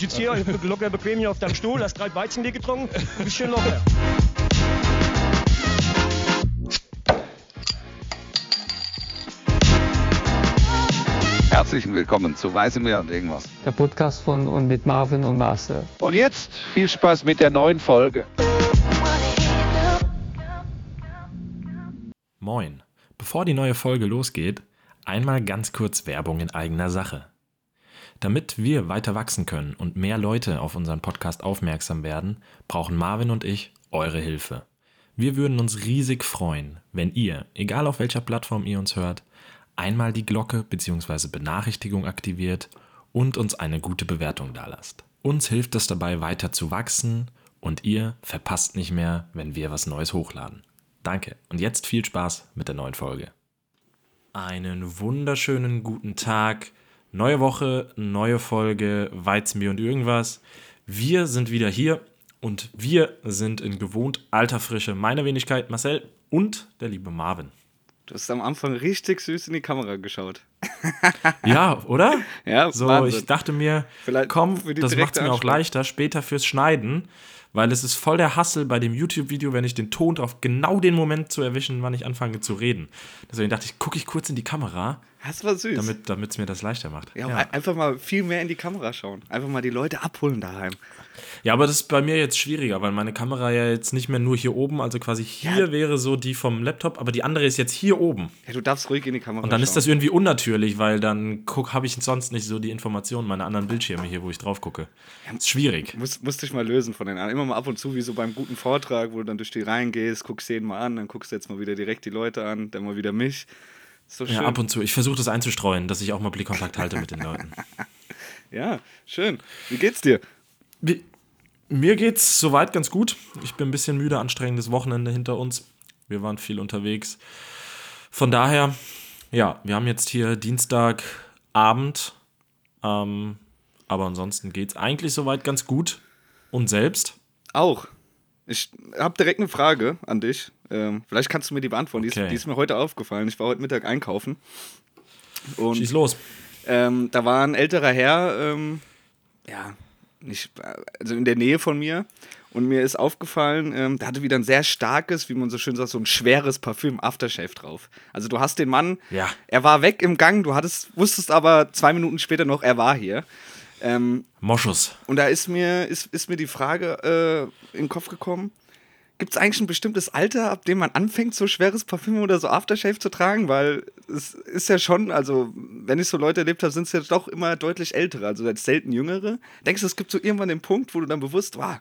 sitzt hier locker bequem hier auf deinem Stuhl, hast drei Weizenbier getrunken und bist schön locker. Herzlich willkommen zu Weiße Meer und irgendwas. Der Podcast von und mit Marvin und Marcel. Und jetzt viel Spaß mit der neuen Folge. Moin. Bevor die neue Folge losgeht, einmal ganz kurz Werbung in eigener Sache. Damit wir weiter wachsen können und mehr Leute auf unseren Podcast aufmerksam werden, brauchen Marvin und ich eure Hilfe. Wir würden uns riesig freuen, wenn ihr, egal auf welcher Plattform ihr uns hört, einmal die Glocke bzw. Benachrichtigung aktiviert und uns eine gute Bewertung dalasst. Uns hilft es dabei weiter zu wachsen und ihr verpasst nicht mehr, wenn wir was Neues hochladen. Danke und jetzt viel Spaß mit der neuen Folge. Einen wunderschönen guten Tag, neue Woche, neue Folge, Weizenbier und irgendwas. Wir sind wieder hier und wir sind in gewohnt alter Frische. Meine Wenigkeit Marcel und der liebe Marvin. Du hast am Anfang richtig süß in die Kamera geschaut. Ja, oder? Ja, So, Wahnsinn. ich dachte mir, Vielleicht komm, das macht es mir auch leichter später fürs Schneiden, weil es ist voll der Hassel bei dem YouTube-Video, wenn ich den Ton auf genau den Moment zu erwischen, wann ich anfange zu reden. Deswegen dachte ich, gucke ich kurz in die Kamera, Das war süß. damit es mir das leichter macht. ja, Ja. ein- einfach mal viel mehr in die Kamera schauen. Einfach mal die Leute abholen daheim. ja, aber das ist bei mir jetzt schwieriger, weil meine Kamera ja jetzt nicht mehr nur hier oben, also quasi hier wäre so die vom Laptop, aber die andere ist jetzt hier oben. Ja, du darfst ruhig in die Kamera Und dann schauen. ist das irgendwie unnatürlich, weil dann habe ich sonst nicht so die Informationen meiner anderen Bildschirme hier, wo ich drauf gucke. Ist schwierig. Muss, musste ich mal lösen von den anderen. Immer mal ab und zu, wie so beim guten Vortrag, wo du dann durch die Reihen gehst, guckst jeden mal an, dann guckst du jetzt mal wieder direkt die Leute an, dann mal wieder mich. So schön. Ja, ab und zu. Ich versuche das einzustreuen, dass ich auch mal Blickkontakt halte mit den Leuten. Ja, schön. Wie geht's dir? Wie, mir geht's soweit ganz gut. Ich bin ein bisschen müde, anstrengendes Wochenende hinter uns. Wir waren viel unterwegs. Von daher, ja, wir haben jetzt hier Dienstagabend. Ähm, aber ansonsten geht's eigentlich soweit ganz gut. Und selbst? Auch. Ich habe direkt eine Frage an dich. Ähm, vielleicht kannst du mir die beantworten. Die, Okay. ist, die ist mir heute aufgefallen. Ich war heute Mittag einkaufen. Und Schieß los. Ähm, da war ein älterer Herr, ähm, ja, nicht, also in der Nähe von mir. Und mir ist aufgefallen, ähm, der hatte wieder ein sehr starkes, wie man so schön sagt, so ein schweres Parfüm Aftershave drauf. Also du hast den Mann, Ja. er war weg im Gang, du hattest, wusstest aber zwei Minuten später noch, er war hier. Ähm, Moschus. und da ist mir, ist, ist mir die Frage äh, in den Kopf gekommen: Gibt es eigentlich ein bestimmtes Alter, ab dem man anfängt, so schweres Parfüm oder so Aftershave zu tragen? Weil es ist ja schon, also, wenn ich so Leute erlebt habe, sind es ja doch immer deutlich ältere, also jetzt selten jüngere. Denkst du, es gibt so irgendwann den Punkt, wo du dann bewusst, wow,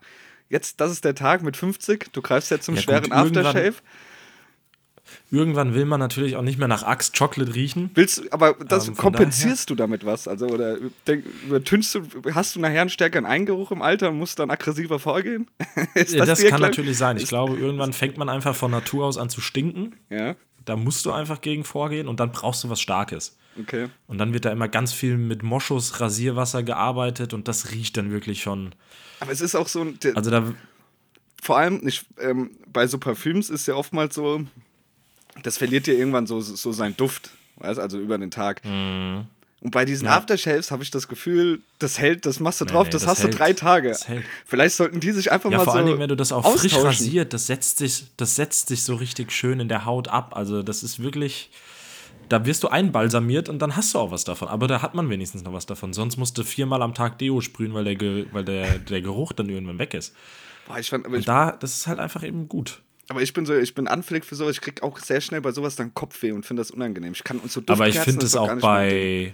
jetzt, das ist der Tag mit 50, du greifst jetzt zum Ja, gut, schweren irgendwann- Aftershave? Irgendwann will man natürlich auch nicht mehr nach Axe Chocolate riechen. Willst du, aber das Ähm, kompensierst du damit was? Also, oder denk, übertünchst du, hast du nachher einen stärkeren Eingeruch im Alter und musst dann aggressiver vorgehen? ist Ja, das kann klar? natürlich sein. Ich glaube, irgendwann fängt man einfach von Natur aus an zu stinken. Ja, Da musst du einfach gegen vorgehen und dann brauchst du was Starkes. okay. Und dann wird da immer ganz viel mit Moschus, Rasierwasser gearbeitet und das riecht dann wirklich schon. Aber es ist auch so, ein- Also da, vor allem ich, ähm, bei so Parfüms ist ja oftmals so, das verliert ja irgendwann so, so seinen Duft, weißt also über den Tag. Mhm. Und bei diesen Ja. Aftershaves habe ich das Gefühl, das hält, das machst du drauf, nee, das, das hast hält. du drei Tage. Vielleicht sollten die sich einfach ja, mal vor so allen Dingen, wenn du das auch frisch rasiert, das setzt sich, das setzt sich so richtig schön in der Haut ab. Also das ist wirklich, da wirst du einbalsamiert und dann hast du auch was davon. Aber da hat man wenigstens noch was davon. Sonst musst du viermal am Tag Deo sprühen, weil der, weil der, der Geruch dann irgendwann weg ist. Boah, ich fand, aber, ich, Und da, das ist halt einfach eben gut. Aber ich bin so, ich bin anfällig für sowas, ich krieg auch sehr schnell bei sowas dann Kopfweh und finde das unangenehm. Ich kann und so Aber ich finde es auch bei.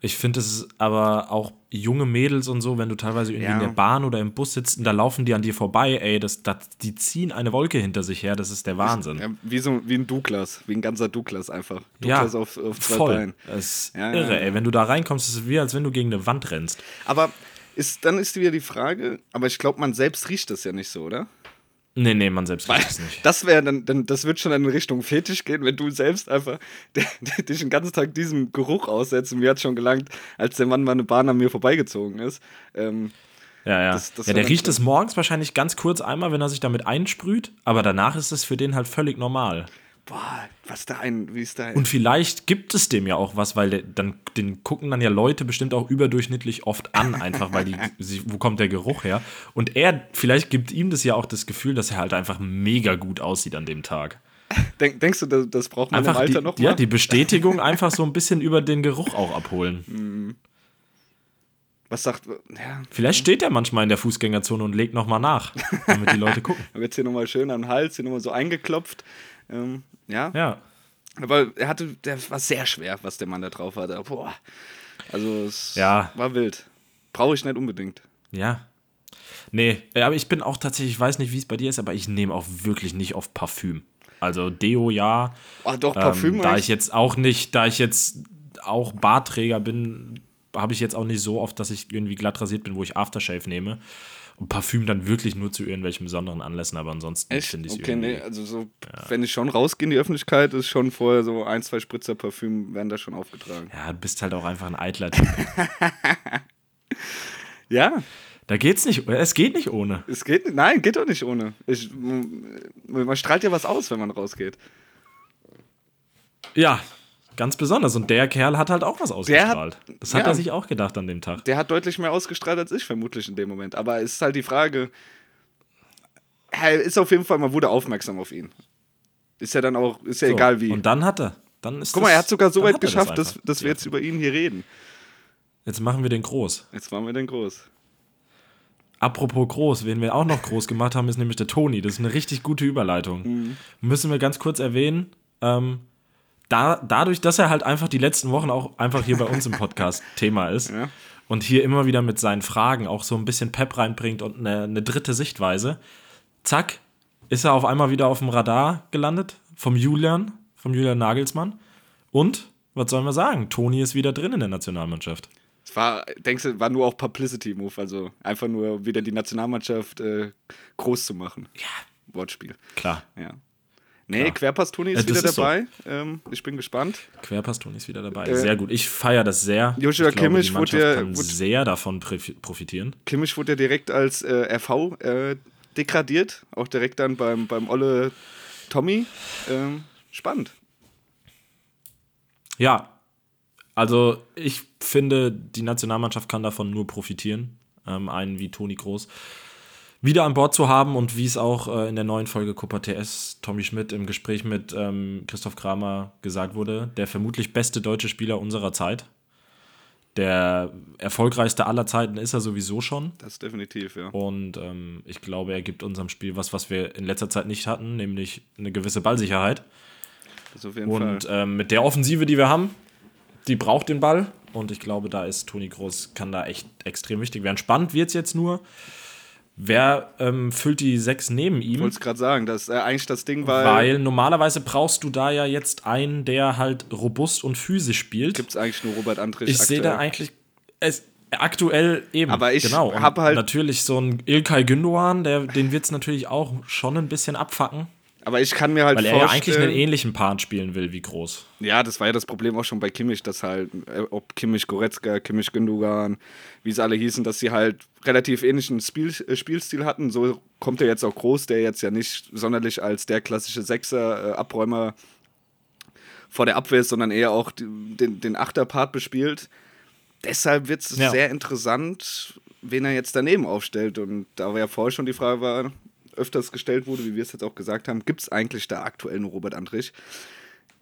Ich finde es aber auch junge Mädels und so, wenn du teilweise irgendwie Ja. in der Bahn oder im Bus sitzt und da laufen die an dir vorbei, ey, das, das, die ziehen eine Wolke hinter sich her, das ist der Wahnsinn. Ja, wie, so, wie ein Douglas, wie ein ganzer Douglas einfach. Ja, Douglas auf, auf zwei voll. Beinen. Das ist Ja, ja, irre, ja. ey. Wenn du da reinkommst, ist es wie, als wenn du gegen eine Wand rennst. Aber ist, dann ist wieder die Frage, aber ich glaube, man selbst riecht das ja nicht so, oder? Nee, nee, man selbst riecht es nicht. Das wäre dann, dann, das wird schon in Richtung Fetisch gehen, wenn du selbst einfach dich den ganzen Tag diesem Geruch aussetzt. Und mir hat schon gelangt, als der Mann mal eine Bahn an mir vorbeigezogen ist. Ähm, Ja, ja. Das- das ja, der riecht es morgens wahrscheinlich ganz kurz einmal, wenn er sich damit einsprüht, aber danach ist es für den halt völlig normal. Boah, was da ein, wie ist da ein. Und vielleicht gibt es dem ja auch was, weil der, dann den gucken dann ja Leute bestimmt auch überdurchschnittlich oft an, einfach weil die, wo kommt der Geruch her? Und er, vielleicht gibt ihm das ja auch das Gefühl, dass er halt einfach mega gut aussieht an dem Tag. Denk, denkst du, das, das braucht man Einfach im Alter die, noch ja, mal? die Bestätigung einfach so ein bisschen über den Geruch auch abholen. Was sagt, ja, Vielleicht steht er manchmal in der Fußgängerzone und legt nochmal nach, damit die Leute gucken. dann wird hier nochmal schön am Hals, hier nochmal so eingeklopft. Ähm, ja. Ja. aber er hatte, der war sehr schwer, was der Mann da drauf hatte. Boah. Also, es Ja. war wild. Brauche ich nicht unbedingt. Ja. Nee, äh, aber ich bin auch tatsächlich, ich weiß nicht, wie es bei dir ist, aber ich nehme auch wirklich nicht oft Parfüm. Also Deo ja. Oh, doch, Parfüm ähm, da ich jetzt auch nicht, da ich jetzt auch Bartträger bin, habe ich jetzt auch nicht so oft, dass ich irgendwie glatt rasiert bin, wo ich Aftershave nehme. Und Parfüm dann wirklich nur zu irgendwelchen besonderen Anlässen, aber ansonsten finde ich es Okay, nee, also so, wenn ich schon rausgehe in die Öffentlichkeit, ist schon vorher so ein, zwei Spritzer Parfüm werden da schon aufgetragen. Ja, du bist halt auch einfach ein eitler Typ. Ja, Da geht's nicht, es geht nicht ohne. es geht, nein, geht doch nicht ohne. Ich, man strahlt ja was aus, wenn man rausgeht. Ja, ganz besonders. Und der Kerl hat halt auch was ausgestrahlt. das hat ja. er sich auch gedacht an dem Tag. Der hat deutlich mehr ausgestrahlt als ich vermutlich in dem Moment. Aber es ist halt die Frage, er ist auf jeden Fall, man wurde aufmerksam auf ihn. Ist ja dann auch, ist ja So, egal wie. Und dann hat er. Dann ist Guck mal, das- er hat sogar so weit hat er das geschafft, dass, dass wir jetzt über ihn hier reden. Jetzt machen wir den groß. Jetzt waren wir denn groß. Apropos groß, wen wir auch noch groß gemacht haben, ist nämlich der Toni. Das ist eine richtig gute Überleitung. Mhm. Müssen wir ganz kurz erwähnen. Ähm, da, dadurch, dass er halt einfach die letzten Wochen auch einfach hier bei uns im Podcast Thema ist Ja. und hier immer wieder mit seinen Fragen auch so ein bisschen Pep reinbringt und eine, eine dritte Sichtweise, zack, ist er auf einmal wieder auf dem Radar gelandet vom Julian, vom Julian Nagelsmann. Und, was sollen wir sagen, Toni ist wieder drin in der Nationalmannschaft. Es war, denkst du, war nur auch Publicity-Move, also einfach nur wieder die Nationalmannschaft äh, groß zu machen. Ja. Wortspiel. Klar, Ja. Nee, Querpass-Toni ist Äh, wieder ist so. dabei. Ähm, ich bin gespannt. Querpass Toni ist wieder dabei. Äh, sehr gut. Ich feiere das sehr. Joshua ich glaube, Kimmich die wurde ja- kann wurde- sehr davon profi- profitieren. Kimmich wurde ja direkt als äh, RV äh, degradiert. Auch direkt dann beim, beim Olle Tommy. Ähm, spannend. Ja, also ich finde, die Nationalmannschaft kann davon nur profitieren. Ähm, einen wie Toni Groß wieder an Bord zu haben und wie es auch äh, in der neuen Folge Copa TS Tommy Schmidt im Gespräch mit ähm, Christoph Kramer gesagt wurde, der vermutlich beste deutsche Spieler unserer Zeit. Der erfolgreichste aller Zeiten ist er sowieso schon. Das definitiv, ja. Und ähm, ich glaube, er gibt unserem Spiel was, was wir in letzter Zeit nicht hatten, nämlich eine gewisse Ballsicherheit. Das auf jeden Und Fall. ähm, mit der Offensive, die wir haben, die braucht den Ball. Und ich glaube, da ist Toni Groß, kann da echt extrem wichtig werden. Spannend wird es jetzt nur. Wer ähm, füllt die sechs neben Ich ihm? wollte es gerade sagen, dass äh, eigentlich das Ding war. Weil normalerweise brauchst du da ja jetzt einen, der halt robust und physisch spielt. Gibt es eigentlich nur Robert Andrich Ich sehe da eigentlich es, aktuell eben. Aber ich genau. Und hab halt- natürlich so einen Ilkay Gündoğan, der, den wird es natürlich auch schon ein bisschen abfacken, Aber ich kann mir halt weil er ja eigentlich einen ähnlichen Part spielen will wie Groß. Ja, das war ja das Problem auch schon bei Kimmich, dass halt, äh, ob Kimmich Goretzka, Kimmich Gündogan, wie sie alle hießen, dass sie halt relativ ähnlichen Spiel, äh, Spielstil hatten. So kommt er jetzt auch groß, der jetzt ja nicht sonderlich als der klassische Sechser, äh, vor der Abwehr ist, sondern eher auch den, den Achterpart bespielt. Deshalb wird es Ja. sehr interessant, wen er jetzt daneben aufstellt. Und da war ja vorher schon die Frage war, öfters gestellt wurde, wie wir es jetzt auch gesagt haben, gibt es eigentlich da aktuell einen Robert Andrich?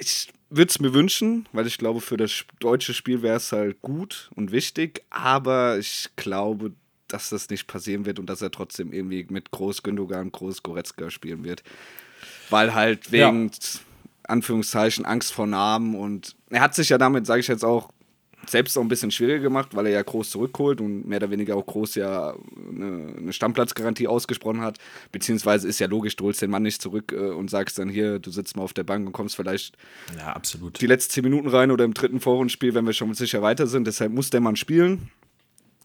ich würde es mir wünschen, weil ich glaube, für das deutsche Spiel wäre es halt gut und wichtig, aber ich glaube, dass das nicht passieren wird und dass er trotzdem irgendwie mit Groß Gündogan, Groß Goretzka spielen wird. Weil halt wegen, Anführungszeichen, Angst vor Namen und er hat sich ja damit, sage ich jetzt auch, selbst auch ein bisschen schwieriger gemacht, weil er ja Groß zurückholt und mehr oder weniger auch Groß ja eine, eine Stammplatzgarantie ausgesprochen hat. Beziehungsweise ist ja logisch, du holst den Mann nicht zurück äh, und sagst dann hier, du sitzt mal auf der Bank und kommst vielleicht Ja, absolut. die letzten 10 Minuten rein oder im dritten Vorrundenspiel, wenn wir schon sicher weiter sind. Deshalb muss der Mann spielen.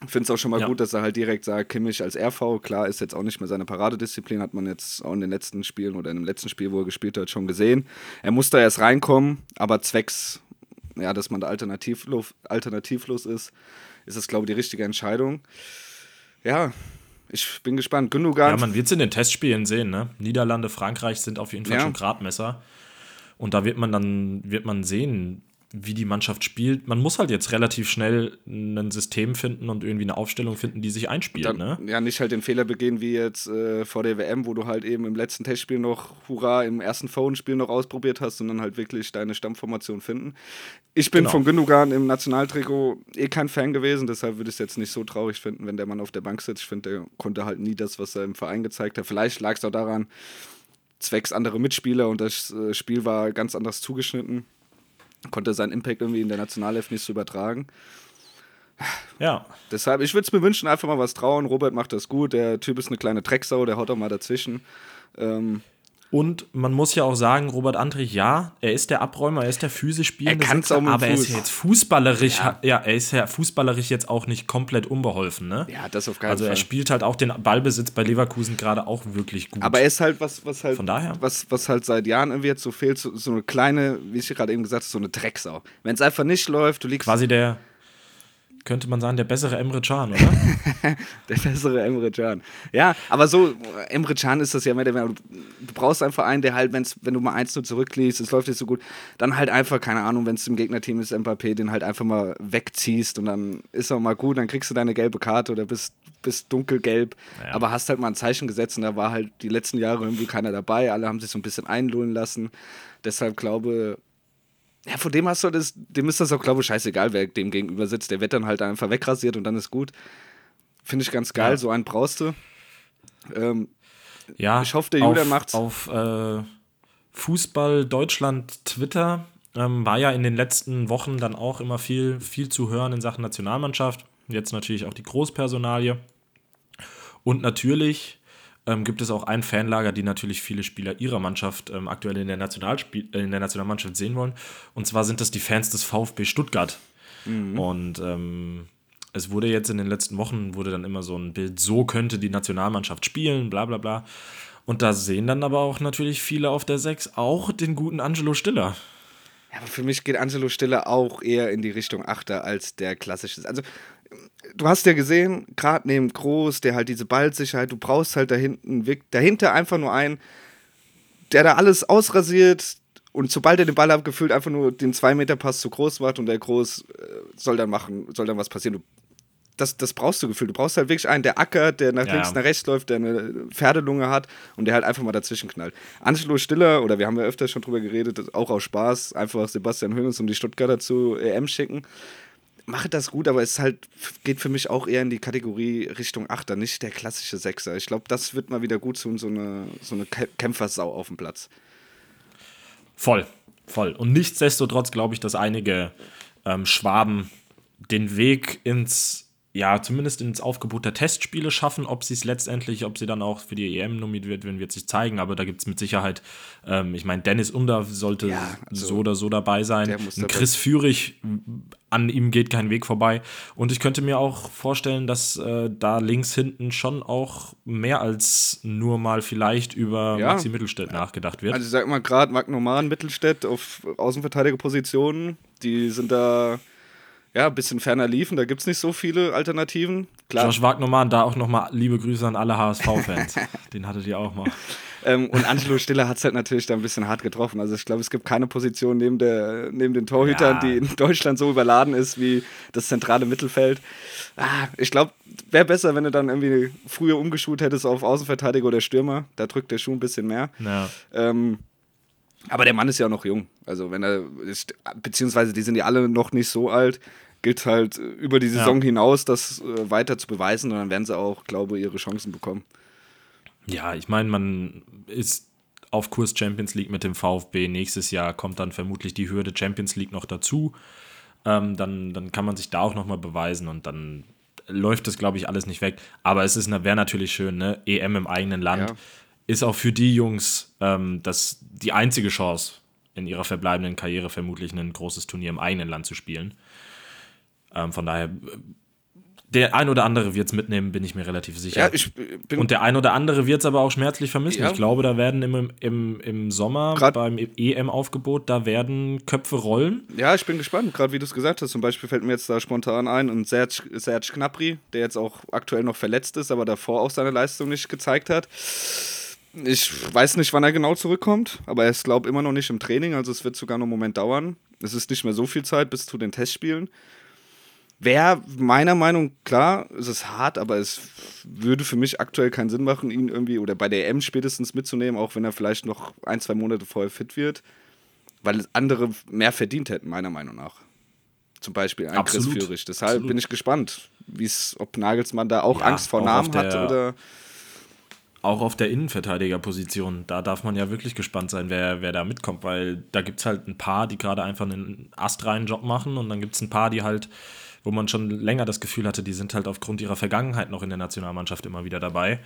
Ich finde es auch schon mal Ja. gut, dass er halt direkt sagt, Kimmich als RV, klar, ist jetzt auch nicht mehr seine Paradedisziplin, hat man jetzt auch in den letzten Spielen oder in dem letzten Spiel, wo er gespielt hat, schon gesehen. Er muss da erst reinkommen, aber zwecks, ja, dass man da alternativlos, alternativlos ist, ist das, glaube ich, die richtige Entscheidung. Ja, ich bin gespannt. Gündogan, Ja, man wird es in den Testspielen sehen, ne? Niederlande, Frankreich sind auf jeden Fall Ja. schon Gradmesser. Und da wird man dann, wird man sehen, wie die Mannschaft spielt. Man muss halt jetzt relativ schnell ein System finden und irgendwie eine Aufstellung finden, die sich einspielt. Dann, ne? Ja, nicht halt den Fehler begehen wie jetzt äh, vor der WM, wo du halt eben im letzten Testspiel noch Hurra im ersten Phone-Spiel noch ausprobiert hast, sondern halt wirklich deine Stammformation finden. Ich bin Genau. von Gündogan im Nationaltrikot eh kein Fan gewesen, deshalb würde ich es jetzt nicht so traurig finden, wenn der Mann auf der Bank sitzt. Ich finde, der konnte halt nie das, was er im Verein gezeigt hat. Vielleicht lag es auch daran, zwecks andere Mitspieler und das äh, Spiel war ganz anders zugeschnitten. Konnte seinen Impact irgendwie in der Nationalelf nicht so übertragen. Ja. Deshalb, ich würde es mir wünschen, einfach mal was trauen. Robert macht das gut. Der Typ ist eine kleine Drecksau, der haut auch mal dazwischen. Ähm, Und man muss ja auch sagen, Robert Andrich, ja, er ist der Abräumer, er ist der physisch spielende Er Sechser, aber er ist Fuß. ja jetzt fußballerisch, ja. ja, er ist ja fußballerisch jetzt auch nicht komplett unbeholfen, ne? ja, das auf keinen Also Fall. er spielt halt auch den Ballbesitz bei Leverkusen gerade auch wirklich gut. Aber er ist halt was, was halt, Von daher? Was, was halt seit Jahren irgendwie jetzt so fehlt, so, so eine kleine, wie ich gerade eben gesagt habe, so eine Drecksau. Wenn es einfach nicht läuft, du liegst quasi der, könnte man sagen, der bessere Emre Can, oder? der bessere Emre Can. Ja, aber so, Emre Can ist das ja mehr der Du brauchst einfach einen, der halt, wenn's, wenn du mal 1-0 zurückliegst, es läuft nicht so gut, dann halt einfach, keine Ahnung, wenn es im Gegnerteam ist, Mbappé, den halt einfach mal wegziehst und dann ist auch mal gut, dann kriegst du deine gelbe Karte oder bist, bist dunkelgelb, Ja. aber hast halt mal ein Zeichen gesetzt und da war halt die letzten Jahre irgendwie keiner dabei, alle haben sich so ein bisschen einlullen lassen. Deshalb glaube ja, von dem hast du das, dem ist das auch, glaube ich, scheißegal, wer dem gegenüber sitzt. Der wird dann halt einfach wegrasiert und dann ist gut. Finde ich ganz geil, Ja. so einen brauchst du. Ähm, Ja, Ich hoffe, der Julian auf, macht's. Auf äh, Fußball Deutschland Twitter ähm, war ja in den letzten Wochen dann auch immer viel, viel zu hören in Sachen Nationalmannschaft. Jetzt natürlich auch die Großpersonalie. Und natürlich ähm, gibt es auch ein Fanlager, die natürlich viele Spieler ihrer Mannschaft ähm, aktuell in der, Nationalspiel äh, in der Nationalmannschaft sehen wollen. Und zwar sind das die Fans des VfB Stuttgart. Und ähm, es wurde jetzt in den letzten Wochen, wurde dann immer so ein Bild, so könnte die Nationalmannschaft spielen, bla bla bla. Und da sehen dann aber auch natürlich viele auf der 6 auch den guten Angelo Stiller. ja, aber für mich geht Angelo Stiller auch eher in die Richtung Achter als der klassische. Also, du hast ja gesehen, gerade neben Groß, der halt diese Ballsicherheit, du brauchst halt da hinten, dahinter einfach nur einen, der da alles ausrasiert und sobald er den Ball abgefüllt, einfach nur den 2-Meter-Pass zu groß macht und der Groß äh, soll dann machen, soll dann was passieren. Du, das, das brauchst du gefühlt. Du brauchst halt wirklich einen, der ackert, der nach Ja. links, nach rechts läuft, der eine Pferdelunge hat und der halt einfach mal dazwischen knallt. Angelo Stiller, oder wir haben ja öfter schon drüber geredet, auch aus Spaß, einfach Sebastian Hoeneß und die Stuttgarter zu EM schicken. Mache das gut, aber es halt geht für mich auch eher in die Kategorie Richtung Achter, nicht der klassische Sechser. Ich glaube, das wird mal wieder gut tun, so eine, so eine Kä- Kämpfersau auf dem Platz. Voll, voll. Und nichtsdestotrotz glaube ich, dass einige ähm, Schwaben den Weg ins, ja, zumindest ins Aufgebot der Testspiele schaffen. Ob sie es letztendlich, ob sie dann auch für die EM nominiert werden, wird sich zeigen. Aber da gibt es mit Sicherheit, ähm, ich meine, Dennis Under sollte Ja, also, so oder so dabei sein. Ein Chris Führig, an ihm geht kein Weg vorbei. Und ich könnte mir auch vorstellen, dass äh, da links hinten schon auch mehr als nur mal vielleicht über Ja. Maxi Mittelstädt nachgedacht wird. Also ich sag mal gerade Magnoman, Mittelstädt auf Außenverteidigerpositionen, die sind da ja ein bisschen ferner liefen, da gibt es nicht so viele Alternativen. Klar. Josh Wagnermann, da auch nochmal liebe Grüße an alle HSV-Fans. Den hattet ihr auch mal. Ähm, und Angelo Stiller hat es halt natürlich da ein bisschen hart getroffen. Also ich glaube, es gibt keine Position neben, der, neben den Torhütern, Ja. die in Deutschland so überladen ist wie das zentrale Mittelfeld. Ah, ich glaube, wäre besser, wenn du dann irgendwie früher umgeschult hättest auf Außenverteidiger oder Stürmer. Da drückt der Schuh ein bisschen mehr. Ja. Ähm, aber der Mann ist ja auch noch jung. Also wenn er ist, beziehungsweise die sind ja alle noch nicht so alt, gilt halt äh, über die Saison Ja. hinaus, das äh, weiter zu beweisen und dann werden sie auch, glaube ich, ihre Chancen bekommen. Ja, ich meine, man ist auf Kurs Champions League mit dem VfB. Nächstes Jahr kommt dann vermutlich die Hürde Champions League noch dazu. Ähm, dann, dann kann man sich da auch nochmal beweisen und dann läuft das, glaube ich, alles nicht weg. Aber es wäre natürlich schön, ne? EM im eigenen Land Ja. ist auch für die Jungs ähm, das die einzige Chance in ihrer verbleibenden Karriere vermutlich ein großes Turnier im eigenen Land zu spielen. Ähm, von daher, der ein oder andere wird es mitnehmen, bin ich mir relativ sicher. Ja, ich äh, bin Und der ein oder andere wird es aber auch schmerzlich vermissen. Ja. Ich glaube, da werden im, im, im Sommer Grad- beim EM-Aufgebot, da werden Köpfe rollen. Ja, ich bin gespannt, gerade wie du es gesagt hast. Zum Beispiel fällt mir jetzt da spontan ein und Serge, Serge Gnabry, der jetzt auch aktuell noch verletzt ist, aber davor auch seine Leistung nicht gezeigt hat. Ich weiß nicht, wann er genau zurückkommt, aber er ist, glaube ich, immer noch nicht im Training, also es wird sogar noch einen Moment dauern. Es ist nicht mehr so viel Zeit bis zu den Testspielen. Wäre meiner Meinung klar, es ist hart, aber es würde für mich aktuell keinen Sinn machen, ihn irgendwie oder bei der EM spätestens mitzunehmen, auch wenn er vielleicht noch ein, zwei Monate vorher fit wird, weil andere mehr verdient hätten, meiner Meinung nach. Zum Beispiel ein Chris. Führig. Deshalb Absolut. bin ich gespannt, wie's, ob Nagelsmann da auch Ja, Angst vor auch Namen auf hat der- oder. Auch auf der Innenverteidigerposition, da darf man ja wirklich gespannt sein, wer, wer da mitkommt, weil da gibt es halt ein paar, die gerade einfach einen astreinen Job machen und dann gibt es ein paar, die halt, wo man schon länger das Gefühl hatte, die sind halt aufgrund ihrer Vergangenheit noch in der Nationalmannschaft immer wieder dabei.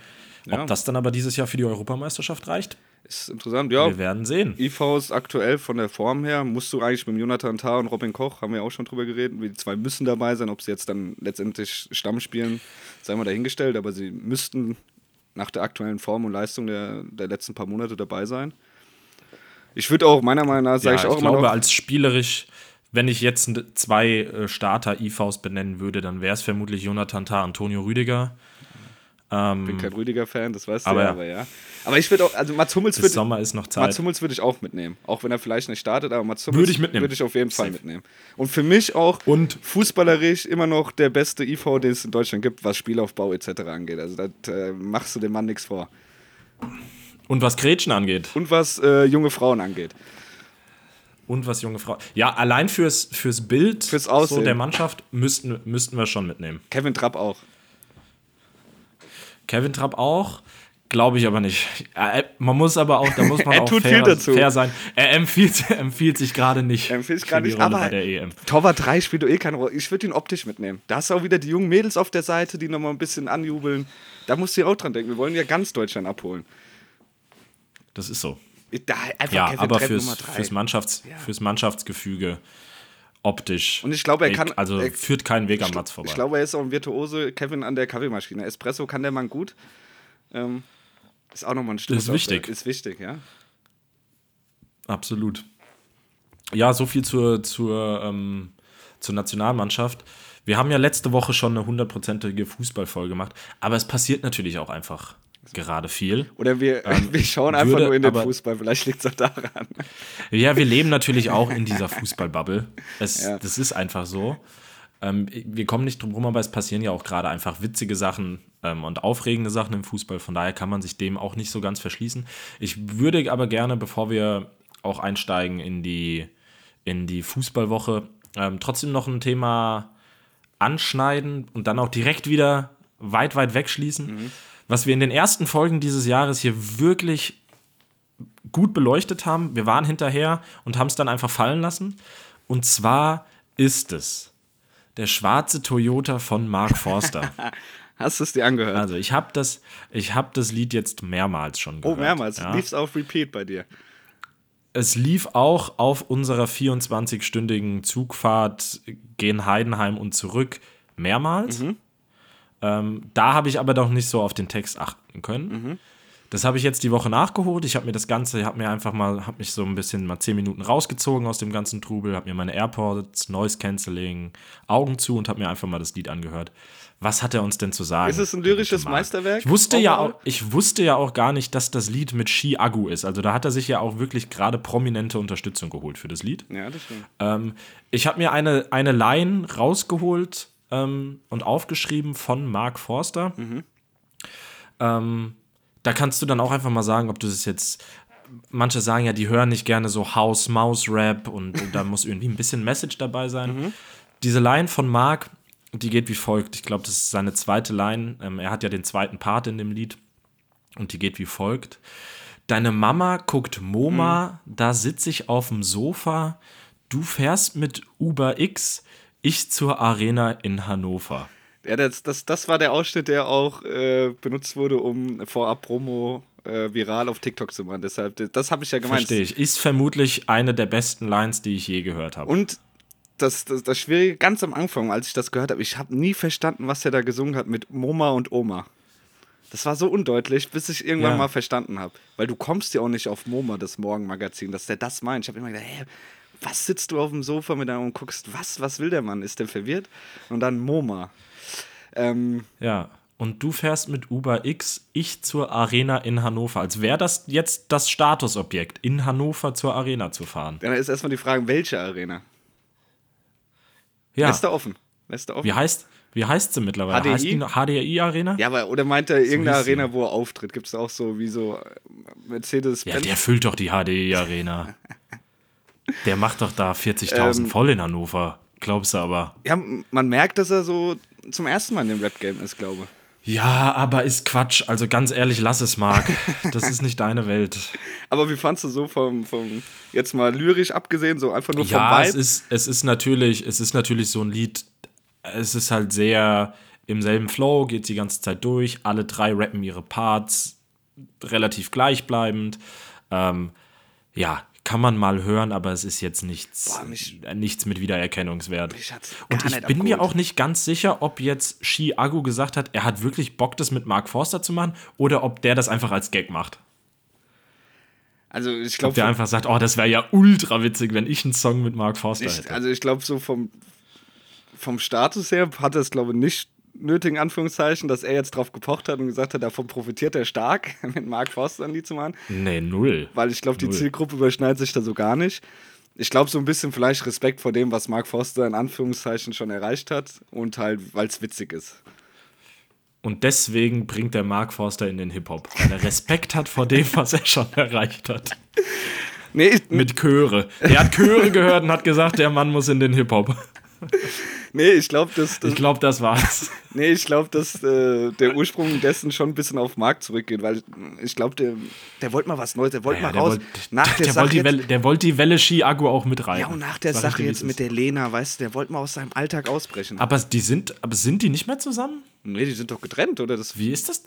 Ja. Ob das dann aber dieses Jahr für die Europameisterschaft reicht, Ist interessant, ja. wir werden sehen. IV ist aktuell von der Form her, musst du eigentlich mit Jonathan Tah und Robin Koch, haben wir auch schon drüber geredet, die zwei müssen dabei sein, ob sie jetzt dann letztendlich Stamm spielen, sei mal dahingestellt, aber sie müssten nach der aktuellen Form und Leistung der, der letzten paar Monate dabei sein. Ich würde auch, meiner Meinung nach, sage Ja, ich auch ich immer glaube, noch, als spielerisch, wenn ich jetzt zwei äh, Starter-IVs benennen würde, dann wäre es vermutlich Jonathan Tah, Antonio Rüdiger. Ähm, bin kein Rüdiger-Fan, das weißt du aber ja, aber ja. Aber ich würde auch, also Mats Hummels würde Sommer ist noch Zeit. Mats Hummels würde ich auch mitnehmen. Auch wenn er vielleicht nicht startet, aber Mats Hummels Würde ich mitnehmen. würde ich auf jeden Fall Safe. mitnehmen. Und für mich auch Und- fußballerisch immer noch der beste IV, den es in Deutschland gibt, was Spielaufbau etc. angeht. Also da äh, machst du dem Mann nichts vor. Und was Gretchen angeht. Und was äh, junge Frauen angeht. Und was junge Frau. Ja, allein fürs, fürs Bild Fürs so der Mannschaft müssten, müssten wir schon mitnehmen. Kevin Trapp auch. Kevin Trapp auch, glaube ich aber nicht. Äh, man muss aber auch, da muss man Er auch tut fair, viel dazu. fair sein. Er empfiehlt, empfiehlt sich gerade nicht. Empfehle ich für gar die nicht, Rolle aber der EM. Torwart 3 spielt doch eh keine Rolle. Ich würde ihn optisch mitnehmen. Da hast du auch wieder die jungen Mädels auf der Seite, die nochmal ein bisschen anjubeln. Da musst du ja auch dran denken. Wir wollen ja ganz Deutschland abholen. Das ist so. Da einfach Ja, Kevin aber Trapp fürs, Nummer 3. fürs, Mannschafts, Ja. fürs Mannschaftsgefüge optisch. Und ich glaube, er kann- Also er- führt keinen Weg am Platz vorbei. ich glaube, er ist auch ein Virtuose. Kevin an der Kaffeemaschine. Espresso kann der Mann gut. Ähm, ist auch nochmal ein Stück. Ist wichtig. Ist wichtig, ja. Absolut. Ja, so viel zur, zur, ähm, zur Nationalmannschaft. Wir haben ja letzte Woche schon eine hundertprozentige Fußballfolge gemacht, aber es passiert natürlich auch einfach gerade viel. Oder wir, wir schauen einfach Ähm, würde nur in den aber- Fußball. Vielleicht liegt es auch daran. Ja, wir leben natürlich auch in dieser Fußballbubble. Es, Ja. Das ist einfach so. Ähm, wir kommen nicht drum rum, aber es passieren ja auch gerade einfach witzige Sachen ähm, und aufregende Sachen im Fußball. Von daher kann man sich dem auch nicht so ganz verschließen. Ich würde aber gerne, bevor wir auch einsteigen in die, in die Fußballwoche, ähm, trotzdem noch ein Thema anschneiden und dann auch direkt wieder weit, weit wegschließen. Was wir in den ersten Folgen dieses Jahres hier wirklich gut beleuchtet haben. Wir waren hinterher und haben es dann einfach fallen lassen. Und zwar ist es der schwarze Toyota von Mark Forster. Hast du es dir angehört? also ich habe das, ich hab das Lied jetzt mehrmals schon oh, gehört. mehrmals. Ja. Lief's auf Repeat bei dir. Es lief auch auf unserer 24-stündigen Zugfahrt gen Heidenheim und zurück mehrmals. Ähm, da habe ich aber doch nicht so auf den Text achten können. Das habe ich jetzt die Woche nachgeholt. Ich habe mir das Ganze, habe mir einfach mal, habe mich so ein bisschen mal 10 Minuten rausgezogen aus dem ganzen Trubel, habe mir meine AirPods, Noise Cancelling, Augen zu und habe mir einfach mal das Lied angehört. Was hat er uns denn zu sagen? Ist es ein lyrisches? Meisterwerk? Ich wusste ja auch, ich wusste ja auch gar nicht, dass das Lied mit Shi Agu ist. Also da hat er sich ja auch wirklich gerade prominente Unterstützung geholt für das Lied. Ja, das stimmt. Ähm, ich habe mir eine, eine Line rausgeholt ähm, und aufgeschrieben von Mark Forster. Ähm, da kannst du dann auch einfach mal sagen, ob du das jetzt. Manche sagen ja, die hören nicht gerne so House-Mouse-Rap und, da muss irgendwie ein bisschen Message dabei sein. Diese Line von Mark, die geht wie folgt. Ich glaube, das ist seine zweite Line. Ähm, er hat ja den zweiten Part in dem Lied. Und die geht wie folgt. Deine Mama guckt MoMA, da sitze ich auf dem Sofa. Du fährst mit Uber X, ich zur Arena in Hannover. Ja, das, das, das war der Ausschnitt, der auch äh, benutzt wurde, um vorab Promo äh, viral auf TikTok zu machen. Deshalb, das, das habe ich ja gemeint. Verstehe ich. Ist vermutlich eine der besten Lines, die ich je gehört habe. Und das, das, das Schwierige ganz am Anfang, als ich das gehört habe, ich habe nie verstanden, was er da gesungen hat mit Moma und Oma. Das war so undeutlich, bis ich irgendwann Ja. mal verstanden habe. Weil du kommst ja auch nicht auf Moma, das Morgenmagazin, dass der das meint. Ich habe immer gedacht, hä, was sitzt du auf dem Sofa mit einem und guckst, was, was will der Mann? Ist der verwirrt? Und dann Moma. Ähm, Ja. und du fährst mit Uber X, ich zur Arena in Hannover. Als wäre das jetzt das Statusobjekt, in Hannover zur Arena zu fahren. Dann ist erstmal die Frage, welche Arena? Ja. Lässt er offen? Lässt er offen? Wie heißt, wie heißt sie mittlerweile? HDI? Heißt die noch HDI Arena? Ja, aber oder meint er irgendeine hieß sie. Arena, wo er auftritt? Gibt es auch so wie so äh, Mercedes Ja, der füllt doch die HDI Arena. der macht doch da 40.000 Ähm, voll in Hannover. Glaubst du aber? Ja, man merkt, dass er so zum ersten Mal in dem Rap-Game ist, glaube Ja, aber ist Quatsch. Also ganz ehrlich, lass es, Marc. Das ist nicht deine Welt. Aber wie fandst du so vom, vom jetzt mal lyrisch abgesehen, so einfach nur vom Ja, es Vibe? ist, es ist natürlich, es ist natürlich so ein Lied, es ist halt sehr im selben Flow, geht die ganze Zeit durch. Alle drei rappen ihre Parts relativ gleichbleibend. Ähm, ja, kann man mal hören, aber es ist jetzt nichts, Boah, mich- nichts mit Wiedererkennungswert. Und ich bin mir auch nicht ganz sicher, ob jetzt Shi Agu gesagt hat, er hat wirklich Bock, das mit Mark Forster zu machen, oder ob der das einfach als Gag macht. Also ich Ob glaube, der einfach sagt, oh, das wäre ja ultra witzig, wenn ich einen Song mit Mark Forster ich, hätte. also ich glaube so vom, vom Status her hat er es glaube ich nicht nötig, in Anführungszeichen, dass er jetzt drauf gepocht hat und gesagt hat, davon profitiert er stark, mit Mark Forster ein Lied zu machen. nee, null. Weil ich glaube, die Null. Zielgruppe überschneidet sich da so gar nicht. Ich glaube, so ein bisschen vielleicht Respekt vor dem, was Mark Forster in Anführungszeichen schon erreicht hat und halt, weil es witzig ist. Und deswegen bringt der Mark Forster in den Hip-Hop, weil er Respekt hat vor dem, was er schon erreicht hat. Nee, ich, Mit Chöre. Er hat Chöre gehört und hat gesagt, der Mann muss in den Hip-Hop. Nee, ich glaube, dass, dass, Ich glaube, das war's. nee, ich glaub, dass äh, der Ursprung dessen schon ein bisschen auf Mark zurückgeht, weil ich glaube, der, der wollte mal was Neues, der wollte Ja, mal raus. wollte nach der, der Sache wollt die, Welle, der wollt die Welle Ski Agu auch mit rein. ja, und nach der Sache jetzt mit der Lena, weißt du, der wollte mal aus seinem Alltag ausbrechen. Aber die sind, aber sind die nicht mehr zusammen? nee, die sind doch getrennt, oder? Das, Wie ist das?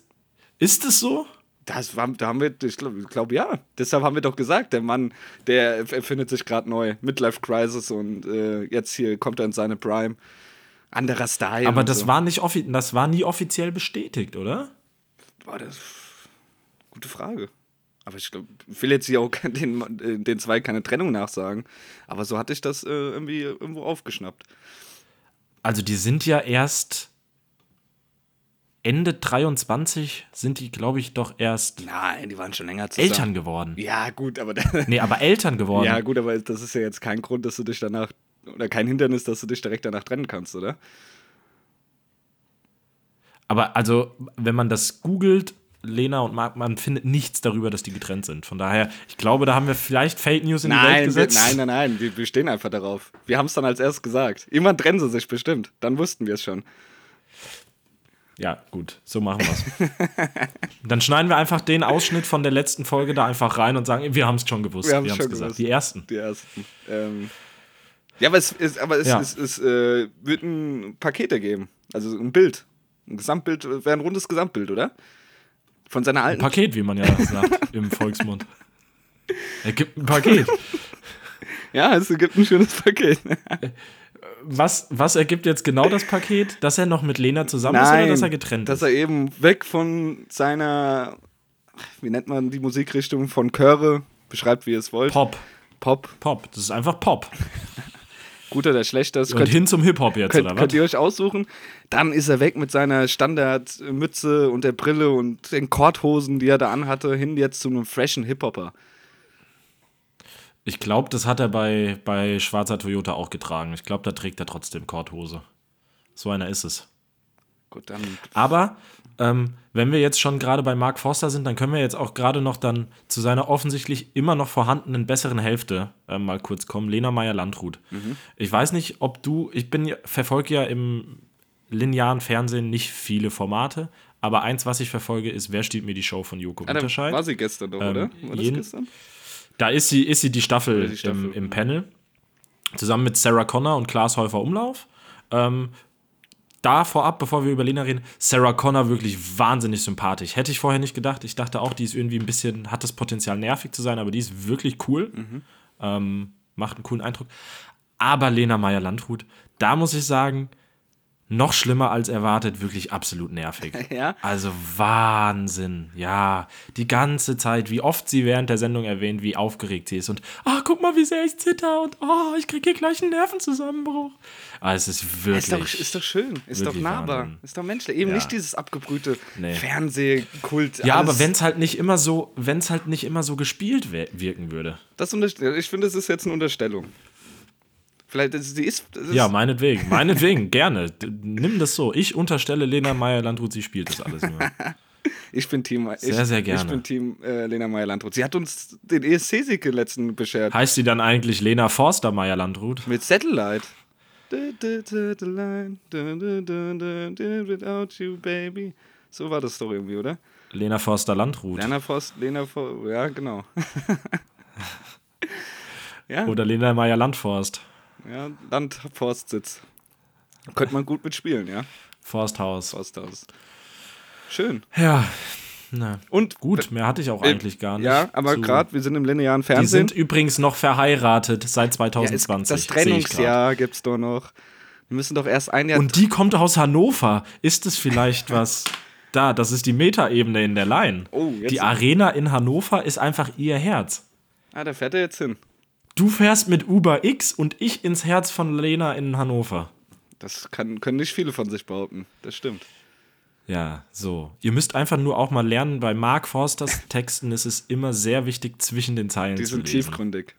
Ist es so? Das war, da haben wir, ich glaube, glaub, ja. Deshalb haben wir doch gesagt, der Mann, der erfindet sich gerade neu. Midlife Crisis und äh, jetzt hier kommt er in seine Prime. Anderer Style. Aber das so. war nicht offi das war nie offiziell bestätigt, oder? Boah, das gute Frage. Aber ich glaube, ich will jetzt hier auch den, den zwei keine Trennung nachsagen. Aber so hatte ich das äh, irgendwie irgendwo aufgeschnappt. Also die sind ja erst Ende 23 sind die, glaube ich, doch erst Nein, die waren schon länger zusammen. Eltern geworden. Ja, gut, aber Nee, aber Eltern geworden. ja, gut, aber das ist ja jetzt kein Grund, dass du dich danach oder kein Hindernis, dass du dich direkt danach trennen kannst, oder? Aber also, wenn man das googelt, Lena und Marc, man findet nichts darüber, dass die getrennt sind. Von daher, ich glaube, da haben wir vielleicht Fake News in die Welt Nein, gesetzt. nein, nein, nein, wir, wir stehen einfach darauf. Wir haben es dann als erstes gesagt. Irgendwann trennen sie sich bestimmt. Dann wussten wir es schon. Ja, gut, so machen wir es. Dann schneiden wir einfach den Ausschnitt von der letzten Folge da einfach rein und sagen, wir haben es schon gewusst. Wir haben es gesagt. gewusst. Die ersten. Die ersten. Ähm, ja, aber es, ist, aber es, Ja. es, es äh, wird ein Paket ergeben. Also ein Bild. Ein Gesamtbild, wäre ein rundes Gesamtbild, oder? Von seiner Ein alten. Paket, wie man ja sagt im Volksmund. Er gibt ein Paket. ja, es gibt ein schönes Paket. Was, was ergibt jetzt genau das Paket? Dass er noch mit Lena zusammen ist oder dass er getrennt dass ist? er eben weg von seiner, wie nennt man die Musikrichtung, von Chöre, beschreibt, wie ihr es wollt. Pop. Pop. Pop. Das ist einfach Pop. Gut oder schlecht, das Und könnt, hin zum Hip-Hop jetzt, könnt, oder könnt was? ihr euch aussuchen. Dann ist er weg mit seiner Standardmütze und der Brille und den Korthosen, die er da anhatte, hin jetzt zu einem freshen Hip-Hopper. Ich glaube, das hat er bei, bei Schwarzer Toyota auch getragen. Ich glaube, da trägt er trotzdem Korthose. So einer ist es. Gut, dann Aber ähm, wenn wir jetzt schon gerade bei Mark Forster sind, dann können wir jetzt auch gerade noch dann zu seiner offensichtlich immer noch vorhandenen besseren Hälfte äh, mal kurz kommen. Lena Meyer-Landrut. Ich weiß nicht, ob du, ich bin verfolge ja im linearen Fernsehen nicht viele Formate, aber eins, was ich verfolge, ist Wer steht mir die Show von Joko ah, Winterscheid. war sie gestern doch, Ähm, oder? War das gestern? Da ist sie, ist sie die Staffel, die Staffel, im, im. Panel. Zusammen mit Sarah Connor und Klaas Häufer Umlauf. Ähm, da vorab, bevor wir über Lena reden, Sarah Connor wirklich wahnsinnig sympathisch. Hätte ich vorher nicht gedacht. Ich dachte auch, die ist irgendwie ein bisschen, hat das Potenzial nervig zu sein, aber die ist wirklich cool. Mhm. Ähm, macht einen coolen Eindruck. Aber Lena Meyer-Landrut, da muss ich sagen, noch schlimmer als erwartet, wirklich absolut nervig. Ja? Also Wahnsinn, ja. Die ganze Zeit, wie oft sie während der Sendung erwähnt, wie aufgeregt sie ist und, ah, guck mal, wie sehr ich zitter und, oh, ich kriege hier gleich einen Nervenzusammenbruch. Ah, es ist wirklich. Ist doch, ist doch schön, ist doch nahbar, Wahnsinn. ist doch menschlich. Eben Ja. nicht dieses abgebrühte Nee. Fernsehkult. ja, alles. aber wenn es halt nicht immer so, wenn es halt nicht immer so gespielt wirken würde. Das ich finde, es ist jetzt eine Unterstellung. Vielleicht, sie ist. ist Ja, meinetwegen, meinetwegen, gerne. Nimm das so. Ich unterstelle Lena Meyer-Landrut, sie spielt das alles nur. ich bin Team. Ich, Sehr, sehr Ich gerne. bin Team äh, Lena Meyer-Landrut. Sie hat uns den ESC-Sieg letzten beschert. Heißt sie dann eigentlich Lena Forster Meyer-Landrut? Mit Satellite. Without you, baby. So war das doch irgendwie, oder? Lena Forster-Landrut. Lena Forst, Lena Forst, ja, genau. ja, Oder Lena Meyer-Landforst. Ja, Landforstsitz. Könnte man gut mitspielen, ja? Forsthaus. Forsthaus. Schön. Ja, na. Und Gut, mehr hatte ich auch eigentlich gar nicht. Ja, aber gerade, wir sind im linearen Die Fernsehen. sind übrigens noch verheiratet seit ja, es, 2020. das. Trennungsjahr gibt's doch noch. Wir müssen doch erst ein Jahr. Und die kommt aus Hannover. Ist es vielleicht was? Da, das ist die Metaebene in der Line. Oh, jetzt- die Arena in Hannover ist einfach ihr Herz. ah, da fährt er jetzt hin. Du fährst mit Uber X und ich ins Herz von Lena in Hannover. Das kann, können nicht viele von sich behaupten. Das stimmt. Ja, so. Ihr müsst einfach nur auch mal lernen, bei Mark Forsters Texten ist es immer sehr wichtig, zwischen den Zeilen Die zu sind lesen. tiefgründig.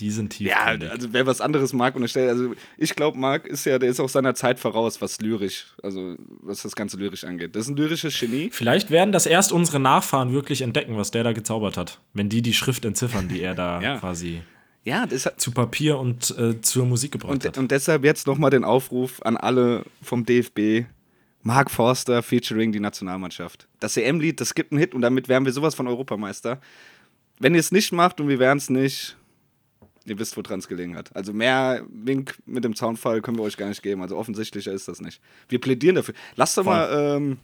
Die sind Ja, tiefgründig. also wer was anderes mag unterstellt, also ich glaube, Marc ist ja, der ist auch seiner Zeit voraus, was lyrisch, also was das ganze lyrisch angeht. Das ist ein lyrisches Genie. Vielleicht werden das erst unsere Nachfahren wirklich entdecken, was der da gezaubert hat. Wenn die die Schrift entziffern, die er da Ja. quasi Ja, das hat, zu Papier und äh, zur Musik gebracht und, hat. und deshalb jetzt nochmal den Aufruf an alle vom DFB. Mark Forster featuring die Nationalmannschaft. Das EM-Lied, das gibt einen Hit und damit wären wir sowas von Europameister. Wenn ihr es nicht macht und wir wären es nicht, ihr wisst, woran es gelegen hat. Also mehr Wink mit dem Zaunfall können wir euch gar nicht geben. Also offensichtlicher ist das nicht. Wir plädieren dafür. Lasst doch Voll. mal ähm,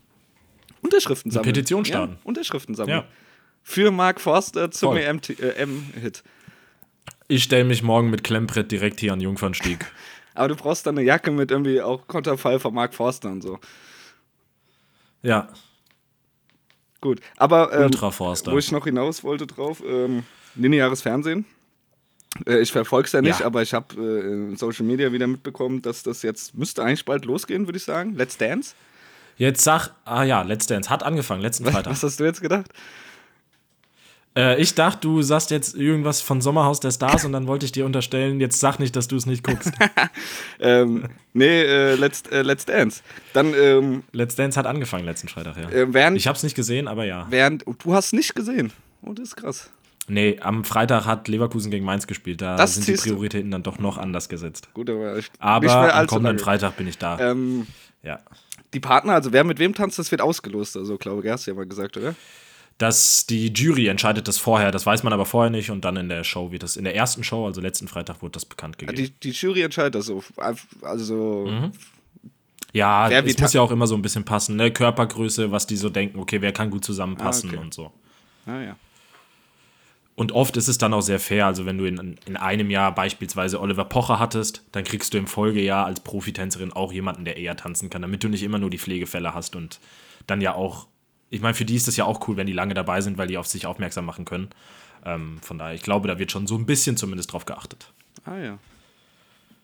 Unterschriften sammeln. Petition starten. Ja, Unterschriften sammeln. Ja. Für Mark Forster zum. EM-Hit. Äh. Ich stelle mich morgen mit Klemmbrett direkt hier an Jungfernstieg. Aber du brauchst dann eine Jacke mit irgendwie auch Konterfall von Mark Forster und so. Ja, Gut, aber ähm, wo ich noch hinaus wollte drauf, ähm, lineares Fernsehen. Äh, ich verfolge es ja nicht, Ja. aber ich habe äh, in Social Media wieder mitbekommen, dass das jetzt müsste eigentlich bald losgehen, würde ich sagen. Let's Dance. Jetzt sag, ah ja, Let's Dance hat angefangen, letzten Freitag. Was hast du jetzt gedacht? Äh, ich dachte, du sagst jetzt irgendwas von Sommerhaus der Stars und dann wollte ich dir unterstellen, jetzt sag nicht, dass du es nicht guckst. Ähm, nee, äh, Let's, äh, Let's Dance. Dann ähm, Let's Dance hat angefangen letzten Freitag, ja. äh, während, Ich hab's nicht gesehen, aber ja. während du hast nicht gesehen. Oh, das ist krass. Nee, am Freitag hat Leverkusen gegen Mainz gespielt. Da Das sind die. Prioritäten dann doch noch anders gesetzt. Gut, aber ich, Aber am kommenden lange. Freitag bin ich da. Ähm, Ja. die Partner, also wer mit wem tanzt, das wird ausgelost. Also, glaube ich, hast du ja mal gesagt, oder? Das, die Jury entscheidet das vorher, das weiß man aber vorher nicht und dann in der Show wird das, in der ersten Show, also letzten Freitag, wurde das bekannt gegeben. Die, die Jury entscheidet das so. Also, Mhm. ja, Wer es muss ja auch immer so ein bisschen passen, ne? Körpergröße, was die so denken, okay, wer kann gut zusammenpassen Ah, okay. und so. ah, ja. Und oft ist es dann auch sehr fair. Also, wenn du in, in einem Jahr beispielsweise Oliver Pocher hattest, dann kriegst du im Folgejahr als Profitänzerin auch jemanden, der eher tanzen kann, damit du nicht immer nur die Pflegefälle hast und dann ja auch. Ich meine, für die ist es ja auch cool, wenn die lange dabei sind, weil die auf sich aufmerksam machen können. Ähm, von daher, ich glaube, da wird schon so ein bisschen zumindest drauf geachtet. Ah, ja.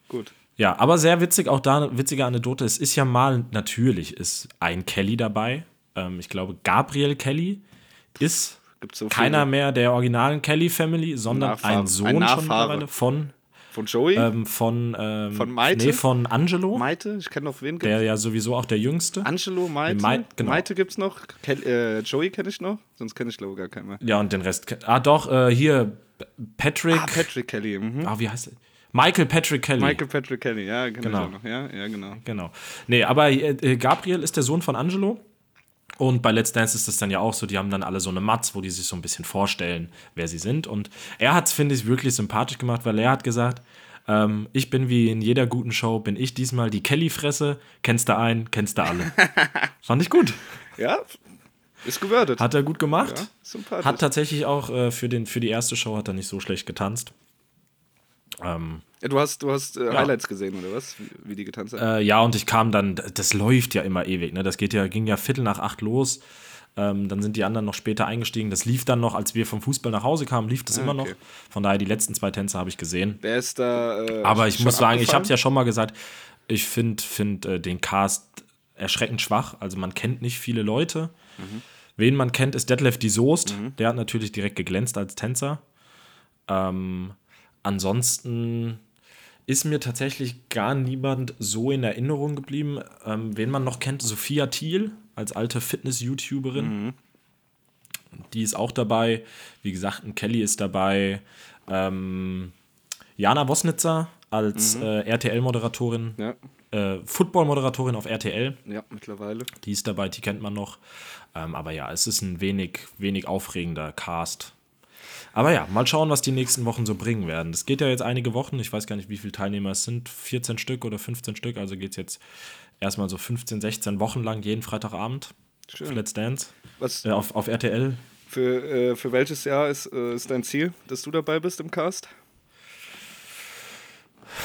Gut. Ja, aber sehr witzig, auch da eine witzige Anekdote. Es ist ja mal, natürlich ist ein Kelly dabei. Ähm, ich glaube, Gabriel Kelly ist Gibt's so keiner mehr der originalen Kelly-Family, sondern Nachfahren. ein Sohn Ein schon mittlerweile von, Von Joey? ähm, von, ähm, Von Maite? Nee, von Angelo, Maite? Ich kenne noch wen. der ja sowieso auch der Jüngste. Angelo, Maite. Nee, Mai- genau. Maite gibt's noch. Kel äh, Joey kenne ich noch. Sonst kenne ich, glaube ich, gar keinen mehr. ja, und den Rest. Ah, doch, äh, hier, Patrick. Ah, Patrick Kelly. Mhm. ah, wie heißt er? Michael Patrick Kelly. Michael Patrick Kelly, ja, Genau. ich auch noch. Ja, ja, genau. Genau. Nee, aber äh, Gabriel ist der Sohn von Angelo. Und bei Let's Dance ist das dann ja auch so, die haben dann alle so eine Matz, wo die sich so ein bisschen vorstellen, wer sie sind. Und er hat es, finde ich, wirklich sympathisch gemacht, weil er hat gesagt, ähm, ich bin wie in jeder guten Show, bin ich diesmal die Kelly-Fresse, kennst du einen, kennst du alle. Fand ich gut. Ja, ist gewordet. Hat er gut gemacht. ja, sympathisch. Hat tatsächlich auch äh, für, den, für die erste Show hat er nicht so schlecht getanzt. Ähm, du hast, du hast äh, Highlights gesehen, oder was? Wie, wie die getanzt haben? Äh, ja, und ich kam dann, das läuft ja immer ewig, ne? Das geht ja, ging ja Viertel nach acht los. Ähm, dann sind die anderen noch später eingestiegen. Das lief dann noch, als wir vom Fußball nach Hause kamen, lief das Ah, immer okay. noch. Von daher, die letzten zwei Tänze habe ich gesehen. Wer ist da? Äh, Aber ich muss sagen, ich habe es ja schon mal gesagt, ich finde find, äh, den Cast erschreckend schwach. Also man kennt nicht viele Leute. Mhm. Wen man kennt, ist Detlef die Soest. Der hat natürlich direkt geglänzt als Tänzer. Ähm, ansonsten ist mir tatsächlich gar niemand so in Erinnerung geblieben. Ähm, wen man noch kennt, Sophia Thiel als alte Fitness-YouTuberin. Die ist auch dabei. Wie gesagt, ein Kelly ist dabei. Ähm, Jana Wosnitzer als äh, RTL-Moderatorin, Ja, äh, Football-Moderatorin auf RTL. ja, mittlerweile. Die ist dabei, die kennt man noch. Ähm, aber ja, es ist ein wenig, wenig aufregender Cast. Aber ja, mal schauen, was die nächsten Wochen so bringen werden. Das geht ja jetzt einige Wochen. Ich weiß gar nicht, wie viele Teilnehmer es sind. 14 Stück oder 15 Stück. Also geht es jetzt erstmal so 15, 16 Wochen lang jeden Freitagabend Schön. Let's Dance. Was Äh, auf, auf RTL. für, äh, für welches Jahr ist, äh, ist dein Ziel, dass du dabei bist im Cast?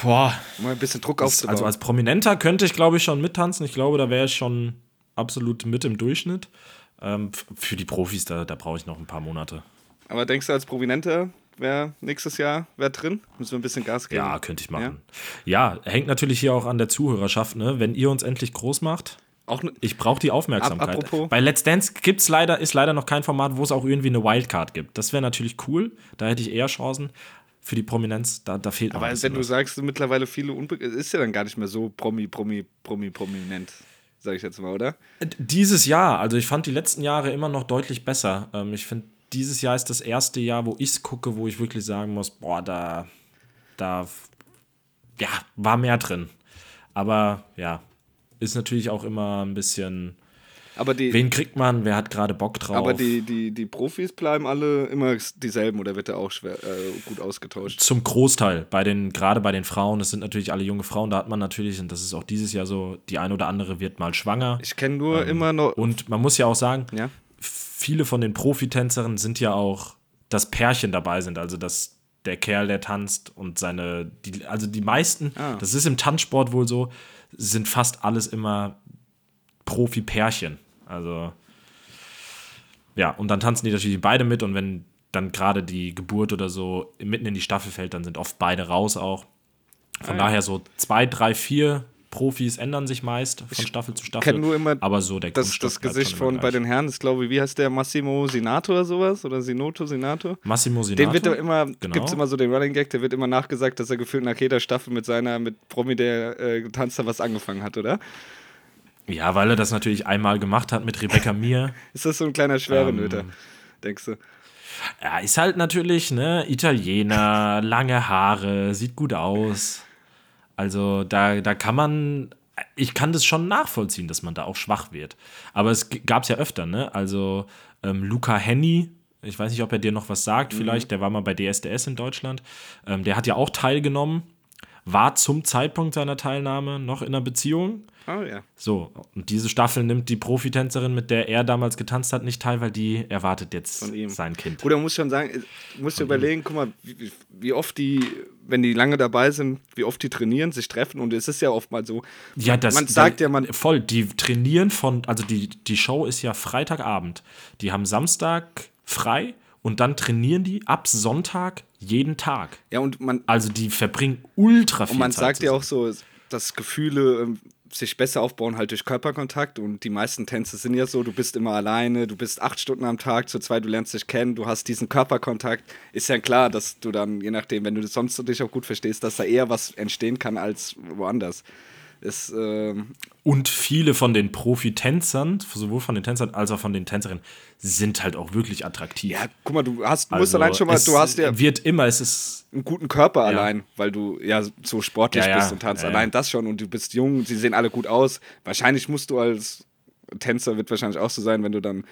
Boah, Um mal ein bisschen Druck Das, aufzubauen. also als Prominenter könnte ich, glaube ich, schon mittanzen. Ich glaube, da wäre ich schon absolut mit im Durchschnitt. Ähm, für die Profis, da, da brauche ich noch ein paar Monate. Aber denkst du, als Prominenter wäre nächstes Jahr wär drin? Müssen wir ein bisschen Gas geben? Ja, könnte ich machen. Ja? hängt natürlich hier auch an der Zuhörerschaft. Ne? Wenn ihr uns endlich groß macht, Auch ne, ich brauche die Aufmerksamkeit. Ap- apropos- Bei Let's Dance gibt's leider, ist leider noch kein Format, wo es auch irgendwie eine Wildcard gibt. Das wäre natürlich cool. Da hätte ich eher Chancen. Für die Prominenz, da, da fehlt noch aber ein bisschen wenn du was. sagst, mittlerweile viele unbe ist ja dann gar nicht mehr so Promi, Promi, Promi, prominent, sag ich jetzt mal, oder? Dieses Jahr, also ich fand die letzten Jahre immer noch deutlich besser. Ähm, ich finde, dieses Jahr ist das erste Jahr, wo ich es gucke, wo ich wirklich sagen muss, boah, da, da, ja, war mehr drin. Aber ja, ist natürlich auch immer ein bisschen, Aber die, wen kriegt man, wer hat gerade Bock drauf. aber die, die, die Profis bleiben alle immer dieselben oder wird da auch schwer, äh, gut ausgetauscht? Zum Großteil, bei den, gerade bei den Frauen, das sind natürlich alle junge Frauen, da hat man natürlich, und das ist auch dieses Jahr so, die eine oder andere wird mal schwanger. Ich kenne nur immer noch. Und man muss ja auch sagen, ja? Viele von den Profitänzerinnen sind ja auch, dass Pärchen dabei sind, also dass der Kerl, der tanzt und seine, die, also die meisten, Ah. das ist im Tanzsport wohl so, sind fast alles immer Profi-Pärchen. Also ja, und dann tanzen die natürlich beide mit und wenn dann gerade die Geburt oder so mitten in die Staffel fällt, dann sind oft beide raus auch. Von Ah, ja. daher so zwei, drei, vier Profis ändern sich meist von Staffel zu Staffel. kenn nur immer aber so der Das, das Gesicht von bei den Herren ist, glaube ich, wie heißt der? Massimo Sinato oder sowas? Oder Sinoto, Sinato? Massimo Sinato. Dem wird immer, Genau. gibt es immer so den Running Gag, der wird immer nachgesagt, dass er gefühlt nach jeder Staffel mit seiner, mit Promi, der äh, getanzt hat, was angefangen hat, oder? Ja, weil er das natürlich einmal gemacht hat mit Rebecca Mir. Ist das so ein kleiner Schwerenöter, denkst du? Er ist halt natürlich, ne, Italiener, lange Haare, sieht gut aus. Also da, da kann man, ich kann das schon nachvollziehen, dass man da auch schwach wird. Aber es gab es ja öfter, ne? Also ähm, Luca Henny, ich weiß nicht, ob er dir noch was sagt, vielleicht, der war mal bei DSDS in Deutschland. Ähm, der hat ja auch teilgenommen, war zum Zeitpunkt seiner Teilnahme noch in einer Beziehung. Oh ja. So, und diese Staffel nimmt die Profitänzerin, mit der er damals getanzt hat, nicht teil, weil die erwartet jetzt Von ihm. sein Kind. Oder muss schon sagen, musst du überlegen, guck mal, wie- wie oft die, wenn die lange dabei sind, wie oft die trainieren, sich treffen und es ist ja oft mal so, Ja, das, man sagt ja, man, voll, die trainieren von, also die, die Show ist ja Freitagabend. Die haben Samstag frei und dann trainieren die ab Sonntag jeden Tag. ja und man, Also die verbringen ultra viel Und man Zeit sagt ja auch so, dass Gefühle ähm, sich besser aufbauen halt durch Körperkontakt und die meisten Tänze sind ja so, du bist immer alleine, du bist acht Stunden am Tag, zu zweit, du lernst dich kennen, du hast diesen Körperkontakt. Ist ja klar, dass du dann, je nachdem, wenn du sonst dich auch gut verstehst, dass da eher was entstehen kann als woanders. Ist, ähm, Und viele von den Profitänzern, sowohl von den Tänzern als auch von den Tänzerinnen, sind halt auch wirklich attraktiv. ja, guck mal, du hast, du musst Also allein schon mal, du hast ja wird immer, es ist einen guten Körper allein, weil du ja so sportlich Ja, ja, bist und tanzt. ja, ja. allein das schon und du bist jung, sie sehen alle gut aus. Wahrscheinlich musst du als Tänzer, wird wahrscheinlich auch so sein, wenn du dann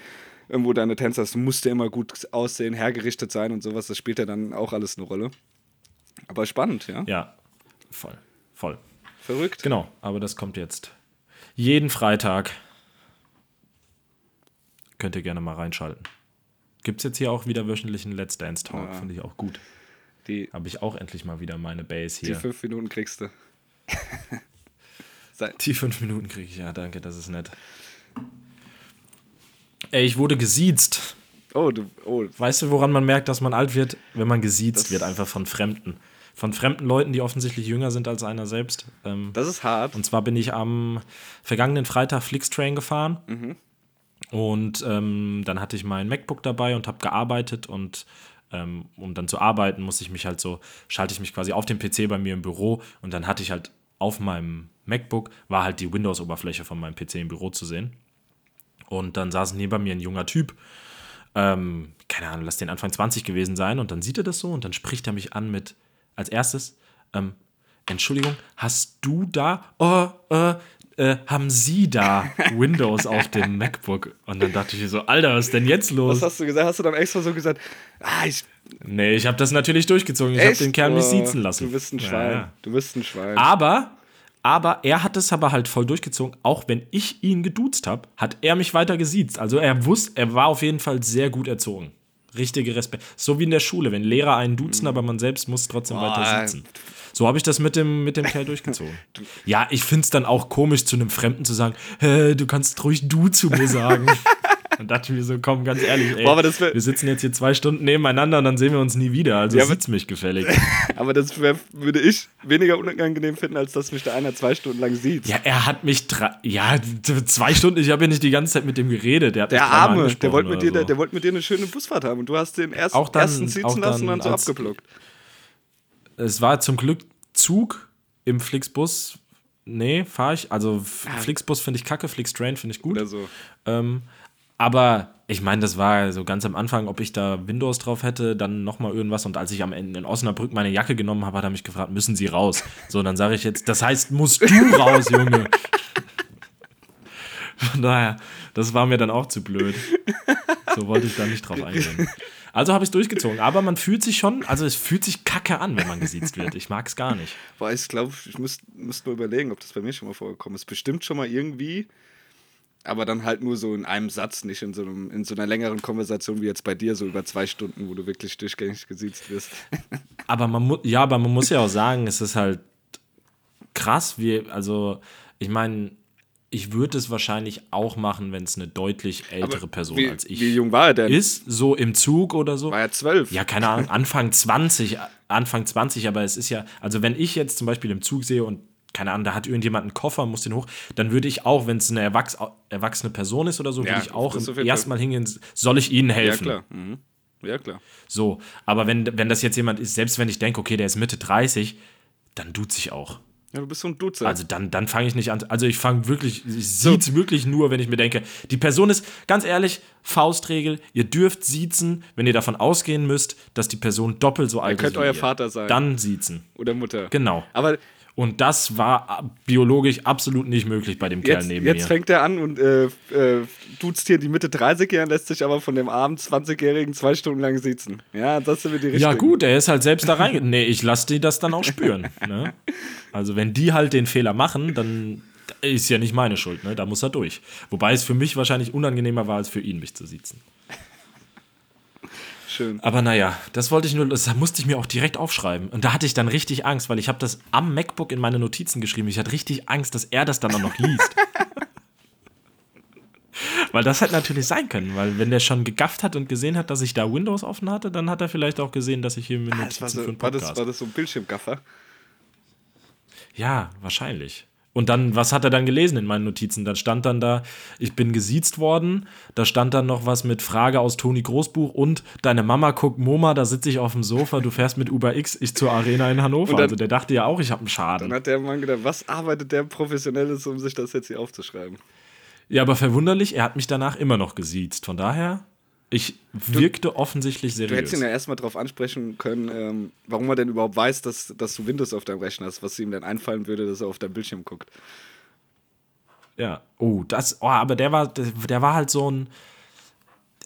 irgendwo deine Tänzer hast, musst du immer gut aussehen, hergerichtet sein und sowas. Das spielt ja dann auch alles eine Rolle. Aber spannend, ja. ja voll, voll. Verrückt. Genau, aber das kommt jetzt jeden Freitag. Könnt ihr gerne mal reinschalten. Gibt es jetzt hier auch wieder wöchentlichen Let's Dance Talk, finde ich auch gut. Die, habe ich auch endlich mal wieder meine Base die hier. fünf Minuten kriegst du. Die fünf Minuten kriege ich, ja, danke, das ist nett. Ey, ich wurde gesiezt. Oh, du, oh, Weißt du, woran man merkt, dass man alt wird? Wenn man gesiezt Das- wird, einfach von Fremden. Von fremden Leuten, die offensichtlich jünger sind als einer selbst. Ähm, das ist hart. und zwar bin ich am vergangenen Freitag Flixtrain gefahren. Und ähm, dann hatte ich mein MacBook dabei und habe gearbeitet. Und ähm, um dann zu arbeiten, muss ich mich halt so, schalte ich mich quasi auf den PC bei mir im Büro. Und dann hatte ich halt auf meinem MacBook, war halt die Windows-Oberfläche von meinem PC im Büro zu sehen. Und dann saß neben mir ein junger Typ, ähm, keine Ahnung, lass den Anfang 20 gewesen sein. Und dann sieht er das so und dann spricht er mich an mit, als erstes, ähm, Entschuldigung, hast du da, oh, äh, äh, haben Sie da Windows auf dem MacBook? Und dann dachte ich so, Alter, was ist denn jetzt los? Was hast du gesagt? Hast du dann extra so gesagt, ah, ich. Nee, ich habe das natürlich durchgezogen. Ich habe den Kerl nicht Oh, siezen lassen. Du bist ein Schwein. ja. Du bist ein Schwein. Aber, aber er hat es aber halt voll durchgezogen. Auch wenn ich ihn geduzt habe, hat er mich weiter gesiezt. Also er wusste, er war auf jeden Fall sehr gut erzogen. Richtige Respekt. So wie in der Schule, wenn Lehrer einen duzen, aber man selbst muss trotzdem weiter Boah. sitzen. So habe ich das mit dem, mit dem Kerl durchgezogen. Ja, ich finde es dann auch komisch, zu einem Fremden zu sagen, "Hä, du kannst ruhig du zu mir sagen. Dann dachte ich mir so, komm, ganz ehrlich, ey, Boah, wir sitzen jetzt hier zwei Stunden nebeneinander und dann sehen wir uns nie wieder. Also Ja, aber- sitz mich gefällig. Aber das wär, würde ich weniger unangenehm finden, als dass mich da einer zwei Stunden lang sieht. Ja, er hat mich drei, ja, zwei Stunden, ich habe ja nicht die ganze Zeit mit dem geredet. Der, Der Arme, der wollte, mit dir, so. der wollte mit dir eine schöne Busfahrt haben und du hast den erst, Auch dann- ersten sitzen lassen und dann so abgeblockt. Es war zum Glück Zug im Flixbus. Nee, fahre ich. Also F- Flixbus finde ich kacke, Flixtrain finde ich gut. Oder so. Ähm, aber ich meine, das war so ganz am Anfang, ob ich da Windows drauf hätte, dann nochmal irgendwas. Und als ich am Ende in Osnabrück meine Jacke genommen habe, hat er mich gefragt, müssen Sie raus? So, dann sage ich jetzt, das heißt, musst du raus, Junge. Von daher, das war mir dann auch zu blöd. So wollte ich da nicht drauf eingehen. Also habe ich es durchgezogen. Aber man fühlt sich schon, also es fühlt sich kacke an, wenn man gesiezt wird. Ich mag es gar nicht. Boah, ich glaube, ich müsste müsst nur überlegen, ob das bei mir schon mal vorgekommen ist. Bestimmt schon mal irgendwie, aber dann halt nur so in einem Satz, nicht in so, einem, in so einer längeren Konversation wie jetzt bei dir, so über zwei Stunden, wo du wirklich durchgängig gesiezt wirst. Aber man muss, ja, aber man muss ja auch sagen, es ist halt krass, wie, also, ich meine, ich würde es wahrscheinlich auch machen, wenn es eine deutlich ältere Person wie, als ich Wie jung war er denn? ist, so im Zug oder so. War er zwölf? Ja, keine Ahnung, Anfang 20, Anfang 20, aber es ist ja, also wenn ich jetzt zum Beispiel im Zug sehe und keine Ahnung, da hat irgendjemand einen Koffer, muss den hoch, dann würde ich auch, wenn es eine erwachs erwachsene Person ist oder so, Ja, würde ich auch erstmal hingehen, soll ich ihnen Ja, helfen? klar. Mhm. Ja, klar. So, aber wenn, wenn das jetzt jemand ist, selbst wenn ich denke, okay, der ist Mitte 30, dann duze ich auch. Ja, du bist so ein Duzer. Also dann, dann fange ich nicht an. Also ich fange wirklich, ich sieht's wirklich nur, wenn ich mir denke, die Person ist, ganz ehrlich, Faustregel, ihr dürft siezen, wenn ihr davon ausgehen müsst, dass die Person doppelt so alt ist. könnte wie euer ihr. Vater sein. Dann siezen. Oder Mutter. Genau. Aber Und das war biologisch absolut nicht möglich bei dem Kerl jetzt, neben jetzt mir. fängt er an und äh, äh, duzt hier die Mitte 30-Jährigen, lässt sich aber von dem armen 20-Jährigen zwei Stunden lang sitzen. Ja, das sind wir die richtigen. Ja, gut, er ist halt selbst da rein. Nee, ich lasse die das dann auch spüren. Ne? Also, wenn die halt den Fehler machen, dann ist ja nicht meine Schuld, ne? Da muss er durch. Wobei es für mich wahrscheinlich unangenehmer war, als für ihn, mich zu siezen. Schön. Aber naja, das wollte ich nur, das musste ich mir auch direkt aufschreiben. Und da hatte ich dann richtig Angst, weil ich habe das am MacBook in meine Notizen geschrieben. Ich hatte richtig Angst, dass er das dann auch noch liest. weil das hätte natürlich sein können, weil wenn der schon gegafft hat und gesehen hat, dass ich da Windows offen hatte, dann hat er vielleicht auch gesehen, dass ich hier mit Ah, Notizen das war, für einen so, war, Podcast. das, war das so ein Bildschirmgaffer? Ja, wahrscheinlich. Und dann, was hat er dann gelesen in meinen Notizen? Dann stand dann da, ich bin gesiezt worden. Da stand dann noch was mit Frage aus Toni Großbuch und deine Mama guckt MoMA, da sitze ich auf dem Sofa, du fährst mit Uber X, ich zur Arena in Hannover. Dann- also der dachte ja auch, ich habe einen Dann Schaden. hat der Mann gedacht, was arbeitet der Professionelles, um sich das jetzt hier aufzuschreiben? Ja, aber verwunderlich, er hat mich danach immer noch gesiezt. Von daher, ich wirkte offensichtlich Du hättest ihn seriös. ja erstmal darauf ansprechen können, ähm, warum er denn überhaupt weiß, dass, dass du Windows auf deinem Rechner hast, was ihm dann einfallen würde, dass er auf deinem Bildschirm guckt. Ja. Oh, das, oh, aber der war, der, der war halt so ein.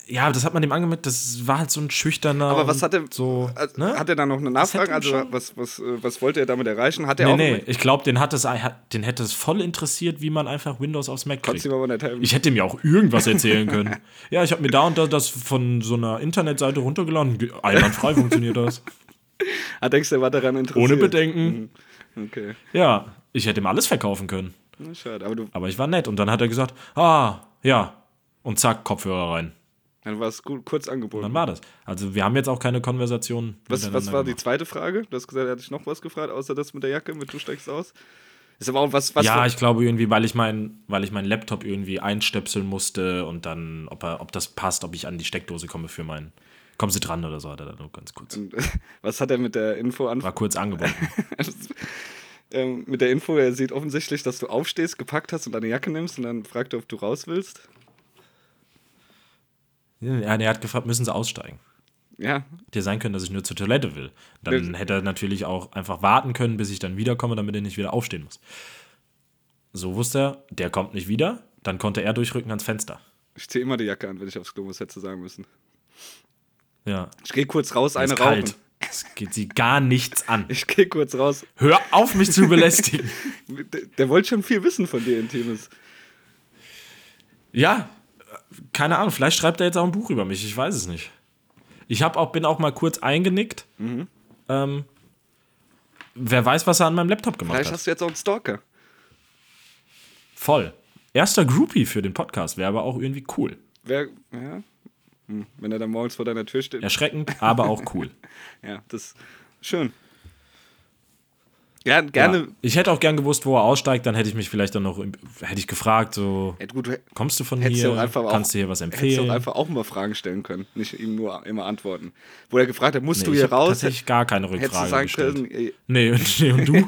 Ja, das hat man dem angemerkt, das war halt so ein schüchterner. Aber was hat er, so, also, ne? hat er da noch eine Nachfrage? Also was, was, äh, was wollte er damit erreichen? Hat er Nee, auch nee, ich glaube, den, hat es, hat- den hätte es voll interessiert, wie man einfach Windows aufs Mac kriegt. aber nicht helfen. Ich hätte ihm ja auch irgendwas erzählen können. Ja, ich habe mir da und da das von so einer Internetseite runtergeladen. Einwandfrei funktioniert das. Ah, denkst du, er war daran interessiert? Ohne Bedenken. Mhm. Okay. Ja, ich hätte ihm alles verkaufen können. Na, schade. Aber du, Aber ich war nett. Und dann hat er gesagt, ah, ja. Und zack, Kopfhörer rein. Dann war es gut, kurz Und angeboten. dann war das. Also wir haben jetzt auch keine Konversation. was, was war die gemacht. zweite Frage? Du hast gesagt, er hat dich noch was gefragt, außer das mit der Jacke, mit du steigst aus. Ist aber auch was, was ja, ich glaube irgendwie, weil ich mein, weil ich meinen Laptop irgendwie einstöpseln musste und dann, ob, er, ob das passt, ob ich an die Steckdose komme für meinen. Kommen Sie dran oder so, hat er dann nur ganz kurz. was hat er mit der Info an? War kurz angebunden. ähm, mit der Info, er sieht offensichtlich, dass du aufstehst, gepackt hast und deine Jacke nimmst und dann fragt er, ob du raus willst. Ja, er hat gefragt, müssen Sie aussteigen? Ja, Hätte ja sein können, dass ich nur zur Toilette will. Dann Das- hätte er natürlich auch einfach warten können, bis ich dann wiederkomme, damit er nicht wieder aufstehen muss. So wusste er, der kommt nicht wieder. Dann konnte er durchrücken ans Fenster. ich ziehe immer die Jacke an, wenn ich aufs Klo muss, hätte sagen müssen. Ja. Ich gehe kurz raus, Eine rauchen. kalt. Es geht sie gar nichts an. Ich gehe kurz raus. Hör auf, mich zu belästigen. Der, der wollte schon viel wissen von dir, Intimes. Ja, keine Ahnung, vielleicht schreibt er jetzt auch ein Buch über mich, ich weiß es nicht. Ich hab auch, bin auch mal kurz eingenickt. Mhm. Ähm, wer weiß, was er an meinem Laptop gemacht Vielleicht hat. hast du jetzt auch einen Stalker. Voll. Erster Groupie für den Podcast wäre aber auch irgendwie cool. Wer, ja? Hm, Wenn er dann morgens vor deiner Tür steht. Erschreckend, aber auch cool. Ja, das schön. Ja, gerne. Ja. Ich hätte auch gern gewusst, wo er aussteigt, dann hätte ich mich vielleicht dann noch, hätte ich gefragt, so, Ja, gut, du kommst du von hättest hier, einfach kannst auch, du hier was Hättest empfehlen? auch einfach auch mal Fragen stellen können, nicht ihm nur immer antworten. Wo er gefragt hat, musst Nee, du ich hier raus? tatsächlich gar keine Hättest du Rückfrage sagen gestellt. können, ey, Nee, und, nee, und du?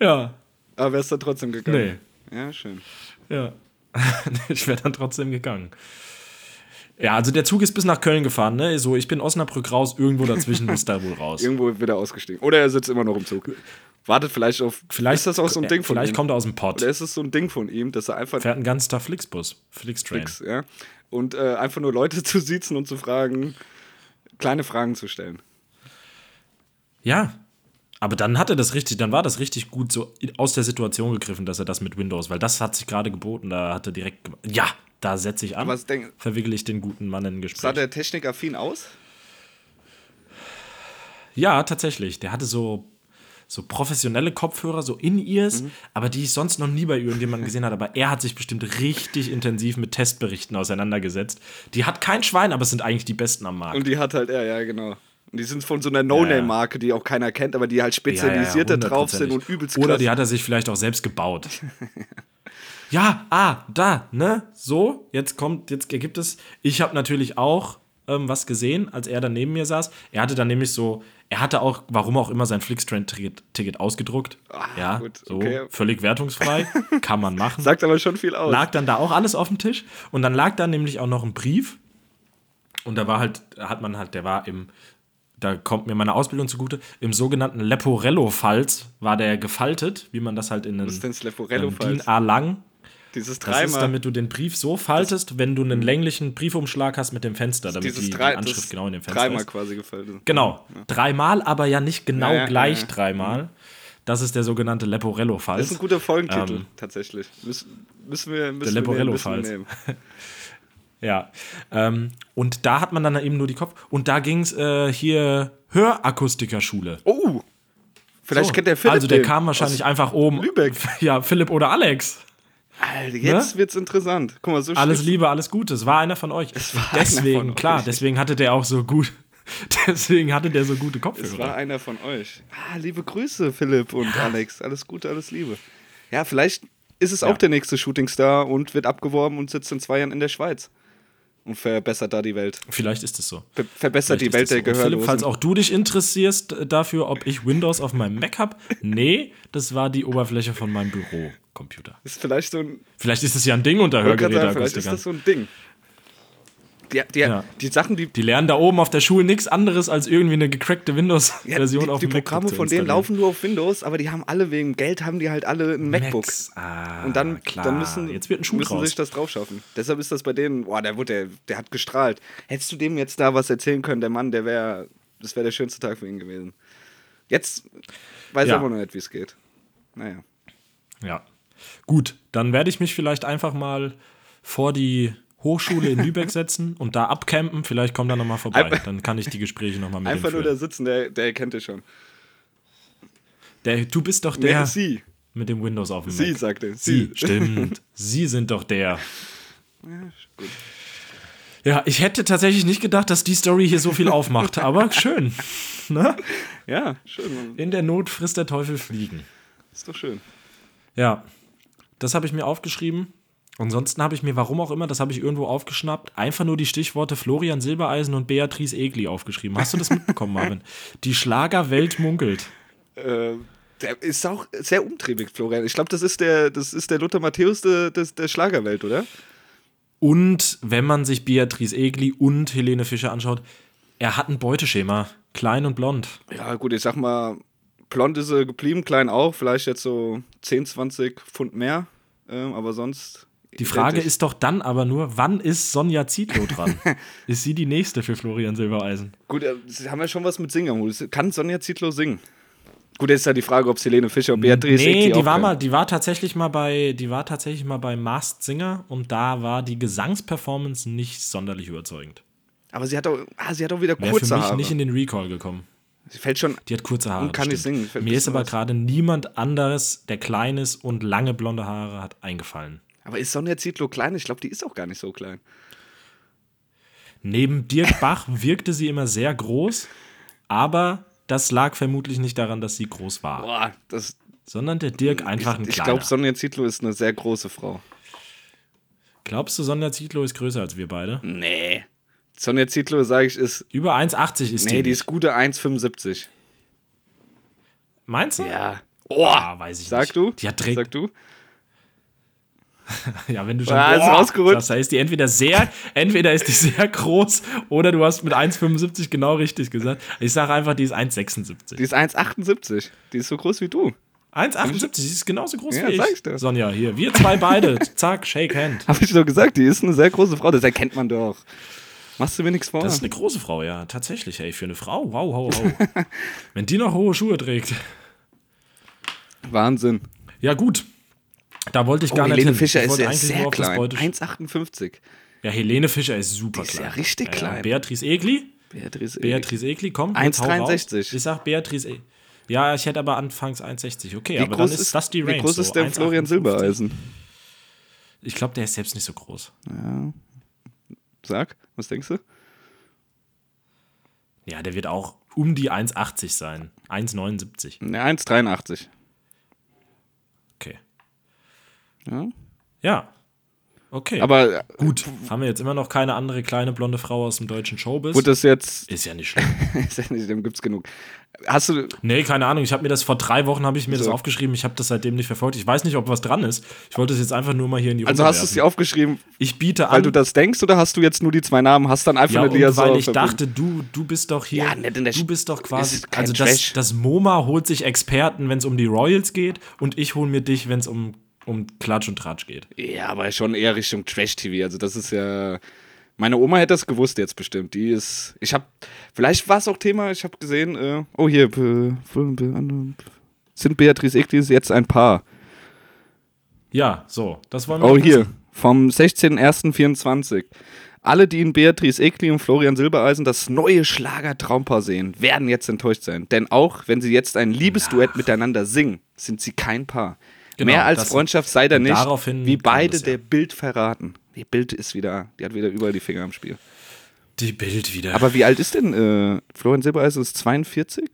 ja, aber wärst du trotzdem gegangen? nee. Ja, schön. Ja. ich wäre dann trotzdem gegangen. Ja, also der Zug ist bis nach Köln gefahren, ne? So, ich bin Osnabrück raus, irgendwo dazwischen muss da wohl raus. Irgendwo wieder ausgestiegen. Oder er sitzt immer noch im Zug. Wartet vielleicht auf. Vielleicht ist das auch so ein Ding von Vielleicht ihm? kommt er aus dem Pott. Oder ist es so ein Ding von ihm, dass er einfach Fährt einen ganzen Tag Flixbus. Flixtrain. nix, ja? Und äh, einfach nur Leute zu sitzen und zu fragen, kleine Fragen zu stellen. Ja. Aber dann hat er das richtig, dann war das richtig gut so aus der Situation gegriffen, dass er das mit Windows, weil das hat sich gerade geboten, da hat er direkt. Ja, da setze ich an. Was denk- verwickel ich den guten Mann in ein Sah Gespräch. der technikaffin aus? Ja, tatsächlich. Der hatte so, so professionelle Kopfhörer, so In-Ears, Mhm. aber die ich sonst noch nie bei irgendjemandem gesehen habe. Aber er hat sich bestimmt richtig intensiv mit Testberichten auseinandergesetzt. Die hat kein Schwein, aber es sind eigentlich die besten am Markt. Und die hat halt, ja, ja, genau. Und die sind von so einer No-Name-Marke, die auch keiner kennt, aber die halt spezialisiert da drauf sind und übelst krass. Oder die hat er sich vielleicht auch selbst gebaut. ja, ah, da, ne? So, jetzt kommt, jetzt ergibt es. Ich habe natürlich auch ähm, was gesehen, als er dann neben mir saß. Er hatte dann nämlich so, er hatte auch, warum auch immer, sein Flixtrain-Ticket Ticket ausgedruckt. ja, Ah, gut, so, okay. völlig wertungsfrei. Kann man machen. Sagt aber schon viel aus. lag dann da auch alles auf dem Tisch und dann lag da nämlich auch noch ein Brief und da war halt, hat man halt, der war im, da kommt mir meine Ausbildung zugute, im sogenannten Leporello-Falz war der gefaltet, wie man das halt in einem Was ist denn das Leporello-Falz? DIN A lang. Dieses Das ist, dreimal. damit du den Brief so faltest, wenn du einen länglichen Briefumschlag hast mit dem Fenster, damit die, drei, die Anschrift das genau in dem Fenster dreimal ist. quasi gefaltet. Genau, dreimal, aber ja nicht genau Ja, ja, gleich ja, ja. dreimal. Das ist der sogenannte Leporello-Falz. Das ist ein guter Folgentitel, Ähm, tatsächlich. Müssen, müssen wir, müssen Der Leporello-Falz. Ja. Ähm, und da hat man dann eben nur die Kopf. Und da ging es äh, hier Hörakustikerschule. Oh! Vielleicht So. kennt der Philipp Also der den kam wahrscheinlich einfach oben. Lübeck. Ja, Philipp oder Alex. Alter, jetzt wird's interessant. Guck mal, so Alles steht's- Liebe, alles Gute. Es war einer von euch. war einer deswegen, von klar, euch. deswegen hatte der auch so gut. Deswegen hatte der so gute Es war Kopfhörer. einer von euch. Ah, liebe Grüße, Philipp und Alex. Alles Gute, alles Liebe. Ja, vielleicht ist es Ja. auch der nächste Shootingstar und wird abgeworben und sitzt in zwei Jahren in der Schweiz. Und verbessert da die Welt. Vielleicht ist es so. Ver verbessert die Vielleicht Welt der es so. Und Philipp, falls Gehörlosen. auch du dich interessierst äh, dafür, ob ich Windows auf meinem Mac habe, nee, das war die Oberfläche von meinem Bürocomputer. Ist vielleicht so ein. Vielleicht ist es ja ein Ding unter sagen, Vielleicht ist Hörgeräteakustikern. das so ein Ding. Die, die, Ja. die Sachen, die, Die lernen da oben auf der Schule nichts anderes als irgendwie eine gecrackte ja, Windows-Version die, auf die dem MacBook Programme von denen laufen nur auf Windows, aber die haben alle wegen Geld haben die halt alle ein MacBook. Ah, Und dann, klar. dann müssen, Jetzt wird ein Schuh müssen sich das drauf schaffen. Deshalb ist das bei denen, boah, der, wurde, der, der hat gestrahlt. Hättest du dem jetzt da was erzählen können, der Mann, der wäre, das wäre der schönste Tag für ihn gewesen. Jetzt weiß Ja. er aber noch nicht, wie es geht. Naja. Ja. Gut, dann werde ich mich vielleicht einfach mal vor die Hochschule in Lübeck setzen und da abcampen. Vielleicht kommt er nochmal vorbei. Einfach- Dann kann ich die Gespräche nochmal mit Einfach nur da sitzen, der, der kennt dich schon. Der, du bist doch der sie. mit dem Windows auf dem Sie, Mac. sagt er. Sie, stimmt. Sie sind doch der. Ja, ich hätte tatsächlich nicht gedacht, dass die Story hier so viel aufmacht, aber schön. Ne? Ja, schön. In der Not frisst der Teufel Fliegen. Ist doch schön. Ja, das habe ich mir aufgeschrieben. Ansonsten habe ich mir, warum auch immer, das habe ich irgendwo aufgeschnappt, einfach nur die Stichworte Florian Silbereisen und Beatrice Egli aufgeschrieben. Hast du das mitbekommen, Marvin? Die Schlagerwelt munkelt. Äh, der ist auch sehr umtriebig, Florian. Ich glaube, das ist der, das ist der Lothar Matthäus de, des, der Schlagerwelt, oder? Und wenn man sich Beatrice Egli und Helene Fischer anschaut, er hat ein Beuteschema. Klein und blond. Ja, gut, ich sag mal, blond ist er geblieben, klein auch, vielleicht jetzt so 10, 20 Pfund mehr, ähm, aber sonst. Die Frage identisch. ist doch dann aber nur, wann ist Sonja Zietlow dran? ist sie die nächste für Florian Silbereisen? Gut, äh, sie haben ja schon was mit Singen. Kann Sonja Zietlow singen? Gut, jetzt ist ja die Frage, ob Helene Fischer und Beatrice nee, die war mal, die war tatsächlich mal bei, die war tatsächlich mal bei Masked Singer und da war die Gesangsperformance nicht sonderlich überzeugend. Aber sie hat auch, ah, sie hat auch wieder für kurze mich Haare. nicht in den Recall gekommen. sie fällt schon. Die hat kurze Haare. Und kann nicht singen, Mir ist aber gerade niemand anderes, der klein ist und lange blonde Haare hat, eingefallen. Aber ist Sonja Zietlow klein? Ich glaube, die ist auch gar nicht so klein. Neben Dirk Bach wirkte sie immer sehr groß, aber das lag vermutlich nicht daran, dass sie groß war, Boah, das. sondern der Dirk einfach ein ich ich glaube, Sonja Zietlow ist eine sehr große Frau. Glaubst du, Sonja Zietlow ist größer als wir beide? Nee. Sonja Zietlow, sage ich, ist. Über 1,80 ist Nee, die. die nicht. ist gute 1,75. Meinst du? Ja. Oh, Ah, weiß ich sag nicht. du? Die hat Sag du? Ja, wenn du schon Ah, ist boah, rausgerutscht. sagst, da ist die entweder sehr, entweder ist die sehr groß oder du hast mit 1,75 genau richtig gesagt. Ich sage einfach, die ist 1,76. Die ist 1,78. Die ist so groß wie du. 1,78, sie ist genauso groß Ja, wie sag ich. ich dir. Sonja, hier, wir zwei beide. Zack, shake hand. Habe ich doch gesagt, die ist eine sehr große Frau. Das erkennt man doch. Machst du mir nichts vor? Das ist eine große Frau, ja, tatsächlich, ey, für eine Frau. Wow, wow, wow. Wenn die noch hohe Schuhe trägt. Wahnsinn. Ja, gut. Da wollte ich Oh, gar nicht Helene. Fischer ist ja sehr klein. Beute- 1,58. Ja, Helene Fischer ist super Die ist klein. ja richtig klein. Beatrice Egli? Beatrice. Beatrice Egli, komm. jetzt hau raus. 1,63. Ich sag Beatrice Egli. Ja, ich hätte aber anfangs 1,60. Okay, Wie aber dann ist, ist, das die Range. wie groß ist so denn Florian 1,58. Silbereisen? Ich glaube, der ist selbst nicht so groß. Sag, was denkst du? Ja, der wird auch um die 1,80 sein. 1,79. Ne, 1,83. Okay. Ja. Ja. Okay. Aber äh, gut, haben wir jetzt immer noch keine andere kleine blonde Frau aus dem deutschen Showbiz? wurde das jetzt. ist ja nicht schlimm. ist ja nicht, dem gibt's genug. Hast du. Nee, keine Ahnung. Ich habe mir das vor drei Wochen habe ich mir So. das aufgeschrieben. Ich habe das seitdem nicht verfolgt. Ich weiß nicht, ob was dran ist. Ich wollte es jetzt einfach nur mal hier in die Also Runde hast du es dir aufgeschrieben, Ich biete weil an. du das denkst oder hast du jetzt nur die zwei Namen, hast dann einfach ja, eine Liaison weil ich verbunden? dachte, du, du bist doch hier. Ja, nicht in der du bist doch quasi. ist kein Also das, das MoMA holt sich Experten, wenn es um die Royals geht, und ich hole mir dich, wenn es um, um Klatsch und Tratsch geht. Ja, aber schon eher Richtung Trash-TV. Also das ist ja. Meine Oma hätte das gewusst jetzt bestimmt. Die ist. Ich habe. Vielleicht war es auch Thema. Ich habe gesehen. Äh, oh hier. Sind Beatrice Egli jetzt ein Paar? Ja, so. Das wollen wir Oh hier. wissen. Vom 16.01.24. Alle, die in Beatrice Egli und Florian Silbereisen das neue Schlager-Traumpaar sehen, werden jetzt enttäuscht sein. Denn auch wenn sie jetzt ein Liebesduett miteinander singen, sind sie kein Paar. Genau, Mehr als Freundschaft sei da nicht, wie beide der Bild verraten. Die Bild ist wieder, die hat wieder überall die Finger im Spiel. Die Bild wieder. Aber wie alt ist denn äh, Florian Silbereisen? Ist 42?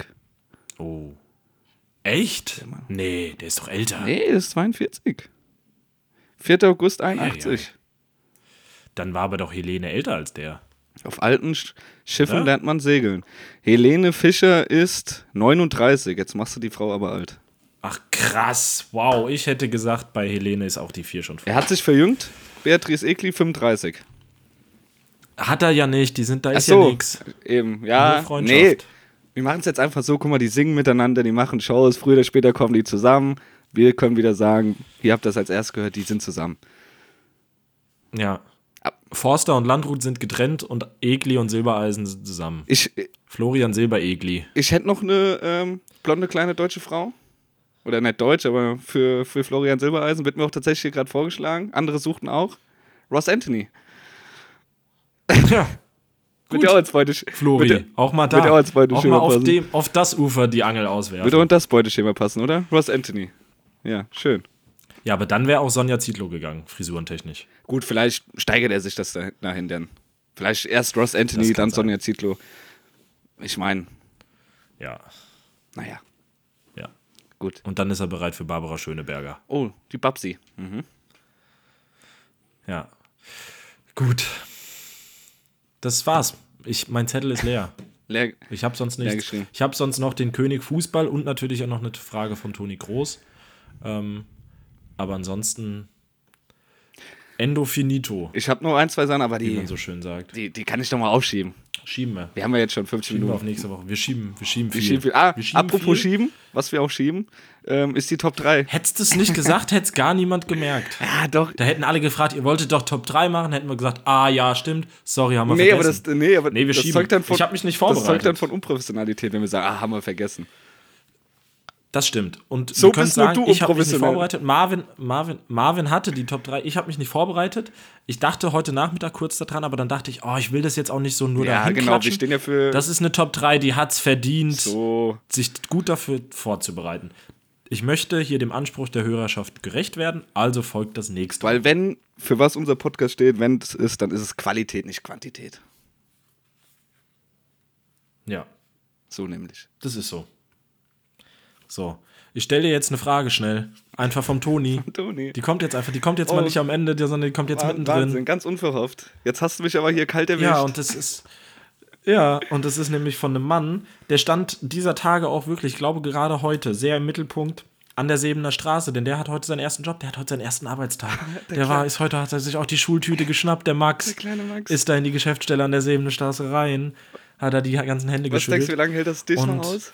oh. Echt? Nee, der ist doch älter. Nee, er ist 42. 4. August 81. Dann war aber doch Helene älter als der. Auf alten Sch Schiffen Ja? lernt man segeln. Helene Fischer ist 39. Jetzt machst du die Frau aber alt. Ach krass. Wow, ich hätte gesagt, bei Helene ist auch die 4 schon vor. Er hat sich verjüngt. Beatrice Egli 35. Hat er ja nicht, die sind, da Ach ist so, ja nix. eben. Ja, nee. Wir machen es jetzt einfach so, guck mal, die singen miteinander, die machen Shows, früher oder später kommen die zusammen. Wir können wieder sagen, ihr habt das als erst gehört, die sind zusammen. Ja. Forster und Landrut sind getrennt und Egli und Silbereisen sind zusammen. Ich, Florian Silberegli. ich hätte noch eine ähm, blonde kleine deutsche Frau. Oder nicht deutsch, aber für, für Florian Silbereisen wird mir auch tatsächlich hier gerade vorgeschlagen. Andere suchten auch. Ross Anthony. Ja, Wird ja auch als Beutesch Flori, Wird ja, auch mal da. wird auch als auch mal Beuteschema auf, dem, auf das Ufer die Angel Würde auch auswerfen. in das Beuteschema passen, oder? Ross Anthony. Ja, schön. Ja, aber dann wäre auch Sonja Zietlow gegangen, frisurentechnisch. Gut, vielleicht steigert er sich das da- dahin dann. Vielleicht erst Ross Anthony, dann sein. Sonja Zietlow. Ich meine, Ja, naja, ja. Gut. Und dann ist er bereit für Barbara Schöneberger. Oh, die Babsi. Mhm. Ja. Gut. Das war's. Ich, mein Zettel ist leer. Leer, Ich habe sonst Leer nichts. geschrieben. Ich habe sonst noch den König Fußball und natürlich auch noch eine Frage von Toni Groß. Ähm, aber ansonsten Endo finito, ich habe nur ein, zwei Sachen, aber wie die, man so schön sagt. die, die kann ich doch mal aufschieben. Schieben wir. Wir haben ja jetzt schon 50 Schieben wir auf Minuten. nächste Woche. Wir schieben, wir schieben viel. Wir schieben viel. Ah, Wir schieben apropos viel. schieben, was wir auch schieben, ähm, ist die Top 3. Hättest du es nicht gesagt, hätte es gar niemand gemerkt. Ja, doch. Da hätten alle gefragt, ihr wolltet doch Top 3 machen, hätten wir gesagt, ah ja, stimmt, sorry, haben wir Nee, aber vergessen. das, nee, aber Nee, wir das schieben. zeugt dann von, Ich hab mich nicht Das zeugt vorbereitet. dann von Unprofessionalität, wenn wir sagen, ah, haben wir vergessen. Das stimmt. Und So wir können sagen, du ich habe mich nicht vorbereitet. Marvin, Marvin, Marvin hatte die Top 3. Ich habe mich nicht vorbereitet. Ich dachte heute Nachmittag kurz daran, aber dann dachte ich, oh, ich will das jetzt auch nicht so nur Ja, dahin genau, wir klatschen. stehen ja für Das ist eine Top 3, die hat es verdient, so. sich gut dafür vorzubereiten. Ich möchte hier dem Anspruch der Hörerschaft gerecht werden, also folgt das nächste. Weil wenn, für was unser Podcast steht, wenn es ist, dann ist es Qualität, nicht Quantität. ja, So nämlich. das ist so. So, ich stelle dir jetzt eine Frage schnell. Einfach vom Toni. Toni. Die kommt jetzt einfach, die kommt jetzt Oh. mal nicht am Ende, sondern die kommt jetzt Wahnsinn, mittendrin. ganz unverhofft. Jetzt hast du mich aber hier kalt erwischt. Ja, und das ist. Ja, und das ist nämlich von einem Mann, der stand dieser Tage auch wirklich, ich glaube gerade heute, sehr im Mittelpunkt an der Sebener Straße, denn der hat heute seinen ersten Job, der hat heute seinen ersten Arbeitstag. Der, war, ist heute, hat er sich auch die Schultüte geschnappt, der Max. Der kleine Max. Ist da in die Geschäftsstelle an der Sebener Straße rein, hat er die ganzen Hände was denkst du, wie geschüttelt. lange hält das dich noch aus?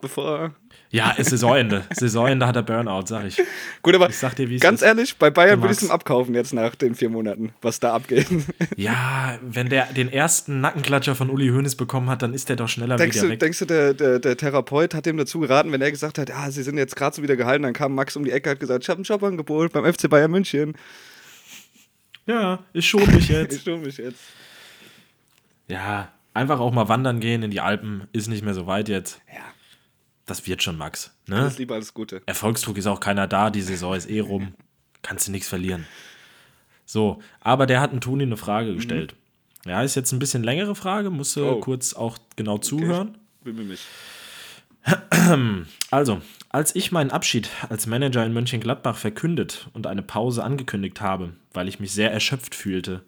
Bevor. Ja, ist Saisonende. Saisonende hat er Burnout, sag ich. Gut, aber Ich sag dir, ganz ehrlich, bei Bayern würde ich es ihm abkaufen jetzt nach den vier Monaten, was da abgeht. Ja, wenn der den ersten Nackenklatscher von Uli Hoeneß bekommen hat, dann ist der doch schneller denkst, wieder du, weg. denkst du, der, der, der Therapeut hat ihm dazu geraten, wenn er gesagt hat, ah, sie sind jetzt gerade so wieder gehalten, dann kam Max um die Ecke hat gesagt, ich habe ein Jobangebot beim FC Bayern München. ja, ich schon mich jetzt. Ich tue mich jetzt. Ja, einfach auch mal wandern gehen in die Alpen, ist nicht mehr so weit jetzt. Ja, Das wird schon, Max. Ne? alles Liebe, alles Gute. Erfolgsdruck ist auch keiner da, die Saison ist eh rum. Kannst du nichts verlieren. So, aber der hat einen Toni eine Frage gestellt. Ja, ist jetzt ein bisschen längere Frage, musst du Oh. kurz auch genau zuhören. Bimmel mich. Also, als ich meinen Abschied als Manager in Mönchengladbach verkündet und eine Pause angekündigt habe, weil ich mich sehr erschöpft fühlte,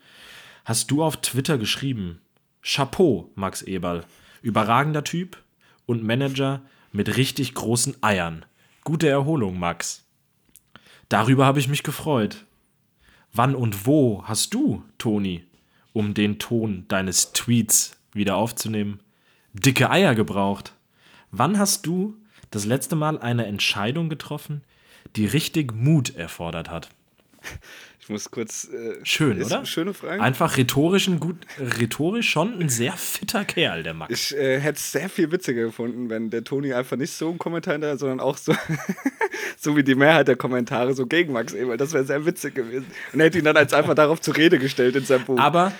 hast du auf Twitter geschrieben: Chapeau, Max Eberl. Überragender Typ und Manager mit richtig großen Eiern. Gute Erholung, Max. Darüber habe ich mich gefreut. Wann und wo hast du, Toni, um den Ton deines Tweets wieder aufzunehmen, dicke Eier gebraucht? Wann hast du das letzte Mal eine Entscheidung getroffen, die richtig Mut erfordert hat? Ich muss kurz. Äh, Schön, oder? Schöne Frage. Einfach rhetorisch, ein gut, rhetorisch schon ein sehr fitter Kerl, der Max. Ich äh, hätte es sehr viel witziger gefunden, wenn der Toni einfach nicht so einen Kommentar hinterher, sondern auch so, so wie die Mehrheit der Kommentare, so gegen Max Eberl. Das wäre sehr witzig gewesen. Und er hätte ihn dann als einfach darauf zur Rede gestellt in seinem Buch. Aber,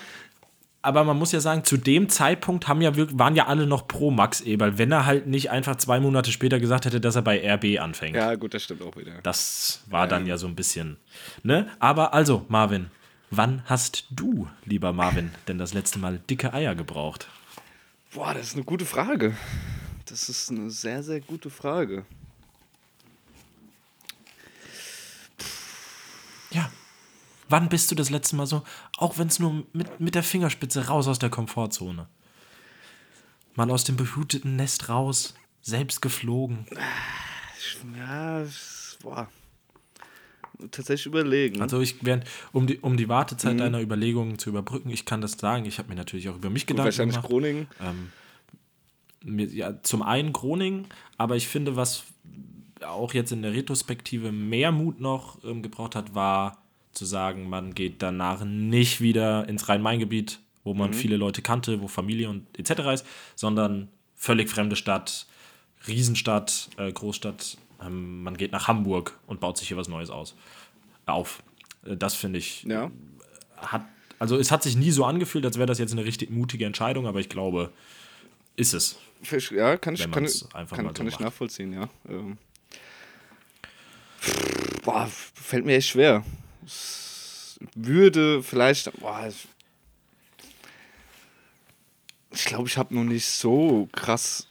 aber man muss ja sagen, zu dem Zeitpunkt haben ja waren ja alle noch pro Max Eberl, wenn er halt nicht einfach zwei Monate später gesagt hätte, dass er bei RB anfängt. ja, gut, das stimmt auch wieder. Das war dann ja so ein bisschen. Ne? Aber also, Marvin, wann hast du, lieber Marvin, denn das letzte Mal dicke Eier gebraucht? Boah, das ist eine gute Frage. Das ist eine sehr, sehr gute Frage. Ja. Wann bist du das letzte Mal so, auch wenn es nur mit, mit der Fingerspitze raus aus der Komfortzone? Mal aus dem behüteten Nest raus, selbst geflogen. Ja, boah. Tatsächlich überlegen. Also ich während, um die, um die Wartezeit deiner Überlegungen zu überbrücken, ich kann das sagen, ich habe mir natürlich auch über mich Gedanken Wahrscheinlich gemacht. Groningen. mir, ja, zum einen Groningen, aber ich finde, was auch jetzt in der Retrospektive mehr Mut noch ähm, gebraucht hat, war zu sagen, man geht danach nicht wieder ins Rhein-Main-Gebiet, wo man viele Leute kannte, wo Familie und etc. ist, sondern völlig fremde Stadt, Riesenstadt, äh, Großstadt. Ähm, man geht nach Hamburg und baut sich hier was Neues aus, auf. Äh, Das finde ich Ja. hat, Also es hat sich nie so angefühlt, als wäre das jetzt eine richtig mutige Entscheidung, aber ich glaube, ist es. Ja, kann ich, kann, kann, mal so kann ich nachvollziehen, ja. Ähm. Boah, fällt mir echt schwer. Würde vielleicht, boah, ich- ich glaube, ich habe noch nicht so krass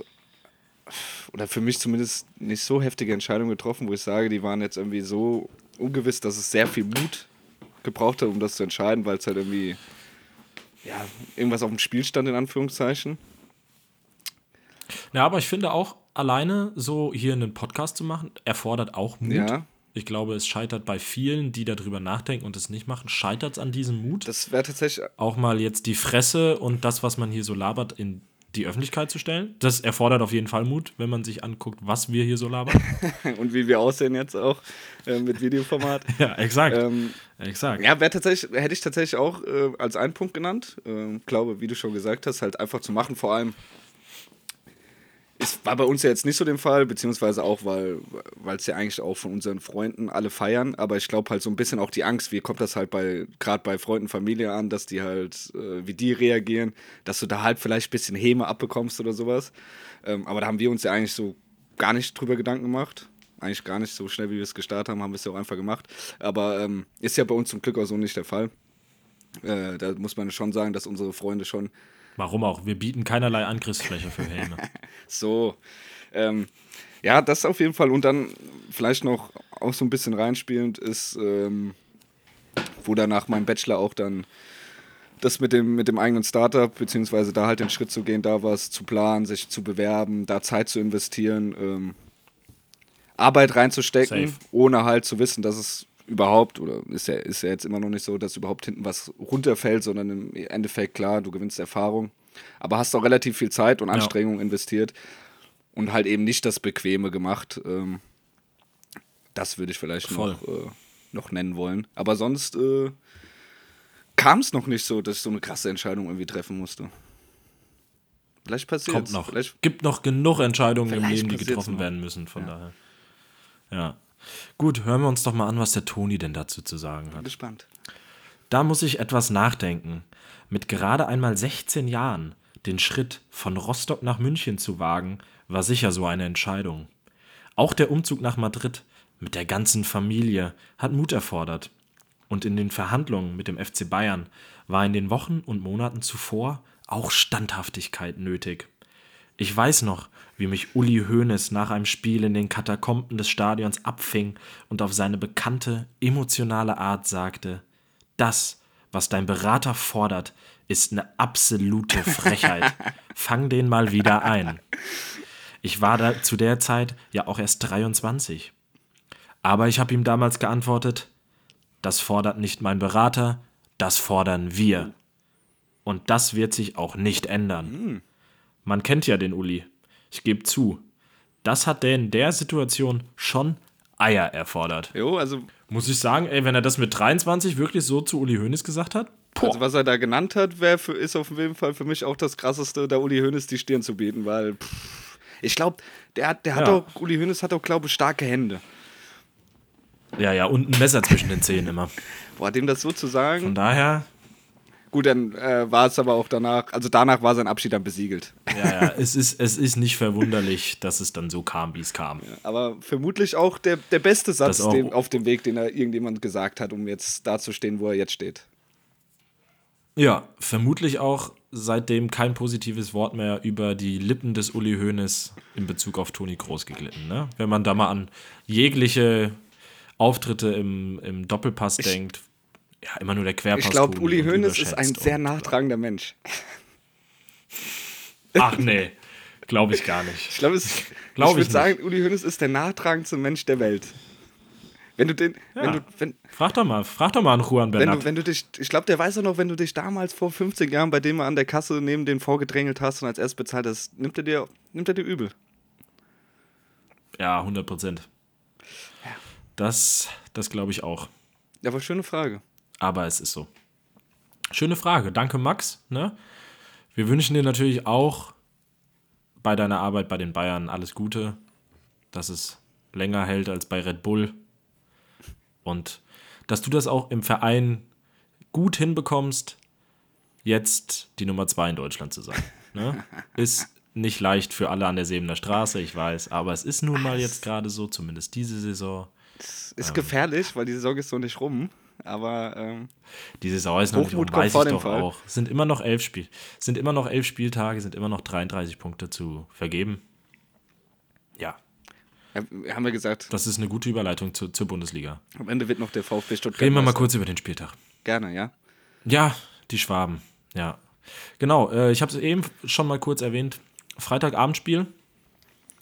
oder für mich zumindest nicht so heftige Entscheidungen getroffen, wo ich sage, die waren jetzt irgendwie so ungewiss, dass es sehr viel Mut gebraucht hat, um das zu entscheiden, weil es halt irgendwie ja, irgendwas auf dem Spiel stand, in Anführungszeichen. Ja, aber ich finde auch, alleine so hier einen Podcast zu machen, erfordert auch Mut. Ja. Ich glaube, es scheitert bei vielen, die darüber nachdenken und es nicht machen, scheitert es an diesem Mut. Das wäre tatsächlich auch mal jetzt die Fresse und das, was man hier so labert, in die Öffentlichkeit zu stellen. Das erfordert auf jeden Fall Mut, wenn man sich anguckt, was wir hier so labern. und wie wir aussehen jetzt auch äh, mit Videoformat. ja, exakt. ähm, exakt. ja, wär tatsächlich, hätte ich tatsächlich auch äh, als einen Punkt genannt. Ähm, glaube, wie du schon gesagt hast, halt einfach zu machen. Vor allem, es war bei uns ja jetzt nicht so der Fall, beziehungsweise auch, weil es ja eigentlich auch von unseren Freunden alle feiern. Aber ich glaube halt so ein bisschen auch die Angst, wie kommt das halt bei, gerade bei Freunden, Familie an, dass die halt, äh, wie die reagieren, dass du da halt vielleicht ein bisschen Häme abbekommst oder sowas. Ähm, aber da haben wir uns ja eigentlich so gar nicht drüber Gedanken gemacht. Eigentlich gar nicht so schnell, wie wir es gestartet haben, haben wir es ja auch einfach gemacht. Aber ähm, ist ja bei uns zum Glück auch so nicht der Fall. Äh, da muss man schon sagen, dass unsere Freunde schon Warum auch? Wir bieten keinerlei Angriffsfläche für Helme. so. Ähm, ja, das auf jeden Fall. Und dann vielleicht noch auch so ein bisschen reinspielend ist, ähm, wo dann nach meinem Bachelor auch dann das mit dem, mit dem eigenen Startup, beziehungsweise da halt den Schritt zu gehen, da was zu planen, sich zu bewerben, da Zeit zu investieren, ähm, Arbeit reinzustecken, Safe. ohne halt zu wissen, dass es überhaupt, oder ist ja, ist ja jetzt immer noch nicht so, dass überhaupt hinten was runterfällt, sondern im Endeffekt, klar, du gewinnst Erfahrung, aber hast auch relativ viel Zeit und Anstrengung investiert und halt eben nicht das Bequeme gemacht. Ähm, das würde ich vielleicht Voll. noch, äh, noch nennen wollen. Aber sonst äh, kam es noch nicht so, dass ich so eine krasse Entscheidung irgendwie treffen musste. Vielleicht passiert Kommt noch. Vielleicht, Gibt noch genug Entscheidungen im Leben, die getroffen werden müssen, von daher. Ja. Gut, hören wir uns doch mal an, was der Toni denn dazu zu sagen bin hat. gespannt. Da muss ich etwas nachdenken. Mit gerade einmal 16 Jahren den Schritt von Rostock nach München zu wagen, war sicher so eine Entscheidung. Auch der Umzug nach Madrid mit der ganzen Familie hat Mut erfordert. Und in den Verhandlungen mit dem FC Bayern war in den Wochen und Monaten zuvor auch Standhaftigkeit nötig. Ich weiß noch, wie mich Uli Hoeneß nach einem Spiel in den Katakomben des Stadions abfing und auf seine bekannte, emotionale Art sagte: Das, was dein Berater fordert, ist eine absolute Frechheit. Fang den mal wieder ein. Ich war da zu der Zeit ja auch erst 23. Aber ich habe ihm damals geantwortet: Das fordert nicht mein Berater, das fordern wir. Und das wird sich auch nicht ändern. Man kennt ja den Uli. Ich gebe zu. Das hat der in der Situation schon Eier erfordert. Jo, also, Muss ich sagen, ey, wenn er das mit 23 wirklich so zu Uli Hoeneß gesagt hat, boah, also was er da genannt hat, wär für, ist auf jeden Fall für mich auch das Krasseste, da Uli Hoeneß die Stirn zu bieten, weil pff, ich glaube, der, hat- der hat Ja. auch, Uli Hoeneß hat auch, glaube ich, starke Hände. ja, ja, und ein Messer zwischen den Zähnen immer. Boah, dem das so zu Von sagen, daher, gut, dann äh, war es aber auch danach, also danach war sein Abschied dann besiegelt. ja, ja, es ist, es ist nicht verwunderlich, dass es dann so kam, wie es kam. Aber vermutlich auch der, der beste Satz dem, auf dem Weg, den er irgendjemand gesagt hat, um jetzt da zu stehen, wo er jetzt steht. Ja, vermutlich auch seitdem kein positives Wort mehr über die Lippen des Uli Hoeneß in Bezug auf Toni Groß geglitten. Ne? Wenn man da mal an jegliche Auftritte im, im Doppelpass denkt, ja, immer nur der Querpass. Ich glaube, Uli Hoeneß ist ein sehr und- nachtragender Mensch. Ach nee, glaube ich gar nicht. Ich glaube, Glaub ich würde sagen, Uli Hoeneß ist der nachtragendste Mensch der Welt. Wenn du den, wenn Ja. du, wenn, Frag doch mal, frag doch mal an Juan wenn Bernat. du, wenn du dich, ich glaube, der weiß auch noch, wenn du dich damals vor 15 Jahren bei dem an der Kasse neben den vorgedrängelt hast und als erst bezahlt hast, nimmt er dir, nimmt er dir übel. ja, 100 Prozent. Das, das glaube ich auch. Ja, aber schöne Frage. Aber es ist so. Schöne Frage. Danke, Max. Ne? Wir wünschen dir natürlich auch bei deiner Arbeit bei den Bayern alles Gute, dass es länger hält als bei Red Bull und dass du das auch im Verein gut hinbekommst, jetzt die Nummer zwei in Deutschland zu sein. Ne? Ist nicht leicht für alle an der Sebener Straße, ich weiß, aber es ist nun mal jetzt gerade so, zumindest diese Saison. Das ist gefährlich, weil die Saison ist so nicht rum. Aber ähm, Die Saison ist noch nicht rum, weiß ich doch Fall. auch. Es Sind immer noch elf Spiel, sind immer noch elf Spieltage, sind immer noch 33 Punkte zu vergeben. Ja, ja, haben wir gesagt, das ist eine gute Überleitung zu, zur Bundesliga. am Ende wird noch der VfB Stuttgart. Reden wir mal kurz über den Spieltag. Gerne, ja. Ja, die Schwaben. Ja. Genau, äh, ich habe es eben schon mal kurz erwähnt. Freitagabendspiel.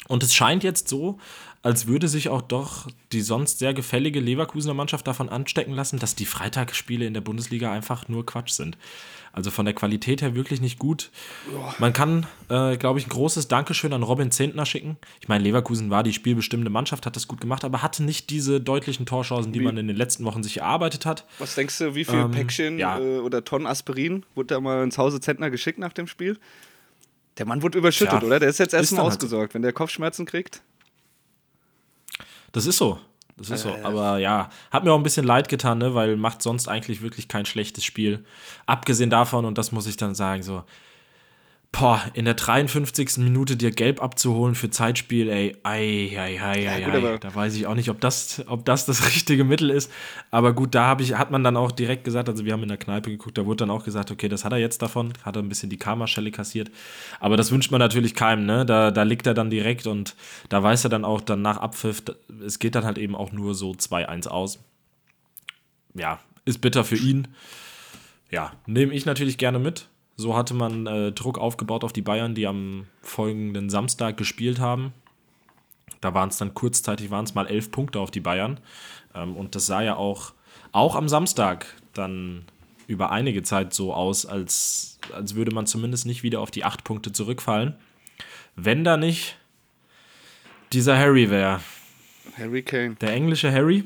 Und es scheint jetzt so, als würde sich auch doch die sonst sehr gefällige Leverkusener Mannschaft davon anstecken lassen, dass die Freitagsspiele in der Bundesliga einfach nur Quatsch sind. Also von der Qualität her wirklich nicht gut. Man kann, äh, glaube ich, ein großes Dankeschön an Robin Zentner schicken. Ich meine, Leverkusen war die spielbestimmende Mannschaft, hat das gut gemacht, aber hatte nicht diese deutlichen Torchancen, die man in den letzten Wochen sich erarbeitet hat. Was denkst du, wie viel Ähm, Päckchen ja. äh, oder Tonnen Aspirin wurde da mal ins Hause Zentner geschickt nach dem Spiel? Der Mann wurde überschüttet, Tja, oder? Der ist jetzt erstmal halt so. ausgesorgt. Wenn der Kopfschmerzen kriegt, Das ist so. Das ist so. Aber ja, hat mir auch ein bisschen leid getan, ne? weil macht sonst eigentlich wirklich kein schlechtes Spiel. Abgesehen davon, und das muss ich dann sagen, so, boah, in der 53. Minute dir gelb abzuholen für Zeitspiel, ey, ei, ei, ei, ei, gut, ei. Da weiß ich auch nicht, ob das, ob das das richtige Mittel ist. Aber gut, da ich, hat man dann auch direkt gesagt, also wir haben in der Kneipe geguckt, da wurde dann auch gesagt, okay, das hat er jetzt davon, hat er ein bisschen die Karma-Schelle kassiert. Aber das wünscht man natürlich keinem, ne? Da, da liegt er dann direkt und da weiß er dann auch dann nach Abpfiff, es geht dann halt eben auch nur so 2-1 aus. Ja, ist bitter für ihn. Ja, nehme ich natürlich gerne mit. So hatte man äh, Druck aufgebaut auf die Bayern, die am folgenden Samstag gespielt haben. Da waren es dann kurzzeitig, waren es mal elf Punkte auf die Bayern. Ähm, und das sah ja auch, auch am Samstag dann über einige Zeit so aus, als, als würde man zumindest nicht wieder auf die acht Punkte zurückfallen. Wenn da nicht dieser Harry wäre, Harry Kane. der englische Harry.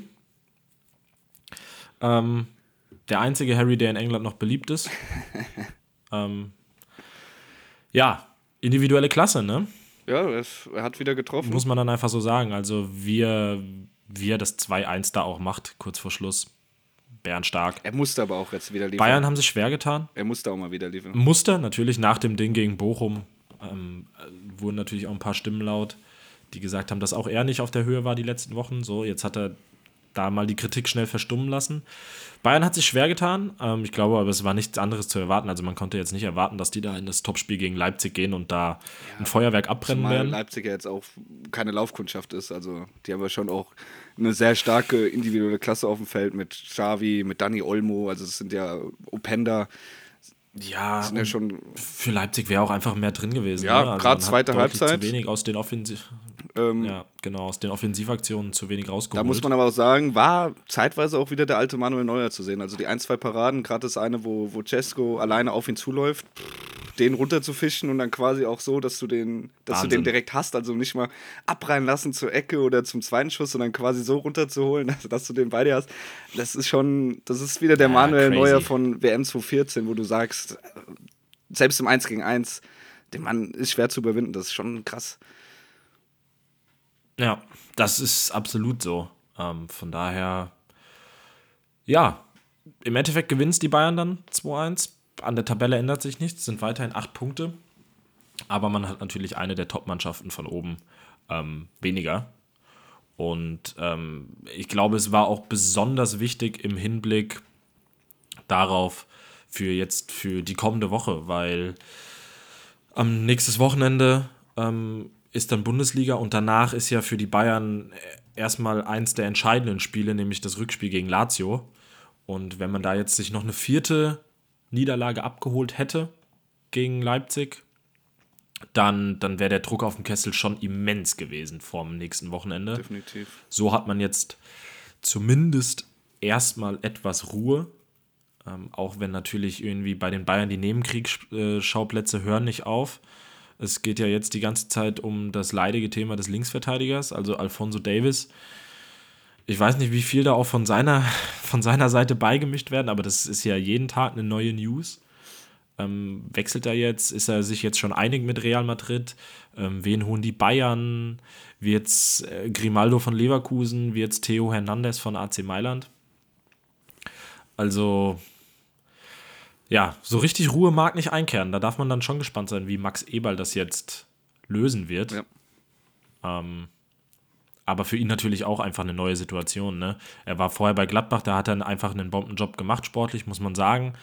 Ähm, der einzige Harry, der in England noch beliebt ist. ähm, ja, individuelle Klasse, ne? Ja, es, er hat wieder getroffen. Muss man dann einfach so sagen. Also, wir, wie er das 2-1 da auch macht, kurz vor Schluss. Bärenstark. er musste aber auch jetzt wieder liefern. Bayern haben sich schwer getan. Er musste auch mal wieder liefern. Muster natürlich nach dem Ding gegen Bochum ähm, äh, wurden natürlich auch ein paar Stimmen laut, die gesagt haben, dass auch er nicht auf der Höhe war die letzten Wochen. So, jetzt hat er da mal die Kritik schnell verstummen lassen. Bayern hat sich schwer getan. Ähm, ich glaube aber, es war nichts anderes zu erwarten. Also man konnte jetzt nicht erwarten, dass die da in das Topspiel gegen Leipzig gehen und da ein Feuerwerk abbrennen Zumal werden. Leipzig ja jetzt auch keine Laufkundschaft ist. Also die haben ja schon auch eine sehr starke individuelle Klasse auf dem Feld mit Xavi, mit Dani Olmo. Also es sind ja Openda. Ja, Sind ja schon, für Leipzig wäre auch einfach mehr drin gewesen. Ja, ne? Also hat zweite Halbzeit. Zu wenig aus den Offensiv ähm, ja, genau, aus den Offensivaktionen zu wenig rausgeholt. Da muss man aber auch sagen, war zeitweise auch wieder der alte Manuel Neuer zu sehen. Also die ein, zwei Paraden, gerade das eine, wo, wo Cesco alleine auf ihn zuläuft, den runterzufischen und dann quasi auch so, dass du den, dass du den direkt hast. Also nicht mal abreihen lassen zur Ecke oder zum zweiten Schuss, sondern quasi so runterzuholen, dass, dass du den bei dir hast. Das ist schon, das ist wieder der Ja, Manuel crazy. Neuer von WM 2014, wo du sagst, selbst im 1 gegen 1, der Mann ist schwer zu überwinden. Das ist schon krass. Ja, das ist absolut so. Ähm, von daher, ja, im Endeffekt gewinnt die Bayern dann 2-1. An der Tabelle ändert sich nichts, sind weiterhin acht Punkte. Aber man hat natürlich eine der Top-Mannschaften von oben ähm, weniger. Und ähm, ich glaube, es war auch besonders wichtig im Hinblick darauf für jetzt für die kommende Woche, weil am nächstes Wochenende ähm, ist dann Bundesliga und danach ist ja für die Bayern erstmal eins der entscheidenden Spiele, nämlich das Rückspiel gegen Lazio. Und wenn man da jetzt sich noch eine vierte Niederlage abgeholt hätte gegen Leipzig, dann, dann wäre der Druck auf dem Kessel schon immens gewesen vorm nächsten Wochenende. Definitiv. So hat man jetzt zumindest erstmal etwas Ruhe. Ähm, auch wenn natürlich irgendwie bei den Bayern die Nebenkriegsschauplätze hören nicht auf. Es geht ja jetzt die ganze Zeit um das leidige Thema des Linksverteidigers, also Alfonso Davis. Ich weiß nicht, wie viel da auch von seiner, von seiner Seite beigemischt werden, aber das ist ja jeden Tag eine neue News. Ähm, wechselt er jetzt? Ist er sich jetzt schon einig mit Real Madrid? Ähm, wen holen die Bayern? Wird's äh, Grimaldo von Leverkusen? Wird's Theo Hernandez von AC Mailand? Also, ja, so richtig Ruhe mag nicht einkehren. Da darf man dann schon gespannt sein, wie Max Eberl das jetzt lösen wird. Ja. Ähm, aber für ihn natürlich auch einfach eine neue Situation. Ne? Er war vorher bei Gladbach, da hat er einfach einen Bombenjob gemacht, sportlich, muss man sagen.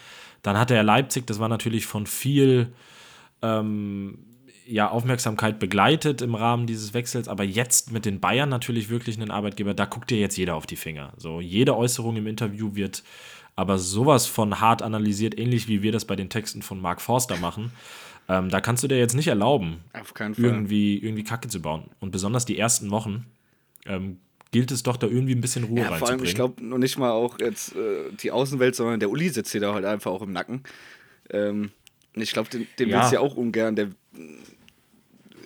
Dann hatte er Leipzig, das war natürlich von viel ähm, ja, Aufmerksamkeit begleitet im Rahmen dieses Wechsels, aber jetzt mit den Bayern natürlich wirklich einen Arbeitgeber, da guckt dir jetzt jeder auf die Finger. So, jede Äußerung im Interview wird aber sowas von hart analysiert, ähnlich wie wir das bei den Texten von Mark Forster machen. Ähm, da kannst du dir jetzt nicht erlauben, irgendwie, irgendwie Kacke zu bauen. Und besonders die ersten Wochen ähm, gilt es doch, da irgendwie ein bisschen Ruhe Ja, vor allem, reinzubringen. ich glaube noch nicht mal auch jetzt äh, die Außenwelt, sondern der Uli sitzt hier da halt einfach auch im Nacken. Ähm, und ich glaube, den, den Ja. willst du ja auch ungern. Der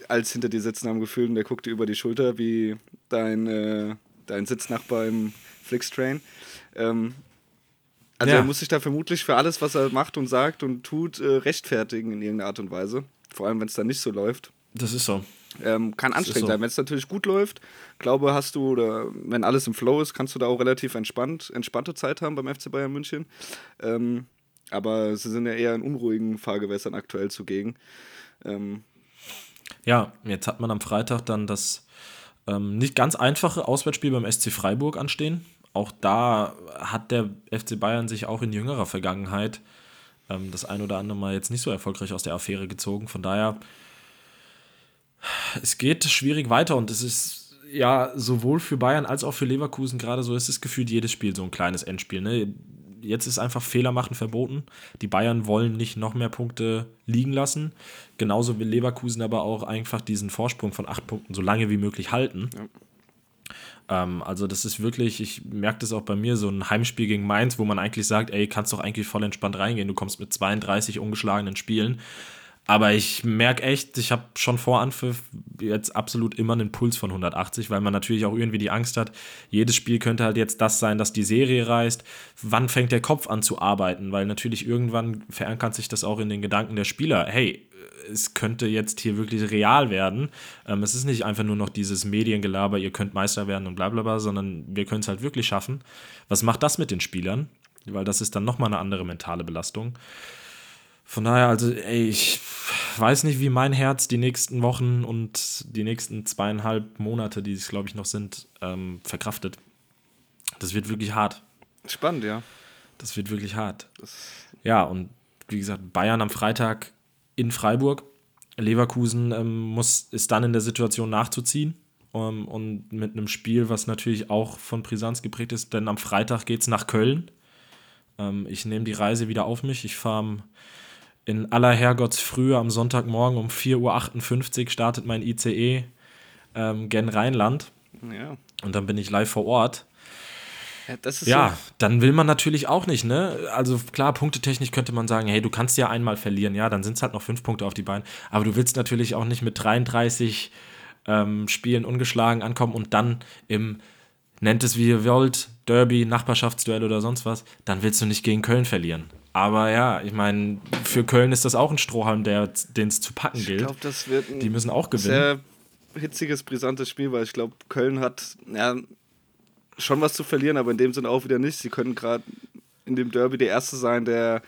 als hinter dir sitzen am Gefühl und der guckt dir über die Schulter wie dein, äh, dein Sitznachbar im Flixtrain. Ähm, also Ja. er muss sich da vermutlich für alles, was er macht und sagt und tut, äh, rechtfertigen in irgendeiner Art und Weise. Vor allem, wenn es dann nicht so läuft. das ist so. Ähm, kann ist anstrengend so. sein. Wenn es natürlich gut läuft, glaube hast du, oder wenn alles im Flow ist, kannst du da auch relativ entspannt, entspannte Zeit haben beim FC Bayern München. Ähm, aber sie sind ja eher in unruhigen Fahrgewässern aktuell zugegen. Ähm, Ja, jetzt hat man am Freitag dann das ähm, nicht ganz einfache Auswärtsspiel beim SC Freiburg anstehen. Auch da hat der FC Bayern sich auch in jüngerer Vergangenheit ähm, das ein oder andere Mal jetzt nicht so erfolgreich aus der Affäre gezogen. Von daher, es geht schwierig weiter und es ist ja sowohl für Bayern als auch für Leverkusen gerade so, es ist gefühlt jedes Spiel so ein kleines Endspiel. Ne? Jetzt ist einfach Fehler machen verboten. Die Bayern wollen nicht noch mehr Punkte liegen lassen. Genauso will Leverkusen aber auch einfach diesen Vorsprung von acht Punkten so lange wie möglich halten. Ähm, also das ist wirklich, ich merke das auch bei mir, so ein Heimspiel gegen Mainz, wo man eigentlich sagt, ey, kannst doch eigentlich voll entspannt reingehen. Du kommst mit 32 ungeschlagenen Spielen. Aber ich merke echt, ich habe schon vor Anpfiff jetzt absolut immer einen Puls von 180, weil man natürlich auch irgendwie die Angst hat, jedes Spiel könnte halt jetzt das sein, dass die Serie reißt. Wann fängt der Kopf an zu arbeiten? Weil natürlich irgendwann verankert sich das auch in den Gedanken der Spieler. Hey, es könnte jetzt hier wirklich real werden. Ähm, es ist nicht einfach nur noch dieses Mediengelaber, ihr könnt Meister werden und bla bla bla, sondern wir können es halt wirklich schaffen. Was macht das mit den Spielern? Weil das ist dann nochmal eine andere mentale Belastung. Von daher, also, ey, ich weiß nicht, wie mein Herz die nächsten Wochen und die nächsten zweieinhalb Monate, die es, glaube ich, noch sind, ähm, verkraftet. Das wird wirklich hart. spannend, ja. Das wird wirklich hart. Ja, und wie gesagt, Bayern am Freitag in Freiburg. Leverkusen ähm, muss, ist dann in der Situation nachzuziehen. Ähm, und mit einem Spiel, was natürlich auch von Brisanz geprägt ist, denn am Freitag geht es nach Köln. Ähm, ich nehme die Reise wieder auf mich. Ich fahre in aller Herrgottsfrühe am Sonntagmorgen um 4.58 Uhr startet mein ICE ähm, gen Rheinland. Ja. Und dann bin ich live vor Ort. ja Ja, so. dann will man natürlich auch nicht, ne? Also klar, punktetechnisch könnte man sagen, hey, du kannst ja einmal verlieren, ja, dann sind es halt noch fünf Punkte auf die Beine. Aber du willst natürlich auch nicht mit 33 ähm, Spielen ungeschlagen ankommen und dann im, nennt es wie ihr wollt, Derby, Nachbarschaftsduell oder sonst was, dann willst du nicht gegen Köln verlieren. Aber ja, ich meine, für Köln ist das auch ein Strohhalm, der- den es zu packen Ich gilt. glaube, das wird ein Die müssen auch gewinnen. sehr hitziges, brisantes Spiel, weil ich glaube, Köln hat ja, schon was zu verlieren, aber in dem Sinne auch wieder nicht. Sie können gerade in dem Derby der Erste sein, der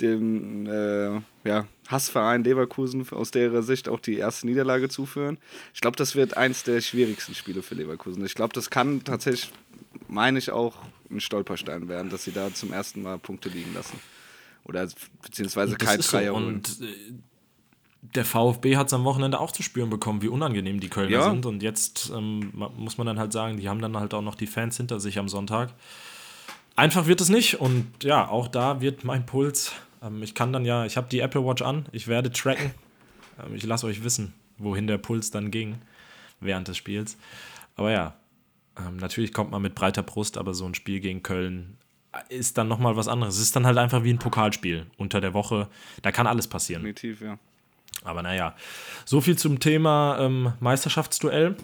dem äh, ja, Hassverein Leverkusen aus der Sicht auch die erste Niederlage zuführen. Ich glaube, das wird eins der schwierigsten Spiele für Leverkusen. Ich glaube, das kann tatsächlich, meine ich, auch ein Stolperstein werden, dass sie da zum ersten Mal Punkte liegen lassen. Oder beziehungsweise Das kein so. Dreier holen. Und äh, der VfB hat es am Wochenende auch zu spüren bekommen, wie unangenehm die Kölner Ja. sind. Und jetzt ähm, muss man dann halt sagen, die haben dann halt auch noch die Fans hinter sich am Sonntag. Einfach wird es nicht. Und ja, auch da wird mein Puls. Ähm, ich kann dann ja, ich habe die Apple Watch an, ich werde tracken. Ähm, ich lasse euch wissen, wohin der Puls dann ging während des Spiels. Aber ja, ähm, natürlich kommt man mit breiter Brust, aber so ein Spiel gegen Köln ist dann nochmal was anderes. Es ist dann halt einfach wie ein Pokalspiel unter der Woche. Da kann alles passieren. Definitiv, ja. Aber naja, so viel zum Thema ähm, Meisterschaftsduell.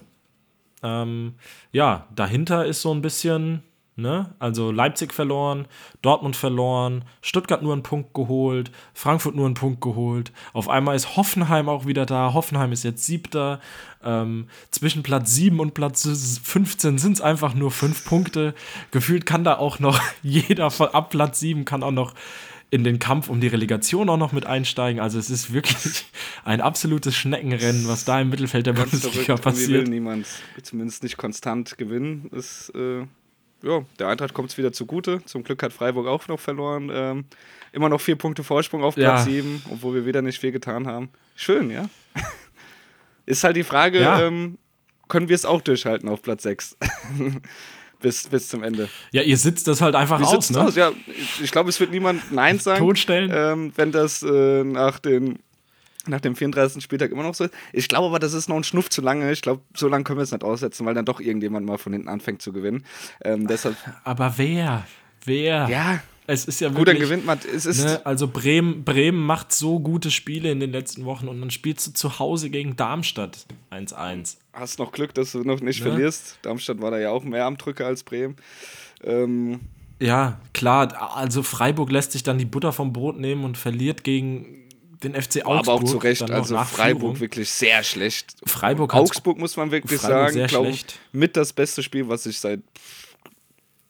Ähm, ja, dahinter ist so ein bisschen, ne, also Leipzig verloren, Dortmund verloren, Stuttgart nur einen Punkt geholt, Frankfurt nur einen Punkt geholt. Auf einmal ist Hoffenheim auch wieder da. Hoffenheim ist jetzt siebter. Ähm, zwischen Platz 7 und Platz 15 sind es einfach nur fünf Punkte. Gefühlt kann da auch noch jeder von ab Platz 7 kann auch noch in den Kampf um die Relegation auch noch mit einsteigen. Also es ist wirklich ein absolutes Schneckenrennen, was da im Mittelfeld der Bundesliga passiert. will niemand, zumindest nicht konstant gewinnen. Ist, äh, ja, der Eintracht kommt es wieder zugute. Zum Glück hat Freiburg auch noch verloren. Ähm, immer noch vier Punkte Vorsprung auf Platz Ja. 7, obwohl wir wieder nicht viel getan haben. Schön, ja. ist halt die Frage, Ja. ähm, können wir es auch durchhalten auf Platz 6? bis, bis zum Ende. Ja, ihr sitzt das halt einfach Wir aus, ne? aus, ja. Ich, ich glaube, es wird niemand Nein sagen. Totstellen. ähm, wenn das äh, nach, den, nach dem 34. Spieltag immer noch so ist. Ich glaube aber, das ist noch ein Schnuff zu lange. Ich glaube, so lange können wir es nicht aussetzen, weil dann doch irgendjemand mal von hinten anfängt zu gewinnen. Ähm, deshalb, Aber wer? Wer? ja, Es ist ja gut, dann wirklich, gewinnt man. Es ist, Ne, also Bremen, Bremen macht so gute Spiele in den letzten Wochen und dann spielst du zu Hause gegen Darmstadt 1-1. hast noch Glück, dass du noch nicht Ne? verlierst. Darmstadt war da ja auch mehr am Drücker als Bremen. Ähm, Ja, klar, also Freiburg lässt sich dann die Butter vom Brot nehmen und verliert gegen den FC Augsburg. aber auch zu Recht, also Freiburg Führung. wirklich sehr schlecht. Freiburg Augsburg muss man wirklich Freiburg sagen, glaube schlecht. mit das beste Spiel, was ich seit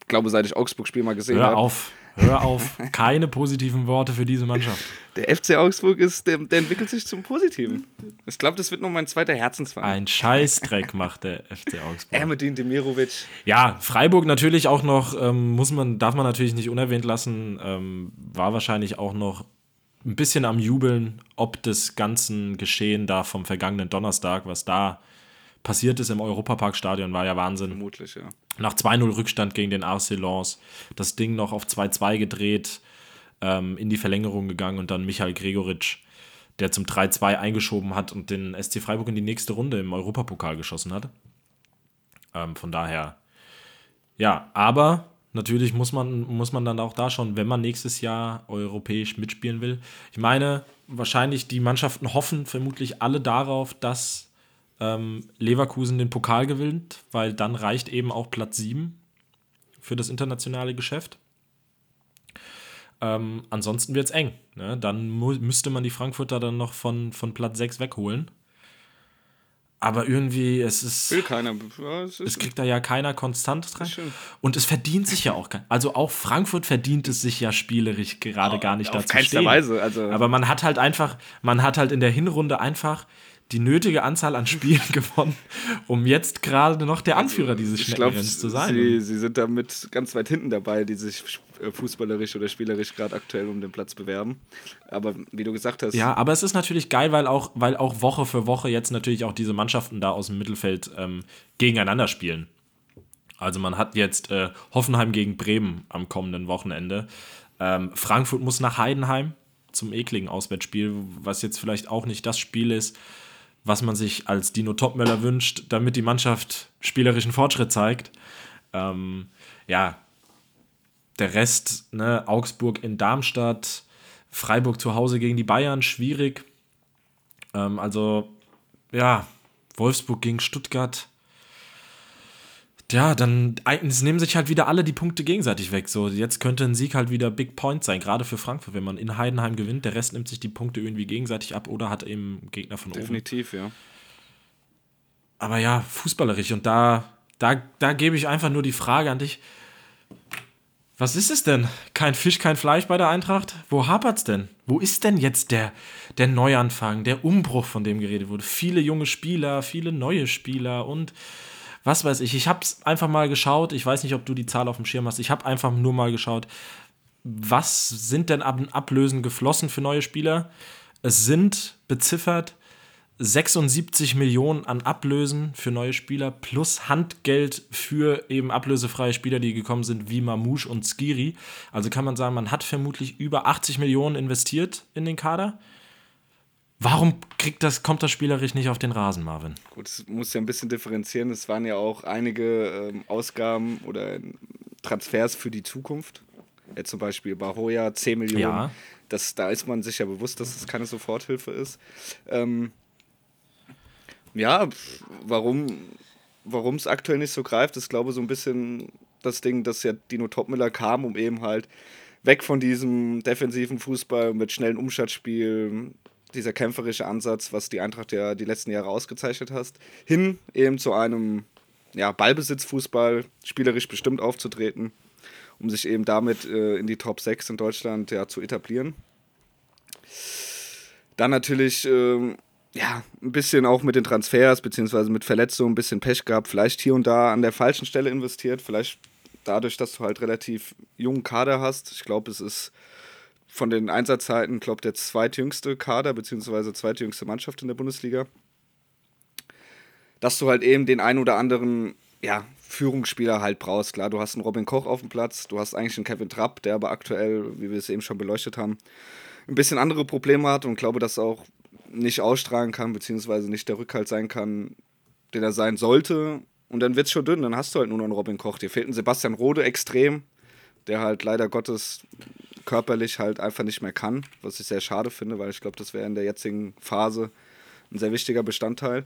glaube seit ich Augsburg-Spiel mal gesehen Hör habe. auf, hör auf. Keine positiven Worte für diese Mannschaft. Der FC Augsburg ist, der, der entwickelt sich zum Positiven. Ich glaube, das wird noch mein zweiter Herzensverein. Ein Scheißdreck macht der FC Augsburg. Ermedin Demirovic. Ja, Freiburg natürlich auch noch, ähm, muss man, darf man natürlich nicht unerwähnt lassen, ähm, war wahrscheinlich auch noch ein bisschen am Jubeln, ob des ganzen Geschehen da vom vergangenen Donnerstag, was da passiert ist im Europaparkstadion, war ja Wahnsinn. Vermutlich, ja. Nach 2-0 Rückstand gegen den RC Lens, das Ding noch auf 2-2 gedreht, ähm, in die Verlängerung gegangen und dann Michael Gregoritsch, der zum 3-2 eingeschoben hat und den SC Freiburg in die nächste Runde im Europapokal geschossen hat. Ähm, von daher, ja, aber natürlich muss man, muss man dann auch da schauen, wenn man nächstes Jahr europäisch mitspielen will. Ich meine, wahrscheinlich die Mannschaften hoffen vermutlich alle darauf, dass ähm, Leverkusen den Pokal gewinnt, weil dann reicht eben auch Platz 7 für das internationale Geschäft. Ähm, ansonsten wird es eng. Ne? Dann müsste man die Frankfurter dann noch von, von Platz 6 wegholen. Aber irgendwie, es ist. Will keiner. Ja, es Es kriegt da ja keiner konstant schön. Und es verdient sich ja auch. kein- Also auch Frankfurt verdient es sich ja spielerisch gerade gar nicht auf dazu keinster stehen. Weise, also- Aber man hat halt einfach, man hat halt in der Hinrunde einfach die nötige Anzahl an Spielen gewonnen, um jetzt gerade noch der Anführer dieses Schneckenrennens zu sein. sie, sie sind damit ganz weit hinten dabei, die sich äh, fußballerisch oder spielerisch gerade aktuell um den Platz bewerben. Aber wie du gesagt hast, Ja, aber es ist natürlich geil, weil auch, weil auch Woche für Woche jetzt natürlich auch diese Mannschaften da aus dem Mittelfeld ähm, gegeneinander spielen. Also man hat jetzt äh, Hoffenheim gegen Bremen am kommenden Wochenende. Ähm, Frankfurt muss nach Heidenheim zum ekligen Auswärtsspiel, was jetzt vielleicht auch nicht das Spiel ist, was man sich als Dino Topmöller wünscht, damit die Mannschaft spielerischen Fortschritt zeigt. Ähm, ja, der Rest, ne, Augsburg in Darmstadt, Freiburg zu Hause gegen die Bayern, schwierig. Ähm, also, ja, Wolfsburg gegen Stuttgart. Ja, dann es nehmen sich halt wieder alle die Punkte gegenseitig weg. So, jetzt könnte ein Sieg halt wieder Big Point sein, gerade für Frankfurt, wenn man in Heidenheim gewinnt. Der Rest nimmt sich die Punkte irgendwie gegenseitig ab oder hat eben Gegner von oben. definitiv, ja. Aber ja, fußballerisch. Und da, da, da gebe ich einfach nur die Frage an dich. Was ist es denn? Kein Fisch, kein Fleisch bei der Eintracht? Wo hapert's denn? Wo ist denn jetzt der, der Neuanfang, der Umbruch, von dem geredet wurde? Viele junge Spieler, viele neue Spieler und was weiß ich. Ich habe es einfach mal geschaut. Ich weiß nicht, ob du die Zahl auf dem Schirm hast. Ich habe einfach nur mal geschaut, was sind denn an Ablösen geflossen für neue Spieler? Es sind beziffert 76 Millionen an Ablösen für neue Spieler plus Handgeld für eben ablösefreie Spieler, die gekommen sind, wie Mamouche und Skiri. Also kann man sagen, man hat vermutlich über 80 Millionen investiert in den Kader. Warum kriegt das, kommt das spielerisch nicht auf den Rasen, Marvin? Gut, es muss ja ein bisschen differenzieren. Es waren ja auch einige ähm, Ausgaben oder Transfers für die Zukunft. Jetzt zum Beispiel Bahoya, 10 Millionen. Ja. Das, da ist man sich ja bewusst, dass es keine Soforthilfe ist. Ähm, ja, warum es aktuell nicht so greift, ist, glaube ich, so ein bisschen das Ding, dass ja Dino Topmiller kam, um eben halt weg von diesem defensiven Fußball mit schnellen Umschaltspiel, dieser kämpferische Ansatz, was die Eintracht ja die letzten Jahre ausgezeichnet hast, hin eben zu einem ja, Ballbesitzfußball, spielerisch bestimmt aufzutreten. um sich eben damit äh, in die Top 6 in Deutschland ja, zu etablieren. Dann natürlich, ähm, ja, ein bisschen auch mit den Transfers, beziehungsweise mit Verletzungen, ein bisschen Pech gehabt, vielleicht hier und da an der falschen Stelle investiert, vielleicht dadurch, dass du halt relativ jungen Kader hast. Ich glaube, es ist von den Einsatzzeiten, glaube der zweitjüngste Kader, beziehungsweise zweitjüngste Mannschaft in der Bundesliga. Dass du halt eben den ein oder anderen, ja, Führungsspieler halt brauchst. Klar, du hast einen Robin Koch auf dem Platz, du hast eigentlich einen Kevin Trapp, der aber aktuell, wie wir es eben schon beleuchtet haben, ein bisschen andere Probleme hat und glaube, dass er auch nicht ausstrahlen kann, beziehungsweise nicht der Rückhalt sein kann, den er sein sollte. Und dann wird es schon dünn, dann hast du halt nur noch einen Robin Koch. Dir fehlt ein Sebastian Rode extrem, der halt leider Gottes körperlich halt einfach nicht mehr kann, was ich sehr schade finde, weil ich glaube, das wäre in der jetzigen Phase ein sehr wichtiger Bestandteil.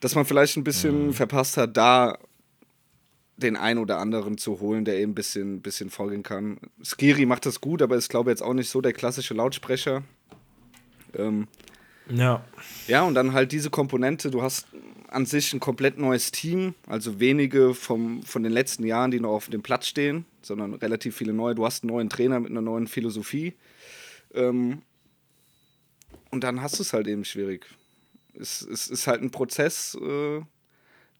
Dass man vielleicht ein bisschen mhm. verpasst hat, da den einen oder anderen zu holen, der eben ein bisschen, bisschen vorgehen kann. Skiri macht das gut, aber ist, glaube ich, jetzt auch nicht so der klassische Lautsprecher. Ähm, ja. Ja, und dann halt diese Komponente, du hast an sich ein komplett neues Team, also wenige vom, von den letzten Jahren, die noch auf dem Platz stehen, sondern relativ viele neue. Du hast einen neuen Trainer mit einer neuen Philosophie. Ähm, und dann hast du es halt eben schwierig. Es, es ist halt ein Prozess, äh,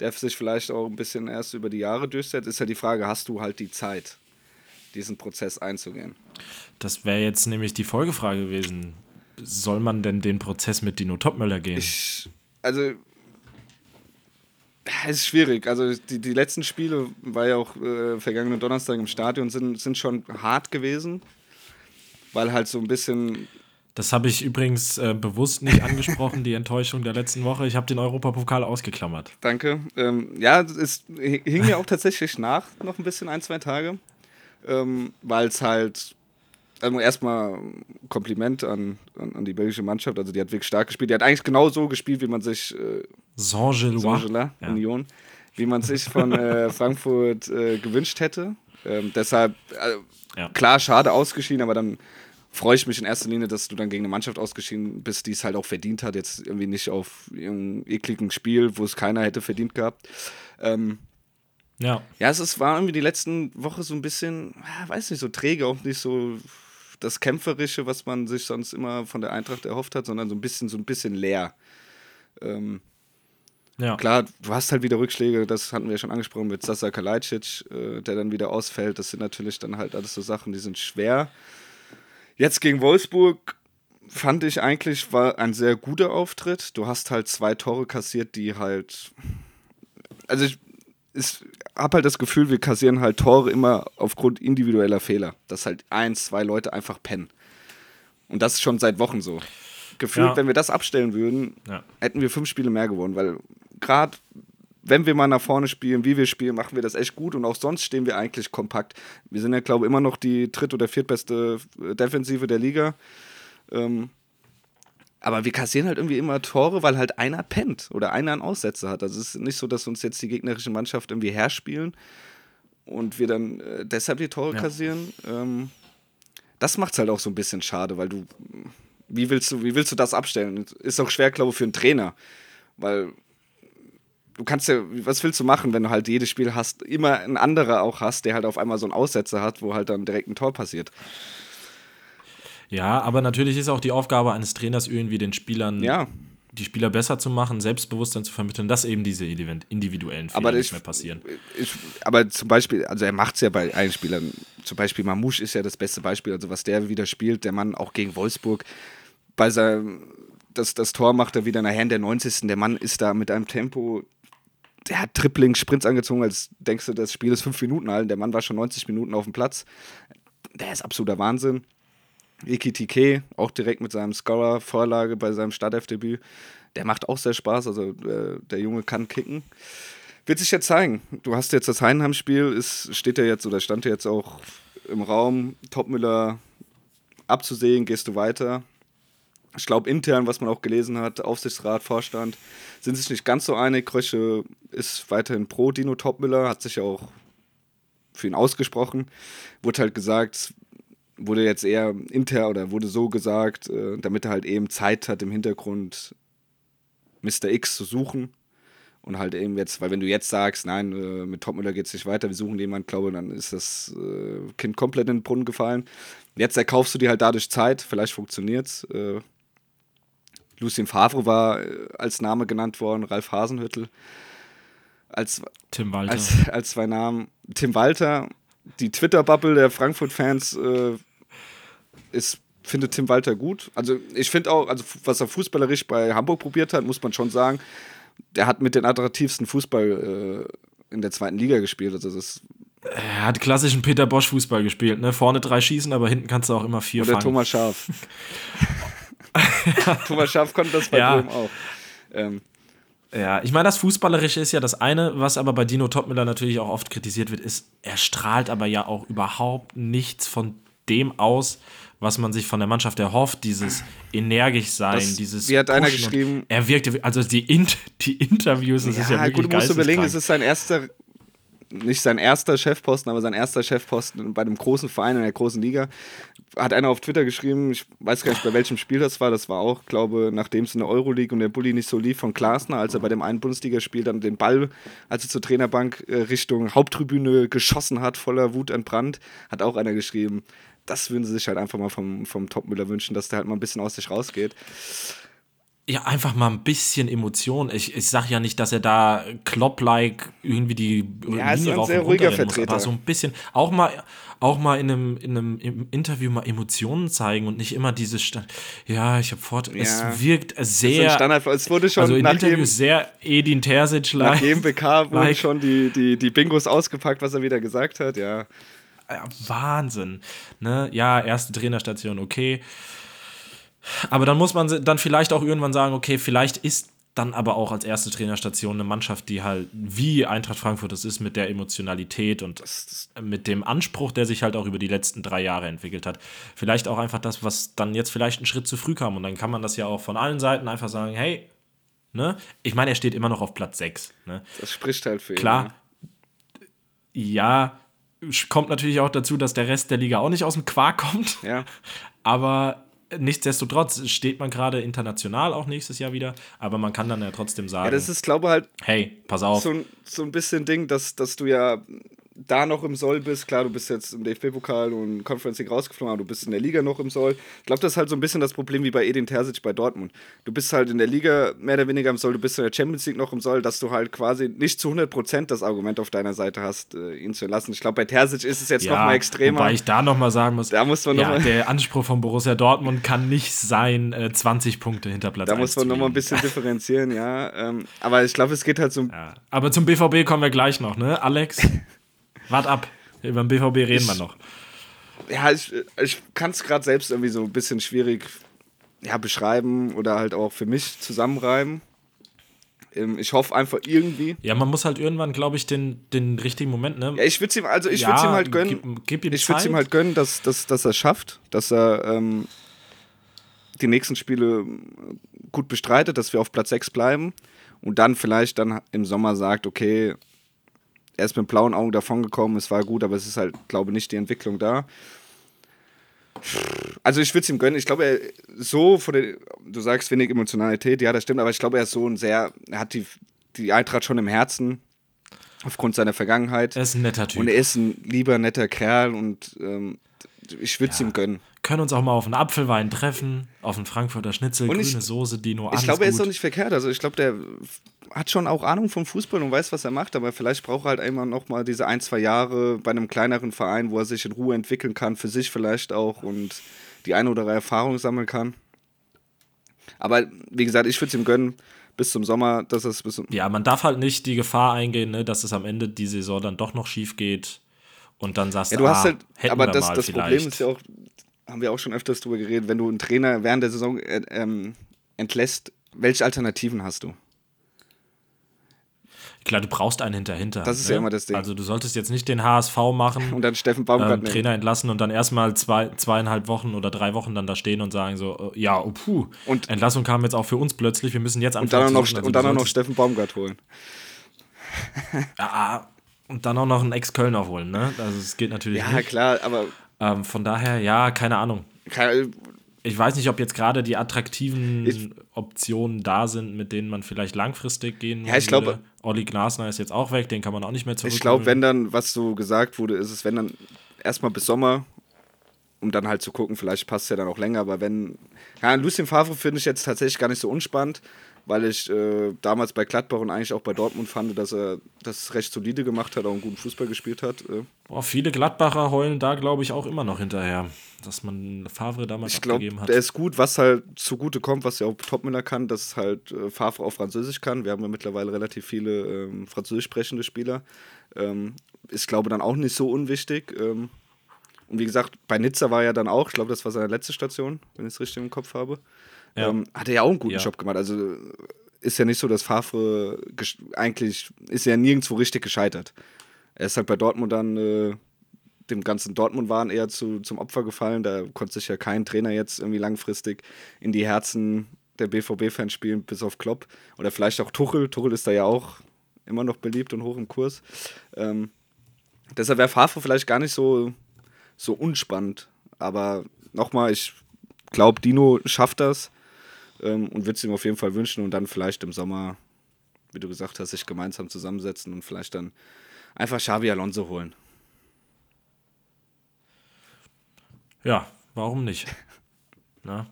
der sich vielleicht auch ein bisschen erst über die Jahre durchsetzt, ist ja die Frage, hast du halt die Zeit, diesen Prozess einzugehen? Das wäre jetzt nämlich die Folgefrage gewesen. Soll man denn den Prozess mit Dino Topmöller gehen? Ich, also, es ist schwierig. Also, die, die letzten Spiele, war ja auch äh, vergangenen Donnerstag im Stadion, sind, sind schon hart gewesen, weil halt so ein bisschen das habe ich übrigens äh, bewusst nicht angesprochen, die Enttäuschung der letzten Woche. Ich habe den Europapokal ausgeklammert. Danke. Ähm, ja, es hing mir auch tatsächlich nach, noch ein bisschen, ein, zwei Tage. Ähm, Weil es halt, also erstmal Kompliment an, an, an, die belgische Mannschaft. Also, die hat wirklich stark gespielt. Die hat eigentlich genau so gespielt, wie man sich. Äh. Saint ja. Union. Wie man sich von äh, Frankfurt äh, gewünscht hätte. Ähm, deshalb, ja. klar, schade ausgeschieden, aber dann freue ich mich in erster Linie, dass du dann gegen eine Mannschaft ausgeschieden bist, die es halt auch verdient hat. Jetzt irgendwie nicht auf irgendeinem ekligen Spiel, wo es keiner hätte verdient gehabt. Ähm, ja. Ja, es ist, war irgendwie die letzten Woche so ein bisschen, weiß nicht, so träge, auch nicht so das Kämpferische, was man sich sonst immer von der Eintracht erhofft hat, sondern so ein bisschen, so ein bisschen leer. Ähm, ja. Klar, du hast halt wieder Rückschläge, das hatten wir ja schon angesprochen mit Sasa Kalajdzic, äh, der dann wieder ausfällt. Das sind natürlich dann halt alles so Sachen, die sind schwer. Jetzt gegen Wolfsburg fand ich eigentlich, war ein sehr guter Auftritt. Du hast halt zwei Tore kassiert, die halt. Also ich, ich habe halt das Gefühl, wir kassieren halt Tore immer aufgrund individueller Fehler. Dass halt eins, zwei Leute einfach pennen. Und das ist schon seit Wochen so. Gefühlt, ja. wenn wir das abstellen würden, ja. hätten wir fünf Spiele mehr gewonnen, weil gerade wenn wir mal nach vorne spielen, wie wir spielen, machen wir das echt gut und auch sonst stehen wir eigentlich kompakt. Wir sind ja, glaube ich, immer noch die dritt- oder viertbeste Defensive der Liga. Ähm, aber wir kassieren halt irgendwie immer Tore, weil halt einer pennt oder einer einen Aussetzer hat. Also es ist nicht so, dass uns jetzt die gegnerische Mannschaft irgendwie herspielen und wir dann äh, deshalb die Tore ja. kassieren. Ähm, das macht es halt auch so ein bisschen schade, weil du, wie willst du, wie willst du das abstellen? Ist auch schwer, glaube ich, für einen Trainer. Weil du kannst ja, was willst du machen, wenn du halt jedes Spiel hast, immer ein anderer auch hast, der halt auf einmal so einen Aussetzer hat, wo halt dann direkt ein Tor passiert. Ja, aber natürlich ist auch die Aufgabe eines Trainers irgendwie den Spielern ja. die Spieler besser zu machen, Selbstbewusstsein zu vermitteln, dass eben diese individuellen Fehler aber nicht mehr passieren. Ich, aber zum Beispiel, also er macht es ja bei allen Spielern. Zum Beispiel Mamouche ist ja das beste Beispiel, also was der wieder spielt, der Mann auch gegen Wolfsburg bei seinem das, das Tor macht er wieder nachher in der 90. Der Mann ist da mit einem Tempo, der hat Tripling Sprints angezogen, als denkst du, das Spiel ist fünf Minuten alt. Der Mann war schon 90 Minuten auf dem Platz. Der ist absoluter Wahnsinn. Iki Tike, auch direkt mit seinem Scorer-Vorlage bei seinem Startelf-Debüt. Der macht auch sehr Spaß, also äh, der Junge kann kicken. Wird sich jetzt zeigen. Du hast jetzt das Heidenheim-Spiel, steht ja jetzt oder stand ja jetzt auch im Raum. Topmüller abzusehen, gehst du weiter ich glaube, intern, was man auch gelesen hat, Aufsichtsrat, Vorstand, sind sich nicht ganz so einig. Krösche ist weiterhin pro Dino Topmüller, hat sich auch für ihn ausgesprochen. Wurde halt gesagt, wurde jetzt eher intern oder wurde so gesagt, äh, damit er halt eben Zeit hat, im Hintergrund Mr. X zu suchen Und halt eben jetzt, weil wenn du jetzt sagst, nein, äh, mit Topmüller geht es nicht weiter, wir suchen jemanden, glaube dann ist das äh, Kind komplett in den Brunnen gefallen. Jetzt erkaufst du dir halt dadurch Zeit, vielleicht funktioniert's. Äh, Lucien Favre war äh, als Name genannt worden, Ralf Hasenhüttel als, Tim Walter. als, als zwei Namen. Tim Walter, die Twitter-Bubble der Frankfurt-Fans äh, ist findet Tim Walter gut. Also ich finde auch, also was er fußballerisch bei Hamburg probiert hat, muss man schon sagen, der hat mit den attraktivsten Fußball äh, in der zweiten Liga gespielt. Also das er hat klassischen Peter Bosch Fußball gespielt, ne? Vorne drei schießen, aber hinten kannst du auch immer vier Oder fangen. Thomas Schaf. Thomas Schaf konnte das bei Ja. Bremen auch. Ähm, Ja, ich meine, das Fußballerische ist ja das eine, was aber bei Dino Topmüller natürlich auch oft kritisiert wird, ist, er strahlt aber ja auch überhaupt nichts von dem aus, was man sich von der Mannschaft erhofft, dieses energisch sein, Das- dieses. wie hat einer Pushen und geschrieben? Er wirkte, also die, In die Interviews, das ist ja wirklich gut, du musst überlegen, es ist sein erster, nicht sein erster Chefposten, aber sein erster Chefposten bei einem großen Verein in der großen Liga. Hat einer auf Twitter geschrieben, ich weiß gar nicht, bei welchem Spiel das war, das war auch, glaube nachdem es in der Euroleague und der Bulli nicht so lief von Glasner, als er bei dem einen Bundesligaspiel dann den Ball, als er zur Trainerbank äh, Richtung Haupttribüne geschossen hat, voller Wut entbrannt, hat auch einer geschrieben, das würden sie sich halt einfach mal vom, vom Topmüller wünschen, dass der halt mal ein bisschen aus sich rausgeht. Ja, einfach mal ein bisschen Emotion. Ich, ich sag ja nicht, dass er da Klopp-like irgendwie die Ja, Linie rauf sehr und ruhiger runter rennen muss, Vertreter. aber so ein bisschen, auch mal, auch mal in einem, in einem im Interview mal Emotionen zeigen und nicht immer dieses, Sta- ja, ich habe vor, Ja. es wirkt sehr, Standard, es wurde schon also in Interviews sehr Edin Terzic nach jedem BK wurden like. schon die, die, die Bingos ausgepackt, was er wieder gesagt hat, ja. Wahnsinn. Ne? Ja, erste Trainerstation, okay. Aber dann muss man dann vielleicht auch irgendwann sagen, okay, vielleicht ist dann aber auch als erste Trainerstation eine Mannschaft, die halt wie Eintracht Frankfurt es ist, mit der Emotionalität und mit dem Anspruch, der sich halt auch über die letzten drei Jahre entwickelt hat. Vielleicht auch einfach das, was dann jetzt vielleicht einen Schritt zu früh kam. Und dann kann man das ja auch von allen Seiten einfach sagen, hey, ne? Ich meine, er steht immer noch auf Platz 6. Ne? Das spricht halt für ihn. Klar, ja, kommt natürlich auch dazu, dass der Rest der Liga auch nicht aus dem Quark kommt. Ja. Aber nichtsdestotrotz steht man gerade international auch nächstes Jahr wieder. Aber man kann dann ja trotzdem sagen, Ja, das ist, glaube ich, halt hey, pass auf. so ein, so ein bisschen Ding, dass, dass du ja da noch im Soll bist. Klar, du bist jetzt im DFB-Pokal und Conference League rausgeflogen, aber du bist in der Liga noch im Soll. Ich glaube, das ist halt so ein bisschen das Problem wie bei Edin Terzic bei Dortmund. Du bist halt in der Liga mehr oder weniger im Soll, du bist in der Champions League noch im Soll, dass du halt quasi nicht zu 100% das Argument auf deiner Seite hast, äh, ihn zu lassen. Ich glaube, bei Terzic ist es jetzt noch mal extremer. Wobei ich da nochmal sagen muss, Da muss man noch ja, mal- der Anspruch von Borussia Dortmund kann nicht sein, äh, 20 Punkte hinter Platz da 1 muss man noch mal ein bisschen differenzieren, ja. Ähm, aber ich glaube, es geht halt so Ja. Aber zum BVB kommen wir gleich noch, ne? Alex, wart ab. Über den BVB reden wir noch. ja, ich, ich kann es gerade selbst irgendwie so ein bisschen schwierig ja, beschreiben oder halt auch für mich zusammenreiben. Ähm, ich hoffe einfach irgendwie. Ja, man muss halt irgendwann, glaube ich, den, den richtigen Moment, ne? Ja, ich würde ihm, also ich Ja, würde ihm halt gönnen. gib- gib ich würde ihm halt gönnen, dass, dass, dass er es schafft, dass er ähm, die nächsten Spiele gut bestreitet, dass wir auf Platz 6 bleiben und dann vielleicht dann im Sommer sagt, okay, er ist mit blauen Augen davongekommen, es war gut, aber es ist halt, glaube ich, nicht die Entwicklung da. Also ich würde es ihm gönnen. Ich glaube, er so von der, du sagst wenig Emotionalität, ja, das stimmt, aber ich glaube, er ist so ein sehr, er hat die, die Eintracht schon im Herzen aufgrund seiner Vergangenheit. Er ist ein netter Typ. Und er ist ein lieber, netter Kerl und ähm, ich würde es ihm gönnen. Können uns auch mal auf einen Apfelwein treffen, auf einen Frankfurter Schnitzel, Und grüne ich- Soße, Dino, alles Ich glaube, er ist auch nicht verkehrt. Also ich glaube, der hat schon auch Ahnung vom Fußball und weiß, was er macht, aber vielleicht braucht er halt einmal noch mal diese ein, zwei Jahre bei einem kleineren Verein, wo er sich in Ruhe entwickeln kann, für sich vielleicht auch und die eine oder andere Erfahrung sammeln kann. Aber wie gesagt, ich würde es ihm gönnen, bis zum Sommer, dass es bis zum Ja, man darf halt nicht die Gefahr eingehen, ne, dass es am Ende die Saison dann doch noch schief geht und dann sagst Ja, du hast ah, halt, hätten aber wir das, mal das. Problem ist ja auch, haben wir auch schon öfters drüber geredet, wenn du einen Trainer während der Saison äh, ähm, entlässt, welche Alternativen hast du? Klar, du brauchst einen hinter-hinter. Das ist ne? ja immer das Ding. Also du solltest jetzt nicht den HSV machen, Und dann Steffen Baumgart ähm. Trainer entlassen und dann erstmal zwei, zweieinhalb Wochen oder drei Wochen dann da stehen und sagen so, äh, ja, oh, puh, Und- Entlassung kam jetzt auch für uns plötzlich, wir müssen jetzt Und anfangen dann auch noch, suchen. Also und dann auch noch Steffen Baumgart holen. Ja, und dann auch noch einen Ex-Kölner holen, ne? Also es geht natürlich Ja, nicht. klar, aber Ähm, von daher, ja, keine Ahnung. kann, ich weiß nicht, ob jetzt gerade die attraktiven Ich- Optionen da sind, mit denen man vielleicht langfristig gehen Ja, ich glaube- Olli Glasner ist jetzt auch weg, den kann man auch nicht mehr zurückholen. Ich glaube, wenn dann, was so gesagt wurde, ist es, wenn dann erstmal bis Sommer, um dann halt zu gucken, vielleicht passt es ja dann auch länger, aber wenn. Ja, Lucien Favre finde ich jetzt tatsächlich gar nicht so unspannend, weil ich äh, damals bei Gladbach und eigentlich auch bei Dortmund fand, dass er das recht solide gemacht hat, auch einen guten Fußball gespielt hat. Äh, Boah, viele Gladbacher heulen da, glaube ich, auch immer noch hinterher, dass man Favre damals ich abgegeben hat. der ist gut, was halt zugute kommt, was ja auch Topmüller kann, dass halt äh, Favre auch Französisch kann. Wir haben ja mittlerweile relativ viele ähm, französisch sprechende Spieler. Ähm, ist, glaube ich, dann auch nicht so unwichtig. Ähm, und wie gesagt, bei Nizza war er dann auch, ich glaube, das war seine letzte Station, wenn ich es richtig im Kopf habe. Ja. Ähm, hat er ja auch einen guten Ja. Job gemacht. Also ist ja nicht so, dass Favre eigentlich ist ja nirgendwo richtig gescheitert. Er ist halt bei Dortmund dann äh, dem ganzen Dortmund-Wahn eher zu, zum Opfer gefallen. Da konnte sich ja kein Trainer jetzt irgendwie langfristig in die Herzen der BVB-Fans spielen, bis auf Klopp. Oder vielleicht auch Tuchel. Tuchel ist da ja auch immer noch beliebt und hoch im Kurs. Ähm, deshalb wäre Favre vielleicht gar nicht so, so unspannend. Aber nochmal, ich glaube, Dino schafft das ähm, und würde es ihm auf jeden Fall wünschen und dann vielleicht im Sommer, wie du gesagt hast, sich gemeinsam zusammensetzen und vielleicht dann einfach Xavi Alonso holen. Ja, warum nicht? Na?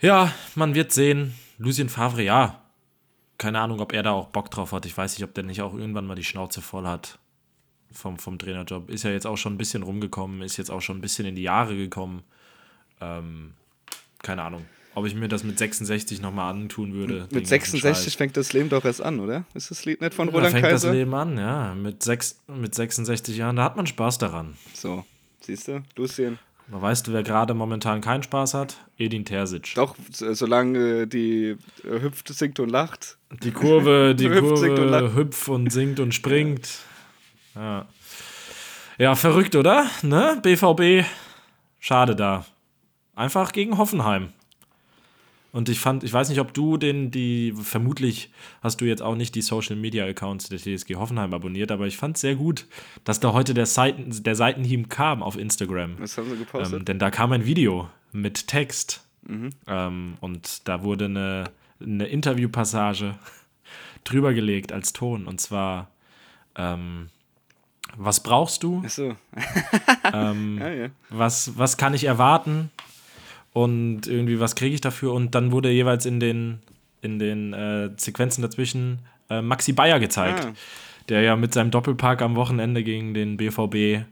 Ja, man wird sehen. Lucien Favre, ja. Keine Ahnung, ob er da auch Bock drauf hat. Ich weiß nicht, ob der nicht auch irgendwann mal die Schnauze voll hat vom, vom Trainerjob. Ist ja jetzt auch schon ein bisschen rumgekommen, ist jetzt auch schon ein bisschen in die Jahre gekommen. Ähm, keine Ahnung. Ob ich mir das mit 66 nochmal antun würde. Mit ganzen 66 Scheiß. fängt das Leben doch erst an, oder? Ist das Lied nicht von Da Roland fängt das Kaiser? Leben an, ja. Mit, sechs, mit 66 Jahren, da hat man Spaß daran. So, siehst du? Lucien. Aber weißt du, wer gerade momentan keinen Spaß hat? Edin Terzic. Doch, so- solange die äh, hüpft, singt und lacht. Die Kurve, die Hüpft, und Kurve lacht. hüpft und singt und springt. Ja. ja, verrückt, oder? Ne? BVB, schade da. Einfach gegen Hoffenheim. Und ich fand, ich weiß nicht, ob du den, die, vermutlich hast du jetzt auch nicht die Social Media Accounts der TSG Hoffenheim abonniert, aber ich fand sehr gut, dass da heute der, Seiten, der Seitenhieb kam auf Instagram. Was haben sie gepostet? Ähm, denn da kam ein Video mit Text Mhm. ähm, und da wurde eine, eine Interviewpassage drüber gelegt als Ton und zwar ähm, was brauchst du? Achso. Ähm, Ja, ja. was, was kann ich erwarten? Und irgendwie, was kriege ich dafür? Und dann wurde jeweils in den, in den äh, Sequenzen dazwischen äh, Maxi Bayer gezeigt, Ah. der ja mit seinem Doppelpack am Wochenende gegen den BVB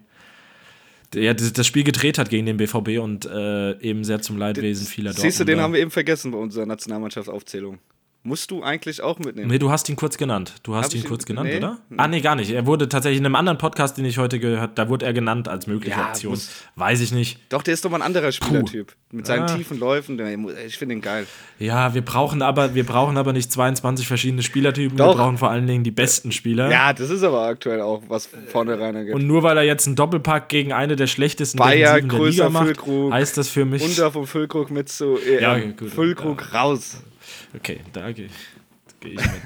der ja das Spiel gedreht hat gegen den BVB und äh, eben sehr zum Leidwesen vieler Siehst du, den Dortmunder. haben wir eben vergessen bei unserer Nationalmannschaftsaufzählung. Musst du eigentlich auch mitnehmen. Nee, du hast ihn kurz genannt. Du hast ihn ihn- kurz genannt, nee? oder? Ah, nee, gar nicht. Er wurde tatsächlich in einem anderen Podcast, den ich heute gehört da wurde er genannt als mögliche Ja, Option. muss- Weiß ich nicht. Doch, der ist doch mal ein anderer Spielertyp. Mit seinen Ah. tiefen Läufen. Ich finde ihn geil. Ja, wir brauchen aber, wir brauchen aber nicht 22 verschiedene Spielertypen. Wir Doch. brauchen vor allen Dingen die besten Spieler. Ja, das ist aber aktuell auch, was vorne rein angeht. Und nur weil er jetzt einen Doppelpack gegen eine der schlechtesten Bayer, Defensiven der Liga größer macht, Füllkrug. heißt das für mich. Unter vom Füllkrug mit so. Äh, Ja, gut, Füllkrug raus. Okay, da gehe geh ich mit.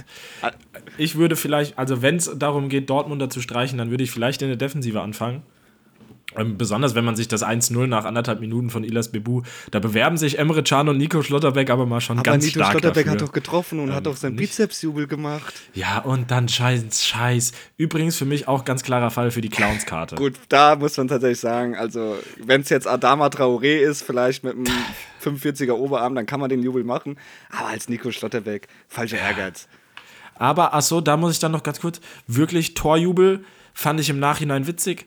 ich würde vielleicht, also wenn es darum geht, Dortmunder zu streichen, dann würde ich vielleicht in der Defensive anfangen. Ähm, besonders wenn man sich das 1-0 nach anderthalb Minuten von Ilas Bebu, da bewerben sich Emre Can und Nico Schlotterbeck aber mal schon Aber ganz Nito stark Schlotterbeck dafür. hat doch getroffen und hat auch nicht- Bizepsjubel gemacht. Ja, und dann scheiß, scheiß. Übrigens für mich auch ganz klarer Fall für die Clownskarte. Gut, da muss man tatsächlich sagen, also wenn es jetzt Adama Traoré ist, vielleicht mit einem 45er Oberarm, dann kann man den Jubel machen. Aber als Nico Schlotterbeck, falscher Ehrgeiz. Aber, achso, da muss ich dann noch ganz kurz, wirklich Torjubel fand ich im Nachhinein witzig.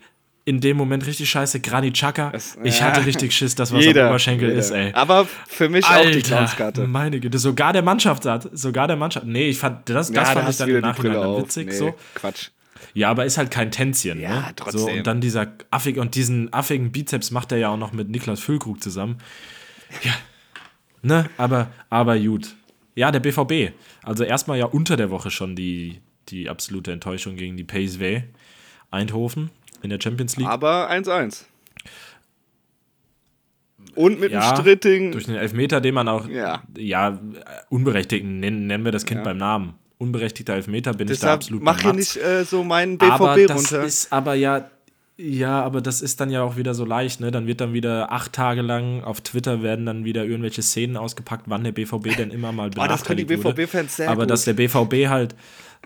In dem Moment richtig scheiße. Granit Xhaka. Das- Ich ja. hatte richtig Schiss, dass was Jeder, am Oberschenkel jeder. ist, ey. Aber für mich auch die Clownskarte. meine Güte, sogar der Mannschaftsart, sogar der Mannschaft. Nee, ich fand, das, das da fand ich hast du dann im Nachhinein dann witzig. Nee, So. Quatsch. Ja, aber ist halt kein Tänzchen. Ja, ne? trotzdem. So, und dann dieser affige, und diesen affigen Bizeps macht er ja auch noch mit Niklas Füllkrug zusammen. Ja. Ne, aber, aber gut. Ja, der BVB. Also erstmal ja unter der Woche schon die, die absolute Enttäuschung gegen die PSV Eindhoven in der Champions League. Aber 1-1. Und mit Ja, einem strittigen. Durch den Elfmeter, den man auch, Ja. ja, äh, unberechtigt, nennen, nennen wir das Kind Ja. beim Namen. Unberechtigter Elfmeter bin ich da Deshalb absolut mach hier nicht äh, so meinen aber BVB das runter. ist aber ja, Ja, aber das ist dann ja auch wieder so leicht, ne? Dann wird dann wieder acht Tage lang auf Twitter werden dann wieder irgendwelche Szenen ausgepackt, wann der BVB denn immer mal Boah, das können die benachteiligt. BVB-Fans sehr Aber gut. dass der BVB halt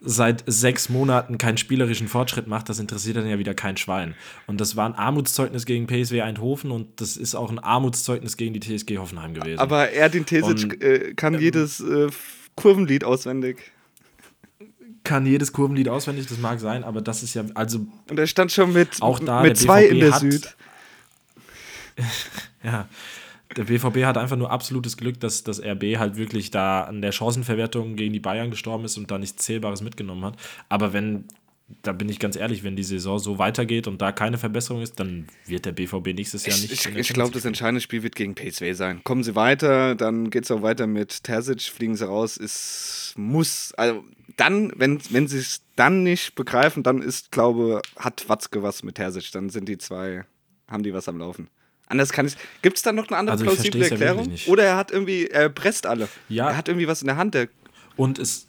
seit sechs Monaten keinen spielerischen Fortschritt macht, das interessiert dann ja wieder kein Schwein. Und das war ein Armutszeugnis gegen PSW Eindhoven und das ist auch ein Armutszeugnis gegen die TSG Hoffenheim gewesen. Aber Erdin Tesic Und, äh, kann jedes äh, Kurvenlied auswendig. Kann jedes Kurvenlied auswendig, das mag sein, aber das ist ja, also Und er stand schon mit, Auch da, mit zwei BVB in der hat- Süd. Ja, der BVB hat einfach nur absolutes Glück, dass das RB halt wirklich da an der Chancenverwertung gegen die Bayern gestorben ist und da nichts Zählbares mitgenommen hat. Aber wenn, da bin ich ganz ehrlich, wenn die Saison so weitergeht und da keine Verbesserung ist, dann wird der BVB nächstes Jahr Ich, nicht. ich, ich glaube, das entscheidende Spiel wird gegen PSW sein. Kommen sie weiter, dann geht es auch weiter mit Terzic, fliegen sie raus, ist muss. Also dann, wenn, wenn sie es dann nicht begreifen, dann ist, glaube hat Watzke was mit Terzic. Dann sind die zwei, haben die was am Laufen. Anders kann ich. Gibt es da noch eine andere Also plausible ja Erklärung? nicht. Oder er hat irgendwie, er presst alle. Ja. Er hat irgendwie was in der Hand. Der, Und es,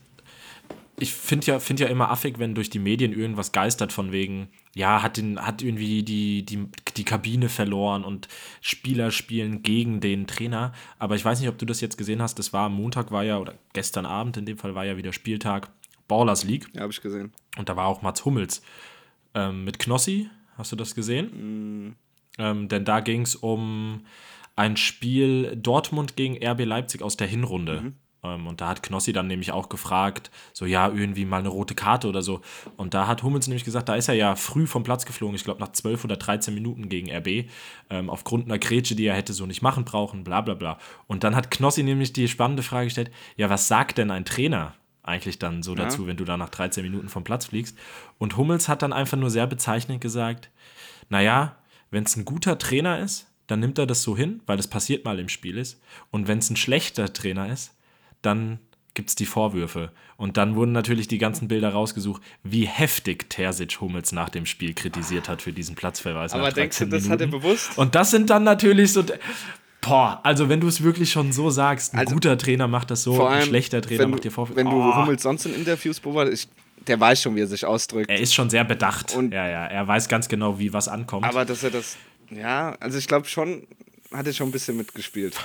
ich finde ja, find ja immer affig, wenn durch die Medien irgendwas geistert von wegen, ja, hat, den, hat irgendwie die, die, die Kabine verloren und Spieler spielen gegen den Trainer. Aber ich weiß nicht, ob du das jetzt gesehen hast. Das war am Montag, war ja, oder gestern Abend in dem Fall war ja wieder Spieltag Ballers League. ja, habe ich gesehen. Und da war auch Mats Hummels ähm, mit Knossi. Hast du das gesehen? Ähm, denn da ging es um ein Spiel Dortmund gegen RB Leipzig aus der Hinrunde. Ähm, und da hat Knossi dann nämlich auch gefragt, so ja, irgendwie mal eine rote Karte oder so. Und da hat Hummels nämlich gesagt, da ist er ja früh vom Platz geflogen, ich glaube nach 12 oder 13 Minuten gegen RB, ähm, aufgrund einer Grätsche, die er hätte so nicht machen brauchen, bla bla bla. Und dann hat Knossi nämlich die spannende Frage gestellt, ja, was sagt denn ein Trainer eigentlich dann so dazu, wenn du da nach 13 Minuten vom Platz fliegst? Und Hummels hat dann einfach nur sehr bezeichnend gesagt, naja, wenn es ein guter Trainer ist, dann nimmt er das so hin, weil das passiert mal im Spiel ist. Und wenn es ein schlechter Trainer ist, dann gibt es die Vorwürfe. Und dann wurden natürlich die ganzen Bilder rausgesucht, wie heftig Terzic Hummels nach dem Spiel kritisiert hat für diesen Platzverweis. Aber denkst du, 13 das hat er Minuten. bewusst? Und das sind dann natürlich so. Boah, also wenn du es wirklich schon so sagst, ein Also, guter Trainer macht das so, allem, ein schlechter Trainer macht dir Vorwürfe. wenn du Oh, Hummels sonst in Interviews beobachtest, der weiß schon, wie er sich ausdrückt. Er ist schon sehr bedacht. Und- ja, ja, er weiß ganz genau, wie was ankommt. Aber dass er das, ja, also ich glaube schon, hat er schon ein bisschen mitgespielt.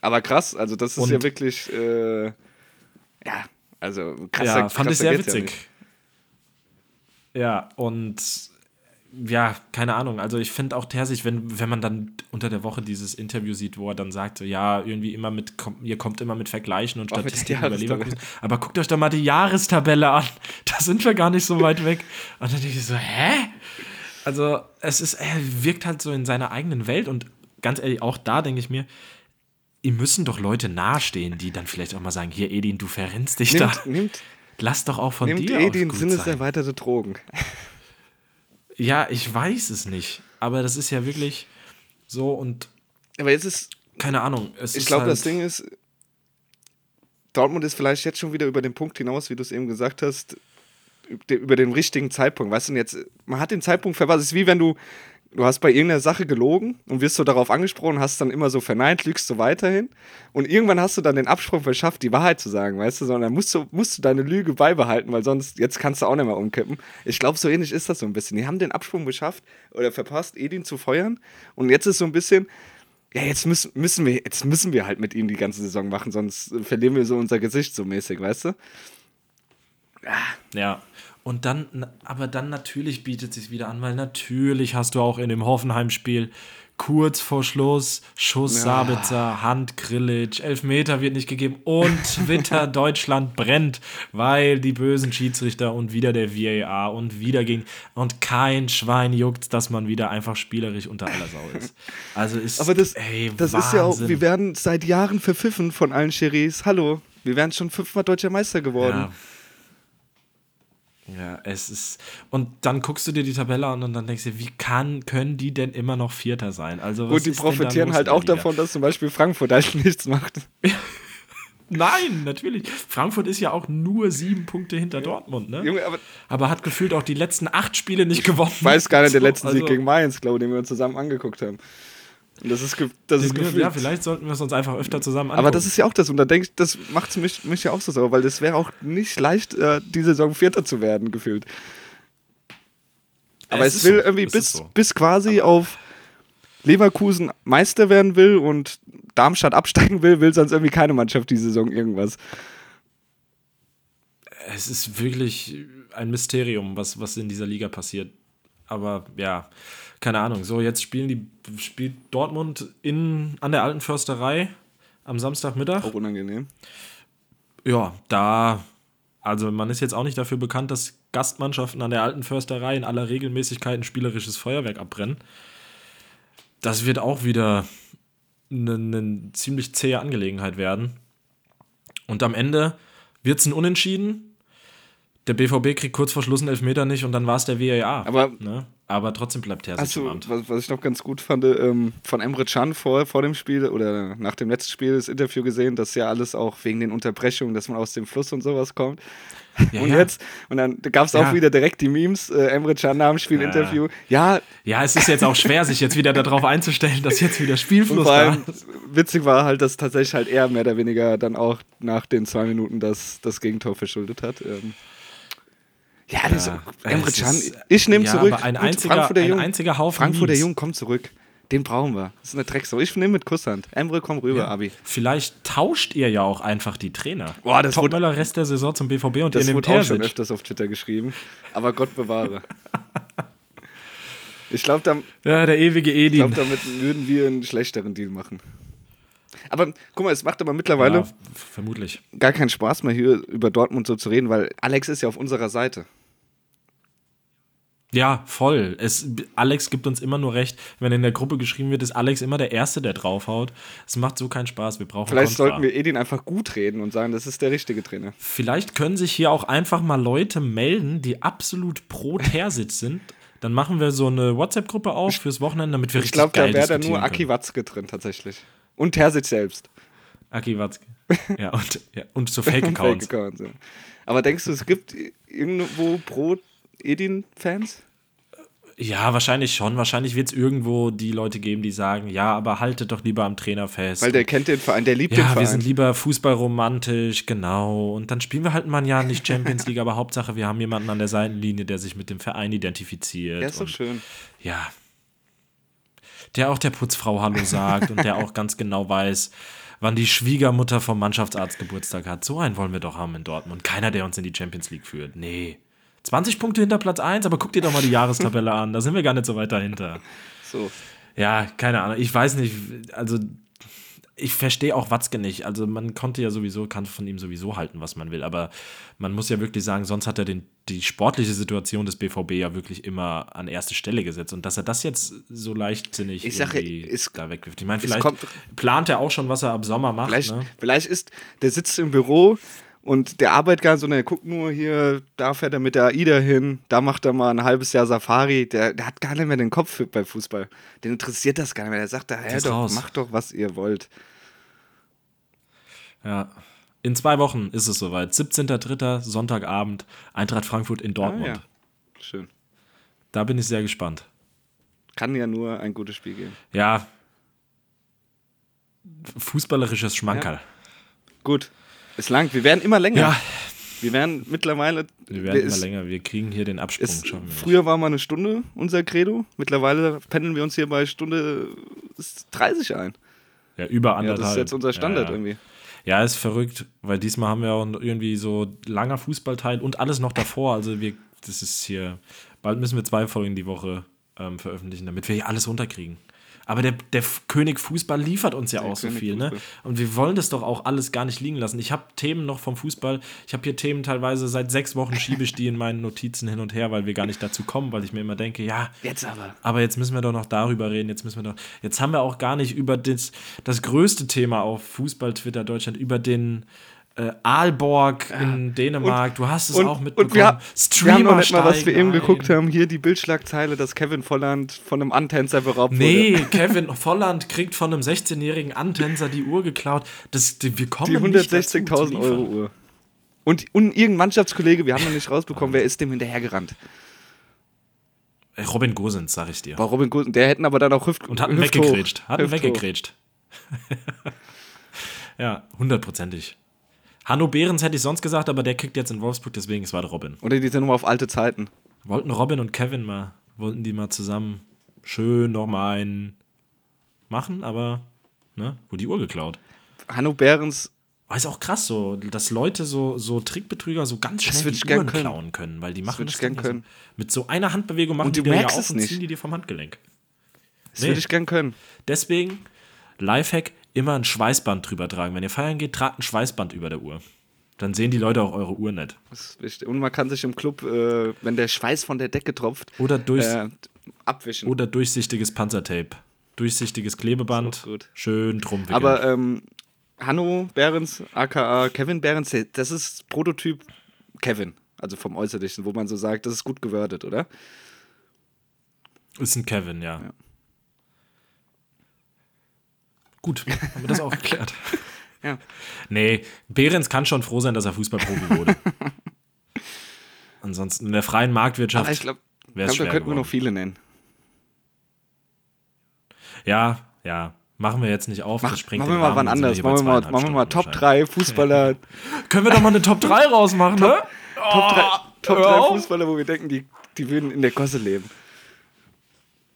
Aber krass, also das ist Und- ja wirklich, äh, ja, also krasser, ja, fand ich sehr ja witzig. nicht. Ja, und ja, keine Ahnung. Also ich finde auch Terzic, wenn, wenn man dann unter der Woche dieses Interview sieht, wo er dann sagt, ja, irgendwie immer mit, komm, ihr kommt immer mit Vergleichen und Statistiken über. Leverkusen. Aber guckt euch doch mal die Jahrestabelle an. Da sind wir gar nicht so weit weg. Und dann denke ich so, hä? Also es ist, er wirkt halt so in seiner eigenen Welt und ganz ehrlich, auch da denke ich mir, ihm müssen doch Leute nahestehen, die dann vielleicht auch mal sagen, hier Edin, du verrennst dich da. Nimmt, nimmt, Lass doch auch von nimmt dir eh aus gut sein. sinneserweiterte Drogen. Ja, ich weiß es nicht. Aber das ist ja wirklich so und Aber jetzt ist, keine Ahnung. Es ich glaube, halt, das Ding ist, Dortmund ist vielleicht jetzt schon wieder über den Punkt hinaus, wie du es eben gesagt hast, über den richtigen Zeitpunkt. Weißt du, jetzt, man hat den Zeitpunkt verpasst. Es ist wie wenn du, du hast bei irgendeiner Sache gelogen und wirst so darauf angesprochen, hast dann immer so verneint, lügst so weiterhin. Und irgendwann hast du dann den Absprung verschafft, die Wahrheit zu sagen, weißt du, sondern musst du, musst du deine Lüge beibehalten, weil sonst, jetzt kannst du auch nicht mehr umkippen. Ich glaube, so ähnlich ist das so ein bisschen. Die haben den Absprung geschafft oder verpasst, Edin zu feuern. Und jetzt ist so ein bisschen, ja, jetzt müssen, müssen wir, jetzt müssen wir halt mit ihm die ganze Saison machen, sonst verlieren wir so unser Gesicht so mäßig, weißt du? Ja. Und dann, aber dann natürlich bietet sich wieder an, weil natürlich hast du auch in dem Hoffenheim-Spiel kurz vor Schluss Schuss Sabitzer, Hand Grillitsch, Elfmeter wird nicht gegeben und Twitter Deutschland brennt, weil die bösen Schiedsrichter und wieder der VAR und wieder ging und kein Schwein juckt, dass man wieder einfach spielerisch unter aller Sau ist. Also ist Aber das, ey, das ist ja auch, wir werden seit Jahren verpfiffen von allen Schiris. Hallo, wir wären schon fünfmal deutscher Meister geworden. Ja. Ja, es ist. Und dann guckst du dir die Tabelle an und dann denkst du, wie kann, können die denn immer noch Vierter sein? Also, Gut, die profitieren halt der auch davon, dass zum Beispiel Frankfurt halt nichts macht. Nein, natürlich. Frankfurt ist ja auch nur sieben Punkte hinter Dortmund, ne? Junge, aber Aber hat gefühlt auch die letzten acht Spiele nicht gewonnen. ich weiß gar nicht, der So, letzte Sieg also- gegen Mainz, glaube ich, den wir uns zusammen angeguckt haben. Das ist, das ist gefühlt. Ja, vielleicht sollten wir es uns einfach öfter zusammen anschauen. aber das ist ja auch das, und da denke ich, das macht mich, mich ja auch so sauer, weil das wäre auch nicht leicht, äh, die Saison Vierter zu werden, gefühlt. Aber Es es, will so, irgendwie es bis, so. bis quasi auf Leverkusen Meister werden will und Darmstadt absteigen will, will sonst irgendwie keine Mannschaft die Saison irgendwas. Es ist wirklich ein Mysterium, was, was in dieser Liga passiert. Aber ja, keine Ahnung. So, jetzt spielen die, spielt Dortmund in, an der alten Försterei am Samstagmittag. Auch unangenehm. Ja, da, also man ist jetzt auch nicht dafür bekannt, dass Gastmannschaften an der alten Försterei in aller Regelmäßigkeit ein spielerisches Feuerwerk abbrennen. Das wird auch wieder eine, eine ziemlich zähe Angelegenheit werden. Und am Ende wird es ein Unentschieden. Der BVB kriegt kurz vor Schluss einen Elfmeter nicht und dann war es der VAR. Aber- ne? Aber trotzdem bleibt Terzic Amt. was, was ich noch ganz gut fand, ähm, von Emre Can vor, vor dem Spiel oder nach dem letzten Spiel das Interview gesehen, dass ja alles auch wegen den Unterbrechungen, dass man aus dem Fluss und sowas kommt. Ja, und ja. jetzt, und dann gab es auch Ja. wieder direkt die Memes, äh, Emre Can nach dem Spiel Ja. Interview. Ja, Ja, es ist jetzt auch schwer, sich jetzt wieder darauf einzustellen, dass jetzt wieder und Spielfluss da ist. witzig war halt, dass tatsächlich halt er mehr oder weniger dann auch nach den zwei Minuten das, das Gegentor verschuldet hat. Ähm, ja, das Ja, Emre es Can, ist- ich nehme ja, zurück. aber ein einziger- Frankfurter ein Jung, einziger Haufen Frankfurter. Jung, komm zurück. Den brauchen wir. Das ist eine Drecksau. Ich nehme mit Kusshand. Emre, komm rüber, Abi. Vielleicht tauscht ihr ja auch einfach die Trainer. Boah, das Topmöller Rest der Saison zum BVB und Das ihr nehmt wurde auch schon öfters auf Twitter geschrieben. Aber Gott bewahre. Ich glaube, Ja, der ewige ich Edin. glaub, damit würden wir einen schlechteren Deal machen. Aber guck mal, es macht aber mittlerweile ja, vermutlich. gar keinen Spaß mehr, hier über Dortmund so zu reden, weil Alex ist ja auf unserer Seite. Ja, voll. Es, Alex gibt uns immer nur recht. Wenn in der Gruppe geschrieben wird, ist Alex immer der Erste, der draufhaut. Es macht so keinen Spaß. Wir brauchen Vielleicht Kontra. sollten wir Edin einfach gut reden und sagen, das ist der richtige Trainer. Vielleicht können sich hier auch einfach mal Leute melden, die absolut pro Tersitz sind. Dann machen wir so eine WhatsApp-Gruppe auf fürs Wochenende, damit wir Ich richtig glaube, da wäre da nur Aki. Watzke drin, tatsächlich. Und Terzic selbst. Aki Watzke. Ja, und, ja, und so Fake-Accounts. Ja. Aber denkst du, es gibt irgendwo pro Edin-Fans? Ja, wahrscheinlich schon. Wahrscheinlich wird es irgendwo die Leute geben, die sagen, ja, aber haltet doch lieber am Trainer fest. Weil der kennt den Verein, der liebt den ja, Verein. wir sind lieber fußballromantisch, genau. Und dann spielen wir halt mal ein Jahr nicht Champions League, aber Hauptsache, wir haben jemanden an der Seitenlinie, der sich mit dem Verein identifiziert. ja, ist doch schön. Ja. Der auch der Putzfrau Hallo sagt und der auch ganz genau weiß, wann die Schwiegermutter vom Mannschaftsarzt Geburtstag hat. So einen wollen wir doch haben in Dortmund. Keiner, der uns in die Champions League führt. Nee. 20 Punkte hinter Platz 1, aber guck dir doch mal die Jahrestabelle an. Da sind wir gar nicht so weit dahinter. So. Ja, keine Ahnung. Ich weiß nicht, also ich verstehe auch Watzke nicht. Also man konnte ja sowieso, kann von ihm sowieso halten, was man will. Aber man muss ja wirklich sagen, sonst hat er den, die sportliche Situation des BVB ja wirklich immer an erste Stelle gesetzt. Und dass er das jetzt so leichtsinnig Ich irgendwie es- da wegwirft. Ich meine, vielleicht kommt- plant er auch schon, was er ab Sommer macht. Vielleicht, Ne? vielleicht ist, der sitzt im Büro und der arbeitet gar nicht, sondern er guckt nur hier, da fährt er mit der AIDA hin, da macht er mal ein halbes Jahr Safari. Der, der hat gar nicht mehr den Kopf für, bei Fußball. Den interessiert das gar nicht mehr. Der sagt, da, ja, ist doch, raus. macht doch, was ihr wollt. Ja. In zwei Wochen ist es soweit. 17.03. Sonntagabend, Eintracht Frankfurt in Dortmund. Ah, ja. Schön. Da bin ich sehr gespannt. Kann ja nur ein gutes Spiel geben. Ja. Fußballerisches Schmankerl. Gut. Ist lang. Wir werden immer länger. Ja, Wir werden mittlerweile. wir werden immer ist, länger. Wir kriegen hier den Absprung. Ist, nicht. früher war mal eine Stunde unser Credo. Mittlerweile pendeln wir uns hier bei Stunde 30 ein. Ja, über Ja, anderthalb. das ist jetzt unser Standard ja, ja. irgendwie. Ja, ist verrückt, weil diesmal haben wir auch irgendwie so langer Fußballteil und alles noch davor. Also wir, das ist hier, bald müssen wir zwei Folgen die Woche ähm, veröffentlichen, damit wir hier alles runterkriegen. Aber der, der König Fußball liefert uns ja Der auch so König viel, ne? Fußball. Und wir wollen das doch auch alles gar nicht liegen lassen. Ich habe Themen noch vom Fußball. Ich habe hier Themen teilweise seit sechs Wochen schiebe ich die in meinen Notizen hin und her, weil wir gar nicht dazu kommen, weil ich mir immer denke, ja, Jetzt aber. aber jetzt müssen wir doch noch darüber reden. Jetzt müssen wir doch. Jetzt haben wir auch gar nicht über das, das größte Thema auf Fußball-Twitter Deutschland, über den äh, Aalborg in Dänemark. du hast es auch mitbekommen. Und wir, ha- wir haben noch nicht mal, was wir eben geguckt haben, hier die Bildschlagzeile, dass Kevin Volland von einem Antänzer beraubt Nee, wurde. Kevin Volland kriegt von einem 16-jährigen Antänzer die Uhr geklaut. Das, die, wir kommen Die nicht dazu, zu 160.000 liefern. Euro Uhr. Und, und irgendein Mannschaftskollege, wir haben noch nicht rausbekommen, wer ist dem hinterhergerannt. Äh, Robin Gosens, sag ich dir. War Robin Gosens, der hätten aber dann auch Hüft Und hat ihn Hüfthoch. weggegrätscht. Hat ihn Hüfthoch. weggegrätscht. ja, hundertprozentig. Hanno Behrens hätte ich sonst gesagt, aber der kickt jetzt in Wolfsburg, deswegen es war der Robin. Oder die sind nochmal auf alte Zeiten. Wollten Robin und Kevin mal wollten die mal zusammen schön nochmal einen machen, aber ne, wurde die Uhr geklaut. Hanno Behrens, Aber ist auch krass so, dass Leute so, so Trickbetrüger so ganz Das schnell die Uhren können. klauen können, weil die machen das ich gern können. So, mit so einer Handbewegung machen Und die dir ja auf und ziehen die dir vom Handgelenk. das Nee. würde ich gern können. Deswegen, Lifehack, immer ein Schweißband drüber tragen. Wenn ihr feiern geht, tragt ein Schweißband über der Uhr. Dann sehen die Leute auch eure Uhr nicht. Das ist wichtig. Und man kann sich im Club, äh, wenn der Schweiß von der Decke tropft, Oder, durchs, äh, abwischen. oder durchsichtiges Panzertape. Durchsichtiges Klebeband. Schön drum. Aber ähm, Hanno Behrens, aka Kevin Behrens, das ist Prototyp Kevin. Also vom Äußerlichen, wo man so sagt, das ist gut gewordet, oder? Ist ein Kevin, ja. Gut, haben wir das auch geklärt. Ja. Nee, Behrens kann schon froh sein, dass er Fußballprofi wurde. Ansonsten in der freien Marktwirtschaft Aber ich glaube, glaub, da könnten wir geworden. noch viele nennen. Ja, ja. Machen wir jetzt nicht auf. Mach, das sprengt machen wir mal wann wir anders. Machen wir mal, machen wir mal Top wahrscheinlich. 3 Fußballer, Können wir doch mal eine Top 3 rausmachen, ne? Top 3, Top hör 3 auf. Fußballer, wo wir denken, die, die würden in der Gosse leben.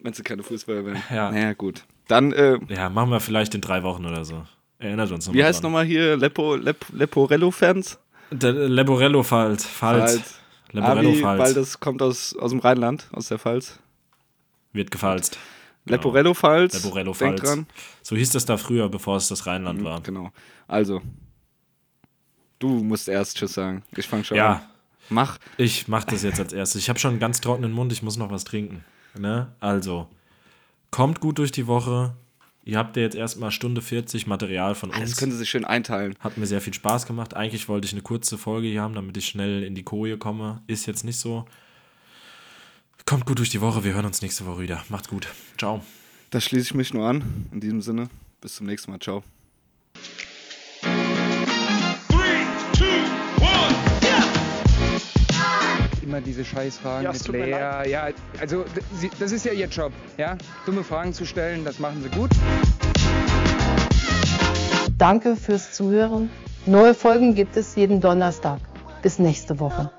Wenn sie keine Fußballer wären. Ja. Naja, gut. Dann, äh, Ja, machen wir vielleicht in drei Wochen oder so. Erinnert uns noch wie heißt nochmal hier Lepo, Lep, Leporello-Fans? Der Leborello-Pfalz. Pfalz. Abi, weil das kommt aus, aus dem Rheinland, aus der Pfalz. Wird gefalzt. Leporello-Pfalz. Denk Leborello-Pfalz. dran. So hieß das da früher, bevor es das Rheinland war. Genau. Also, du musst erst Tschüss sagen. Ich fange schon an. Ja, Mach. ich mach das jetzt als erstes. Ich habe schon einen ganz trockenen Mund, ich muss noch was trinken. Ne? Also, kommt gut durch die Woche. Ihr habt ja jetzt erstmal Stunde 40 Material von Das uns. können sie sich schön einteilen. Hat mir sehr viel Spaß gemacht. Eigentlich wollte ich eine kurze Folge hier haben, damit ich schnell in die Koje komme. Ist jetzt nicht so. Kommt gut durch die Woche. Wir hören uns nächste Woche wieder. Macht's gut. Ciao. Da schließe ich mich nur an. In diesem Sinne, bis zum nächsten Mal. Ciao. Immer diese Scheißfragen Ja, mit Lea. Ja, also das ist ja ihr Job, ja? Dumme Fragen zu stellen, das machen sie gut. Danke fürs Zuhören. Neue Folgen gibt es jeden Donnerstag. Bis nächste Woche.